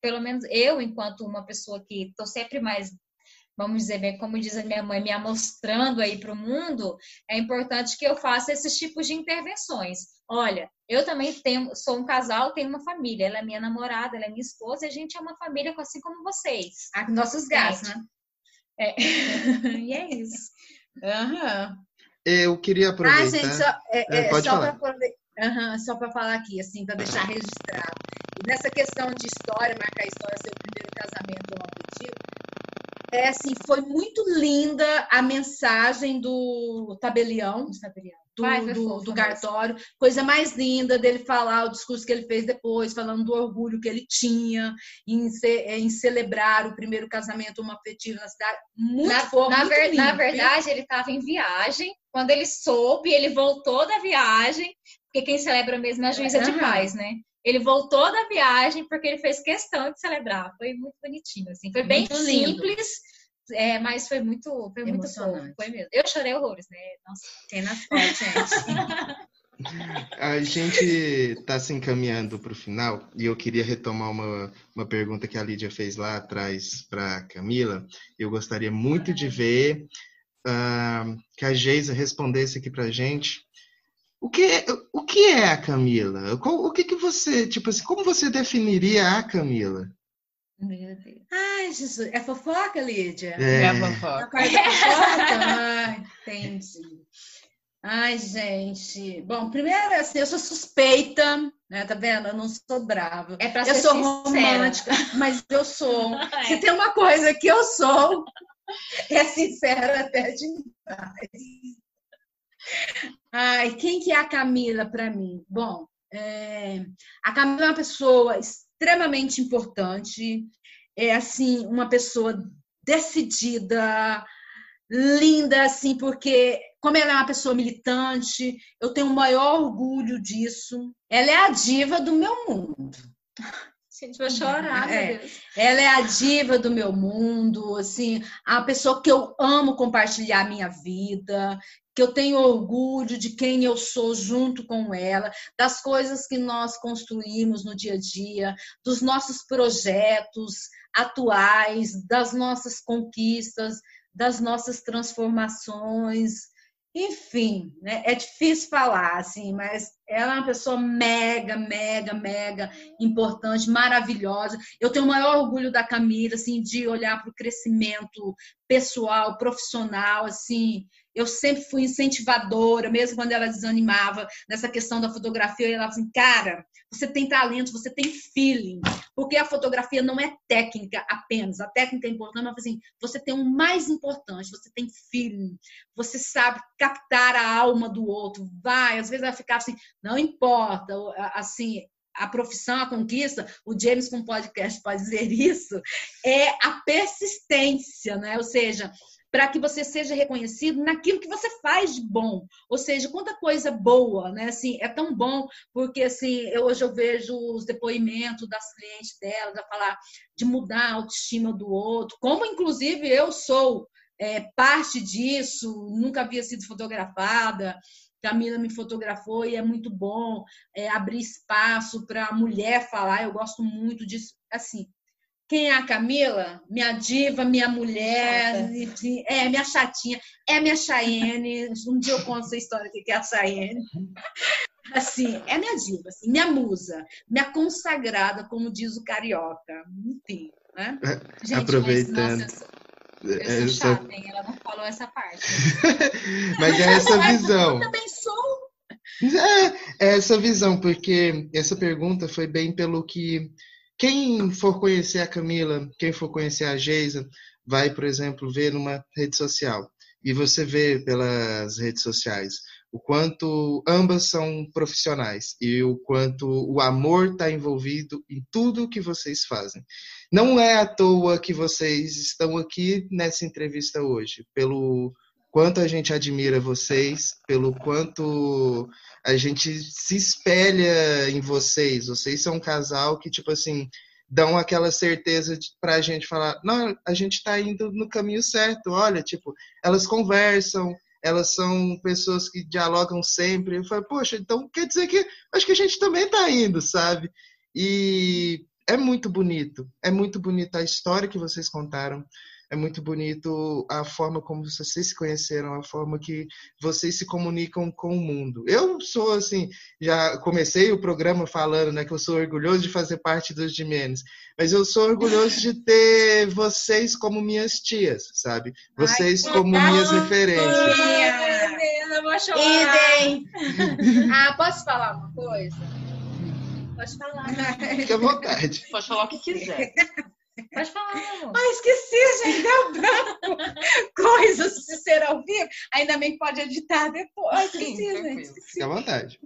pelo menos eu, enquanto uma pessoa que estou sempre mais vamos dizer, como diz a minha mãe, me amostrando aí para o mundo, é importante que eu faça esses tipos de intervenções. Olha, eu também tenho, sou um casal, tenho uma família. Ela é minha namorada, ela é minha esposa, e a gente é uma família assim como vocês. Ah, nossos gatos, né? É. e é isso. Uhum. Eu queria aproveitar. Ah, gente, só, é, é, é só para uhum, falar aqui, assim, para deixar registrado. E nessa questão de história, marcar a história, ser o primeiro casamento ou afetivo, é assim, foi muito linda a mensagem do tabelião, do, tabelião, do, Vai, do, do cartório, coisa mais linda dele falar o discurso que ele fez depois, falando do orgulho que ele tinha em, em celebrar o primeiro casamento homoafetivo na cidade. Muito na, fofo, na, ver, na verdade, ele estava em viagem, quando ele soube, ele voltou da viagem, porque quem celebra mesmo é a juíza de paz, né? Ele voltou da viagem porque ele fez questão de celebrar. Foi muito bonitinho, assim. Foi bem muito simples, é, mas foi muito, foi muito fofo. Foi mesmo. Eu chorei horrores, né? Nossa, tem nas fotos, gente. A gente está se encaminhando para o final e eu queria retomar uma, uma pergunta que a Lídia fez lá atrás para Camila. Eu gostaria muito de ver uh, que a Geisa respondesse aqui pra gente. O que, é, o que é a Camila? O que, que você, tipo assim, como você definiria a Camila? Meu Deus. Ai, Jesus. É fofoca, Lídia? É, é fofoca. Da fofoca? Ai, entendi. Ai, gente. Bom, primeiro, assim, eu sou suspeita, né? Tá vendo? Eu não sou brava. É pra eu ser sou sincera. romântica, mas eu sou. É. Se tem uma coisa que eu sou, é sincera até demais. Ai, quem que é a Camila para mim? Bom, é, a Camila é uma pessoa extremamente importante, é assim, uma pessoa decidida, linda, assim, porque como ela é uma pessoa militante, eu tenho o maior orgulho disso. Ela é a diva do meu mundo. Gente, vou chorar, É. meu Deus. Ela é a diva do meu mundo, assim, a pessoa que eu amo compartilhar a minha vida, que eu tenho orgulho de quem eu sou junto com ela, das coisas que nós construímos no dia a dia, dos nossos projetos atuais, das nossas conquistas, das nossas transformações. Enfim, né? é difícil falar, assim, mas ela é uma pessoa mega, mega, mega importante, maravilhosa. Eu tenho o maior orgulho da Camila, assim, de olhar para o crescimento pessoal, profissional, assim. Eu sempre fui incentivadora, mesmo quando ela desanimava nessa questão da fotografia. Falava assim, cara, você tem talento, você tem feeling, porque a fotografia não é técnica apenas. A técnica é importante, mas assim, você tem o mais importante, você tem feeling, você sabe captar a alma do outro. Vai, às vezes ela ficava assim, não importa, assim, a profissão, a conquista, o James com podcast pode dizer isso, é a persistência, né? Ou seja, para que você seja reconhecido naquilo que você faz de bom. Ou seja, quanta coisa boa, né? Assim, é tão bom, porque assim, eu, hoje eu vejo os depoimentos das clientes delas a falar de mudar a autoestima do outro, como inclusive eu sou é, parte disso, nunca havia sido fotografada. Camila me fotografou e é muito bom é, abrir espaço para a mulher falar. Eu gosto muito disso. Assim, quem é a Camila? Minha diva, minha mulher, enfim, é minha chatinha, é minha Chayenne. Um dia eu conto essa história aqui, que é a Chayenne. Assim, é minha diva, assim, minha musa, minha consagrada, como diz o carioca. Enfim, né? Gente, Aproveitando. Mas, nossa, eu sou Essa- chata, hein? Ela não falou essa parte. Mas é essa visão. Eu também sou. É, é essa visão, porque essa pergunta foi bem pelo que quem for conhecer a Camila, quem for conhecer a Geisa, vai, por exemplo, ver numa rede social. E você vê pelas redes sociais o quanto ambas são profissionais e o quanto o amor está envolvido em tudo que vocês fazem. Não é à toa que vocês estão aqui nessa entrevista hoje, pelo quanto a gente admira vocês, pelo quanto a gente se espelha em vocês. Vocês são um casal que, tipo assim, dão aquela certeza de, pra gente falar, não, a gente tá indo no caminho certo. Olha, tipo, elas conversam, elas são pessoas que dialogam sempre. Eu falo, poxa, então quer dizer que acho que a gente também tá indo, sabe? E é muito bonito. É muito bonita a história que vocês contaram. É muito bonito a forma como vocês se conheceram, a forma que vocês se comunicam com o mundo. Eu sou assim, já comecei o programa falando, né, que eu sou orgulhoso de fazer parte dos de menos, mas eu sou orgulhoso de ter vocês como minhas tias, sabe? Vocês Ai, como minhas legal. referências. Menina, eu vou chorar. Idem. Ah, posso falar uma coisa? Pode falar. Fique à vontade. Pode falar o que quiser. Pode falar, meu amor. Ah, esqueci, gente, deu branco. Coisas de ser ao vivo. Ainda bem que pode editar depois. Sim, Esqueci, gente. tranquilo. Esqueci. Fique à vontade.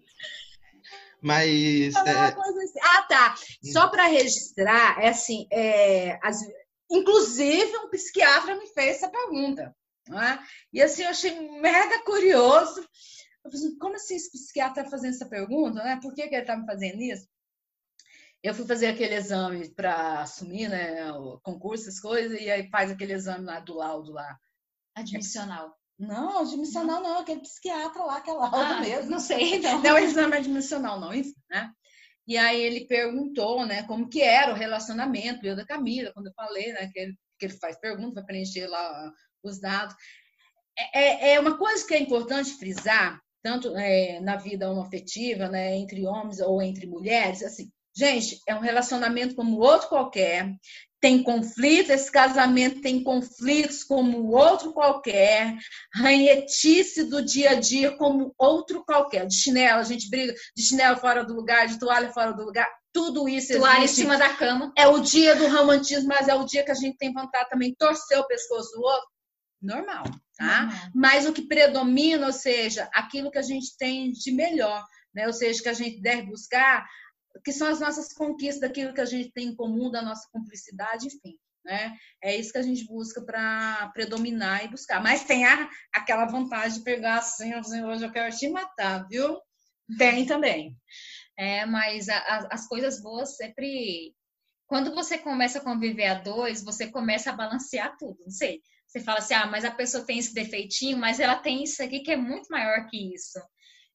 Mas é, assim. Ah, tá. Só para registrar, é assim, é, as- inclusive um psiquiatra me fez essa pergunta. não é? E assim, eu achei mega curioso. Eu falei assim, como assim esse psiquiatra está fazendo essa pergunta? Né? Por que, que ele está me fazendo isso? Eu fui fazer aquele exame para assumir né, o concurso, essas coisas, e aí faz aquele exame lá do laudo lá. Admissional. Não, admissional não, aquele psiquiatra lá, que é laudo Ah, mesmo. não sei, não. Não, exame admissional, não, enfim, né? E aí ele perguntou, né, como que era o relacionamento, eu da Camila, quando eu falei, né, que ele, que ele faz pergunta, vai preencher lá os dados. é, é uma coisa que é importante frisar, tanto é, na vida homoafetiva, né, entre homens ou entre mulheres, assim, gente, é um relacionamento como outro qualquer, tem conflitos, esse casamento tem conflitos como outro qualquer, ranhetice do dia a dia como outro qualquer. De chinelo, a gente briga de chinelo fora do lugar, de toalha fora do lugar, tudo isso Toalha existe. em cima da cama. É o dia do romantismo, mas é o dia que a gente tem vontade também torcer o pescoço do outro. Normal, tá? Uhum. Mas o que predomina, ou seja, aquilo que a gente tem de melhor, né? Ou seja, que a gente deve buscar que são as nossas conquistas, daquilo que a gente tem em comum, da nossa cumplicidade, enfim. Né? É isso que a gente busca para predominar e buscar. Mas tem a, aquela vontade de pegar assim, assim, hoje eu quero te matar, viu? Tem também. É, mas a, a, as coisas boas sempre. Quando você começa a conviver a dois, você começa a balancear tudo. Não sei. Você fala assim, ah, mas a pessoa tem esse defeitinho, mas ela tem isso aqui que é muito maior que isso.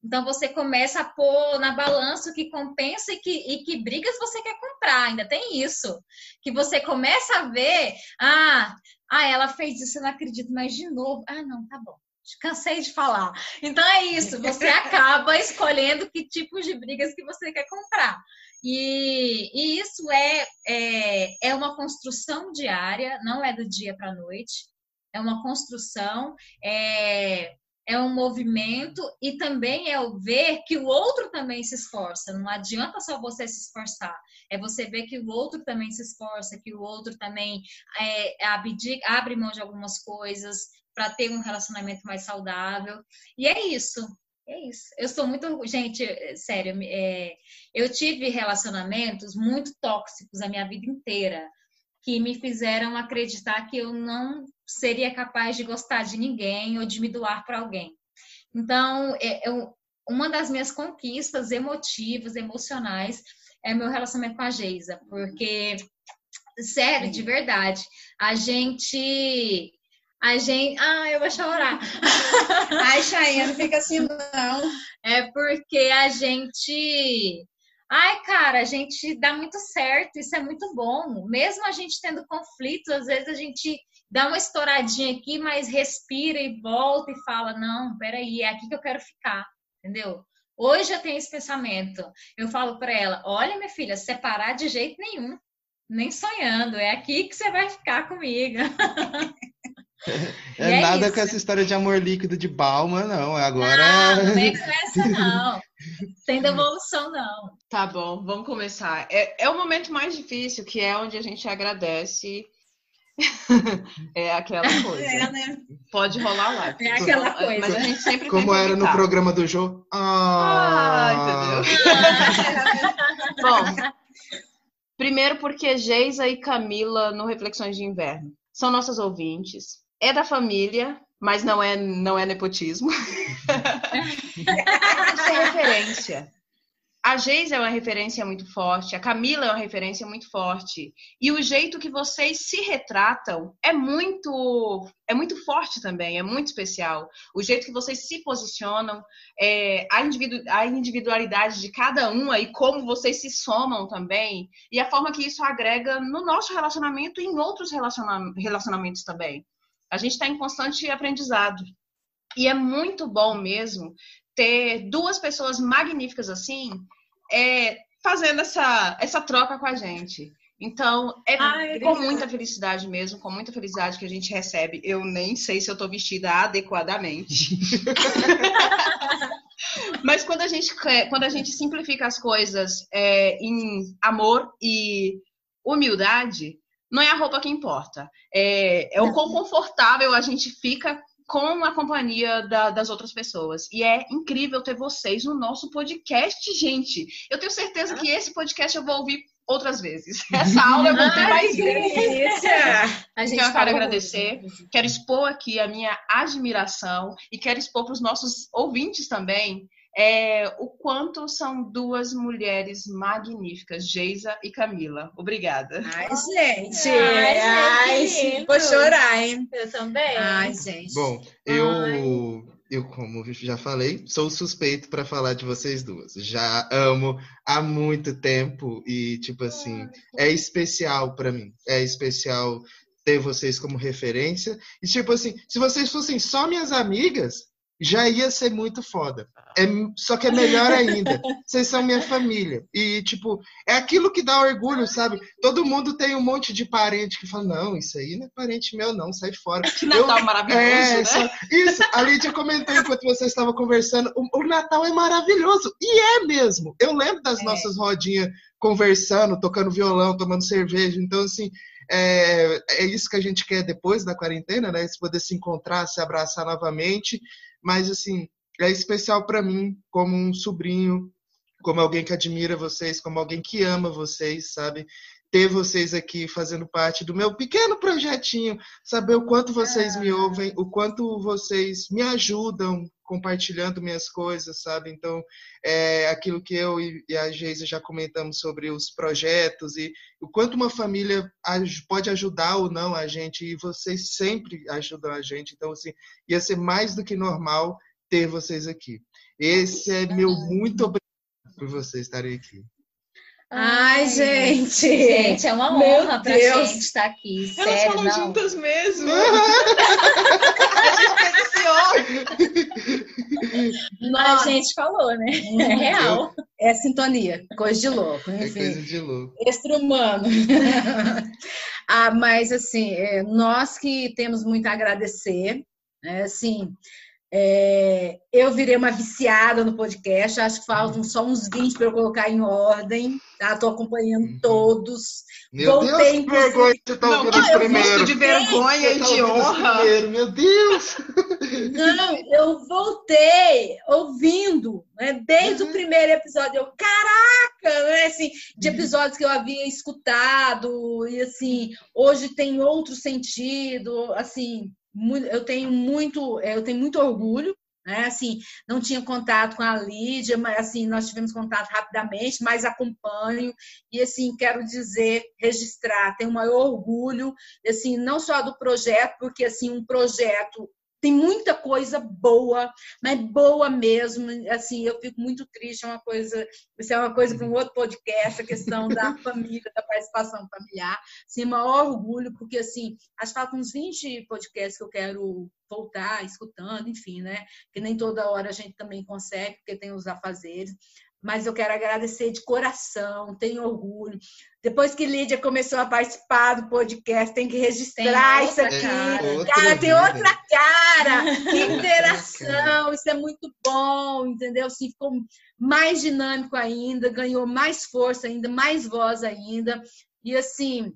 Então você começa a pôr na balança o que compensa e que, e que brigas você quer comprar. Ainda tem isso. Que você começa a ver, ah, ah, ela fez isso, eu não acredito, mas de novo. Ah, não, tá bom. Cansei de falar. Então é isso, você acaba escolhendo que tipos de brigas que você quer comprar. E, e isso é, é, é uma construção diária, não é do dia para a noite, é uma construção. É, é um movimento e também é o ver que o outro também se esforça. Não adianta só você se esforçar, é você ver que o outro também se esforça, que o outro também é, abdica, abre mão de algumas coisas para ter um relacionamento mais saudável. E é isso. É isso. Eu sou muito. Gente, sério, é, eu tive relacionamentos muito tóxicos a minha vida inteira que me fizeram acreditar que eu não seria capaz de gostar de ninguém ou de me doar para alguém. Então, é, eu, uma das minhas conquistas emotivas, emocionais, é meu relacionamento com a Geisa, porque, sério, de verdade, a gente. A gente. Ah, eu vou chorar. Ai, Chayane, fica assim, não. É porque a gente Ai, cara, a gente dá muito certo, isso é muito bom. Mesmo a gente tendo conflitos, às vezes a gente dá uma estouradinha aqui, mas respira e volta e fala: não, peraí, é aqui que eu quero ficar, entendeu? Hoje eu tenho esse pensamento. Eu falo para ela: olha, minha filha, separar de jeito nenhum, nem sonhando, é aqui que você vai ficar comigo. É, é, nada isso. com essa história de amor líquido de Balma, não. É agora. Não, não vem com essa, não. Sem devolução, não. Tá bom, vamos começar. É, é o momento mais difícil, que é onde a gente agradece. é aquela coisa. É, né? Pode rolar lá. É aquela coisa. Mas a gente sempre Como era no programa do Jô. Ah, ah entendeu? bom, primeiro porque Geisa e Camila no Reflexões de Inverno são nossas ouvintes é da família, mas não é, não é nepotismo. É referência. A Geisa é uma referência muito forte, a Camila é uma referência muito forte. E o jeito que vocês se retratam é muito é muito forte também, é muito especial. O jeito que vocês se posicionam, é, a, individu a individualidade de cada um e como vocês se somam também, e a forma que isso agrega no nosso relacionamento e em outros relaciona relacionamentos também. A gente está em constante aprendizado. E é muito bom mesmo ter duas pessoas magníficas assim, é, fazendo essa, essa troca com a gente. Então, é Ai, com muita felicidade mesmo, com muita felicidade que a gente recebe. Eu nem sei se eu estou vestida adequadamente. Mas quando a gente quando a gente simplifica as coisas é, em amor e humildade, não é a roupa que importa. É, é o quão confortável a gente fica com a companhia da, das outras pessoas. E é incrível ter vocês no nosso podcast, gente. Eu tenho certeza que esse podcast eu vou ouvir outras vezes. Essa aula eu vou ter mais vezes. A gente então, eu quero agradecer, quero expor aqui a minha admiração e quero expor para os nossos ouvintes também é, o quanto são duas mulheres magníficas, Geisa e Camila. Obrigada. Ai, gente. Ai, ai gente, vou chorar, hein? Eu também. Ai, gente. Bom, eu, eu como já falei, sou suspeito para falar de vocês duas. Já amo há muito tempo e, tipo assim, é especial para mim. É especial ter vocês como referência. E tipo assim, se vocês fossem só minhas amigas, já ia ser muito foda. É, só que é melhor ainda. Vocês são minha família. E, tipo, é aquilo que dá orgulho, sabe? Todo mundo tem um monte de parente que fala: não, isso aí não é parente meu, não, sai fora. Que Natal eu, maravilhoso, é, né? Só, isso, a Lídia comentou enquanto você estava conversando: o, o, Natal é maravilhoso. E é mesmo. Eu lembro das é. nossas rodinhas conversando, tocando violão, tomando cerveja. Então, assim, é, é isso que a gente quer depois da quarentena, né? Se poder se encontrar, se abraçar novamente. Mas, assim, é especial para mim como um sobrinho, como alguém que admira vocês, como alguém que ama vocês, sabe? Ter vocês aqui fazendo parte do meu pequeno projetinho, saber o quanto vocês me ouvem, o quanto vocês me ajudam compartilhando minhas coisas, sabe? Então, é aquilo que eu e a Geisa já comentamos sobre os projetos e o quanto uma família pode ajudar ou não a gente, e vocês sempre ajudam a gente. Então, assim, ia ser mais do que normal ter vocês aqui. Esse é meu muito obrigado por vocês estarem aqui. Ai, gente! Gente, é uma honra pra Deus. gente estar aqui. Elas sério, falam não. juntas mesmo. a gente A gente falou, né? É real. É sintonia, coisa de louco. Enfim. É coisa de louco. Extra-humano. ah, mas, assim, é, nós que temos muito a agradecer, né? assim, é, eu virei uma viciada no podcast, acho que faltam só uns 20 para eu colocar em ordem, tá? Tô acompanhando uhum. todos. Meu Voltei, Deus, que vergonha você tá ouvindo não, primeiro. de vergonha e de honra. Primeiro, meu Deus! Não, eu voltei ouvindo, né? Desde uhum. o primeiro episódio. Eu, caraca! Né? Assim, de uhum. episódios que eu havia escutado, e assim, hoje tem outro sentido, assim, eu tenho muito, eu tenho muito orgulho, né? Assim, não tinha contato com a Lídia, mas assim, nós tivemos contato rapidamente, mas acompanho e assim, quero dizer, registrar, tenho o maior orgulho, assim, não só do projeto, porque assim, um projeto tem muita coisa boa, mas boa mesmo. Assim, eu fico muito triste, é uma coisa, isso é uma coisa para um outro podcast, a questão da família, da participação familiar. Assim, maior orgulho, porque assim, acho que faltam uns 20 podcasts que eu quero voltar escutando, enfim, né? Que nem toda hora a gente também consegue, porque tem os afazeres mas eu quero agradecer de coração, tenho orgulho. Depois que Lídia começou a participar do podcast, tem que registrar tem isso aqui. Cara, cara tem outra cara, que interação, isso é muito bom, entendeu? Assim, ficou mais dinâmico ainda, ganhou mais força ainda, mais voz ainda. E assim,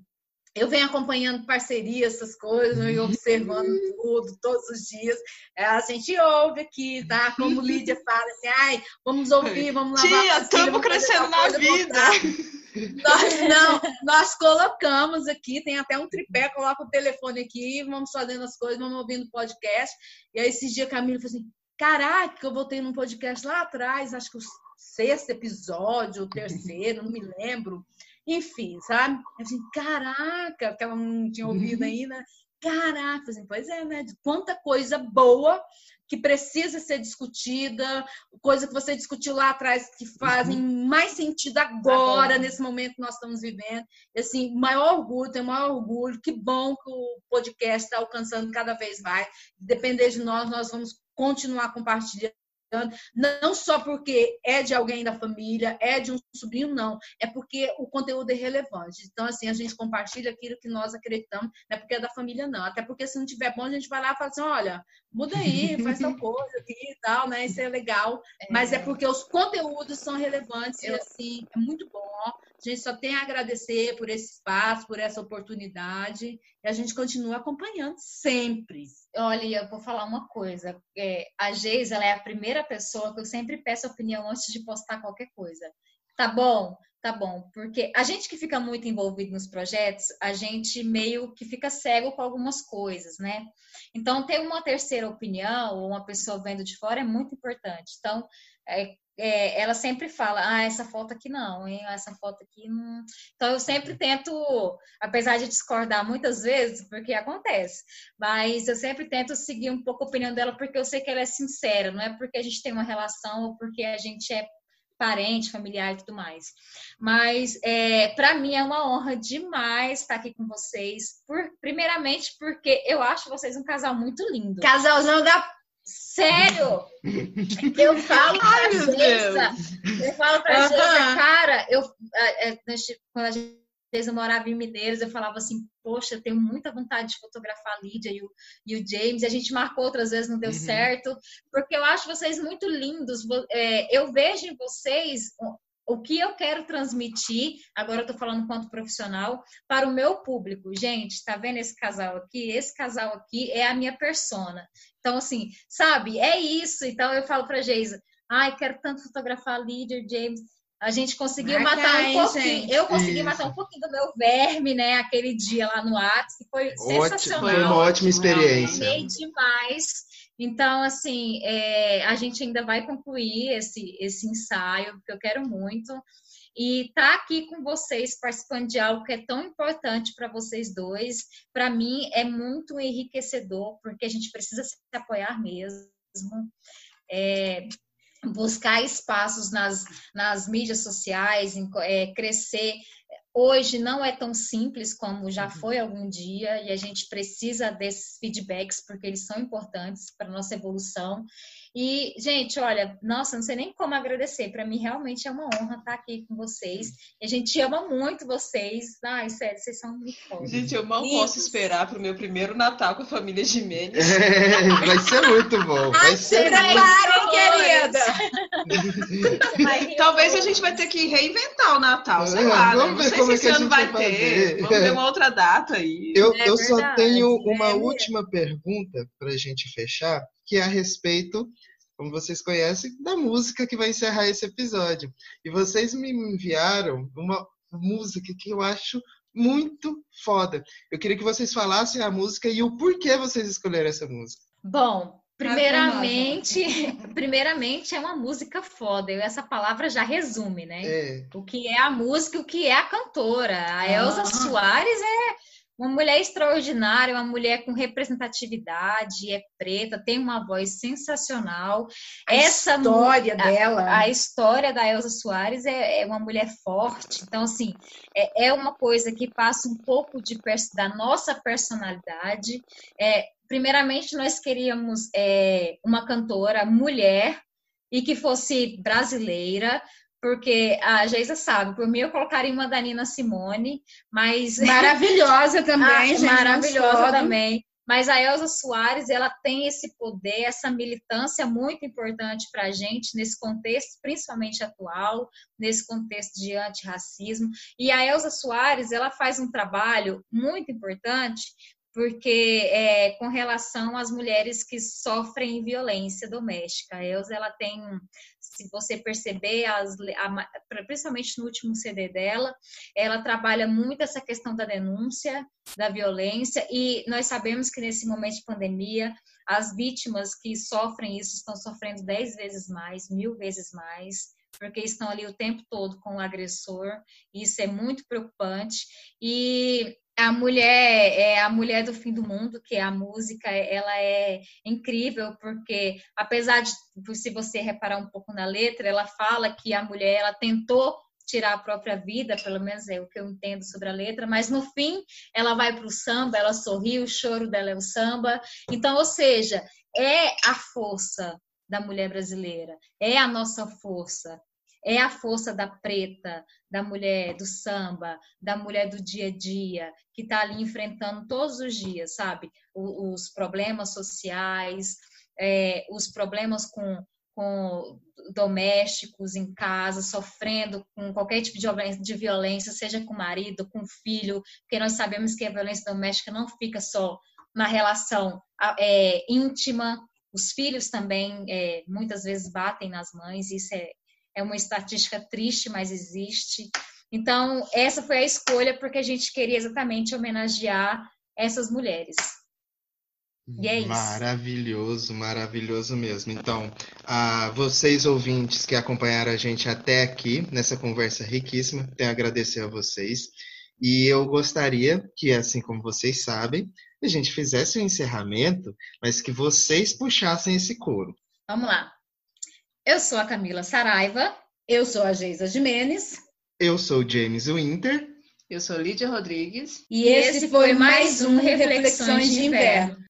eu venho acompanhando parcerias, essas coisas, e observando tudo, todos os dias. É, a gente ouve aqui, tá? Como Lídia fala assim, ai, vamos ouvir, vamos lavar Tia, estamos crescendo na vida. Nós não, nós colocamos aqui, tem até um tripé, coloca o telefone aqui, vamos fazendo as coisas, vamos ouvindo podcast. E aí esses dias a Camila falou assim, caraca, eu voltei num podcast lá atrás, acho que o sexto episódio, o terceiro, não me lembro. Enfim, sabe? Eu assim, caraca, que ela não tinha ouvido uhum. ainda. Caraca, assim, pois é, né? Quanta coisa boa que precisa ser discutida, coisa que você discutiu lá atrás que fazem uhum. mais sentido agora, nesse momento que nós estamos vivendo. E, assim, maior orgulho, tenho maior orgulho. Que bom que o podcast está alcançando cada vez mais. Depender de nós, nós vamos continuar compartilhando não só porque é de alguém da família, é de um sobrinho, não. É porque o conteúdo é relevante. Então, assim, a gente compartilha aquilo que nós acreditamos, não é porque é da família, não. Até porque se não tiver bom, a gente vai lá e fala assim: olha, muda aí, faz tal coisa aqui e tal, né? Isso é legal. É. Mas é porque os conteúdos são relevantes Eu... e, assim, é muito bom. A gente só tem a agradecer por esse espaço, por essa oportunidade. E a gente continua acompanhando sempre. Olha, eu vou falar uma coisa. É, a Geis, ela é a primeira pessoa que eu sempre peço opinião antes de postar qualquer coisa. Tá bom? Tá bom. Porque a gente que fica muito envolvido nos projetos, a gente meio que fica cego com algumas coisas, né? Então, ter uma terceira opinião, ou uma pessoa vendo de fora, é muito importante. Então, é, é, ela sempre fala, ah, essa foto aqui não, hein? essa foto aqui não. Então eu sempre tento, apesar de discordar muitas vezes, porque acontece, mas eu sempre tento seguir um pouco a opinião dela, porque eu sei que ela é sincera, não é porque a gente tem uma relação ou porque a gente é parente, familiar e tudo mais. Mas é, para mim é uma honra demais estar aqui com vocês. Por, primeiramente porque eu acho vocês um casal muito lindo. Casalzão da Sério? Eu falo pra Geisa, eu falo pra uhum. Geisa, cara, eu, é, quando a gente morava em Mineiros, eu falava assim, poxa, eu tenho muita vontade de fotografar a Lídia e o, e o James, e a gente marcou outras vezes, não deu uhum. certo, porque eu acho vocês muito lindos, é, eu vejo em vocês o que eu quero transmitir, agora eu tô falando quanto profissional, para o meu público. Gente, tá vendo esse casal aqui? Esse casal aqui é a minha persona. Então, assim, sabe, é isso. Então, eu falo pra Geisa, ai, quero tanto fotografar a Lídia, James. A gente conseguiu Marca matar um pouquinho. Gente. Eu consegui Isso. matar um pouquinho do meu verme, né? Aquele dia lá no Atos, que foi Ótimo, sensacional. Foi uma ótima experiência. Eu amei demais. Então, assim, é, a gente ainda vai concluir esse, esse ensaio, porque eu quero muito. E estar tá aqui com vocês, participando de algo que é tão importante para vocês dois, para mim é muito enriquecedor, porque a gente precisa se apoiar mesmo. É, buscar espaços nas, nas mídias sociais, em, é, crescer. Hoje não é tão simples como já uhum. foi algum dia, e a gente precisa desses feedbacks, porque eles são importantes para a nossa evolução. E, gente, olha, nossa, não sei nem como agradecer. Para mim, realmente é uma honra estar aqui com vocês. E a gente ama muito vocês. Ai, sério, vocês são muito fortes. Gente, eu mal posso esperar para o meu primeiro Natal com a família Jimenez. É, vai ser muito bom. Vai Ai, ser muito querida. Talvez a gente vai ter que reinventar o Natal, sei é, lá. Né? Vamos né? ver como é que esse ano vai, vai ter. Vamos ver uma outra data aí. Eu, é eu só tenho uma última pergunta para a gente fechar que é a respeito, como vocês conhecem, da música que vai encerrar esse episódio. E vocês me enviaram uma música que eu acho muito foda. Eu queria que vocês falassem a música e o porquê vocês escolheram essa música. Bom, Primeiramente, primeiramente é uma música foda. Essa palavra já resume, né? É. O que é a música, o que é a cantora. A Elza ah. Soares é uma mulher extraordinária, uma mulher com representatividade, é preta, tem uma voz sensacional. A Essa história dela. A, a, história da Elza Soares é, é, uma mulher forte. Então, assim, é, é uma coisa que passa um pouco de, da nossa personalidade. É, primeiramente, nós queríamos é, uma cantora mulher e que fosse brasileira, porque a Geisa sabe, por mim eu colocaria uma da Nina Simone, mas... Maravilhosa também, ah, gente. Maravilhosa também. Mas a Elza Soares, ela tem esse poder, essa militância muito importante para a gente nesse contexto, principalmente atual, nesse contexto de antirracismo. E a Elza Soares, ela faz um trabalho muito importante porque é, com relação às mulheres que sofrem violência doméstica. A Elza, ela tem, se você perceber, as, a, principalmente no último CD dela, ela trabalha muito essa questão da denúncia, da violência, e nós sabemos que nesse momento de pandemia, as vítimas que sofrem isso estão sofrendo dez vezes mais, mil vezes mais, porque estão ali o tempo todo com o agressor, isso é muito preocupante. E a mulher é a mulher do fim do mundo, que é a música, ela é incrível porque apesar de se você reparar um pouco na letra, ela fala que a mulher ela tentou tirar a própria vida, pelo menos é o que eu entendo sobre a letra, mas no fim ela vai para o samba, ela sorri, o choro dela é o samba. Então, ou seja, é a força da mulher brasileira, é a nossa força, é a força da preta, da mulher do samba, da mulher do dia a dia, que está ali enfrentando todos os dias, sabe? Os, problemas sociais, é, os problemas com, com domésticos em casa, sofrendo com qualquer tipo de violência, de violência, seja com o marido, com o filho, porque nós sabemos que a violência doméstica não fica só na relação é, íntima, os filhos também é, muitas vezes batem nas mães, isso é, é uma estatística triste, mas existe. Então, essa foi a escolha porque a gente queria exatamente homenagear essas mulheres. E é isso. Maravilhoso, maravilhoso mesmo. Então, a vocês ouvintes que acompanharam a gente até aqui nessa conversa riquíssima, tenho a agradecer a vocês. E eu gostaria que, assim como vocês sabem, a gente fizesse o um encerramento, mas que vocês puxassem esse coro. Vamos lá. Eu sou a Camila Saraiva. Eu sou a Geisa Jimenez. Eu sou James Winter. Eu sou Lídia Rodrigues. E esse foi mais um Reflexões de Inverno.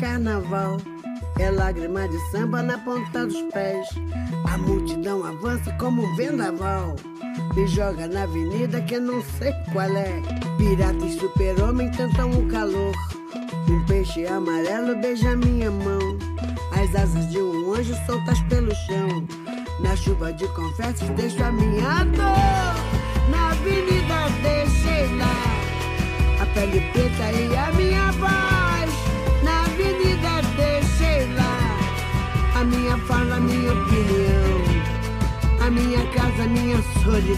Carnaval. É lágrima de samba na ponta dos pés. A multidão avança como um vendaval. Me joga na avenida que eu não sei qual é. Pirata e super-homem tentam o calor. Um peixe amarelo beija minha mão. As asas de um anjo soltas pelo chão. Na chuva de confetes deixo a minha dor. Na avenida deixei lá a pele preta e a minha voz. Fala, minha opinião, a minha casa, a minha solidão.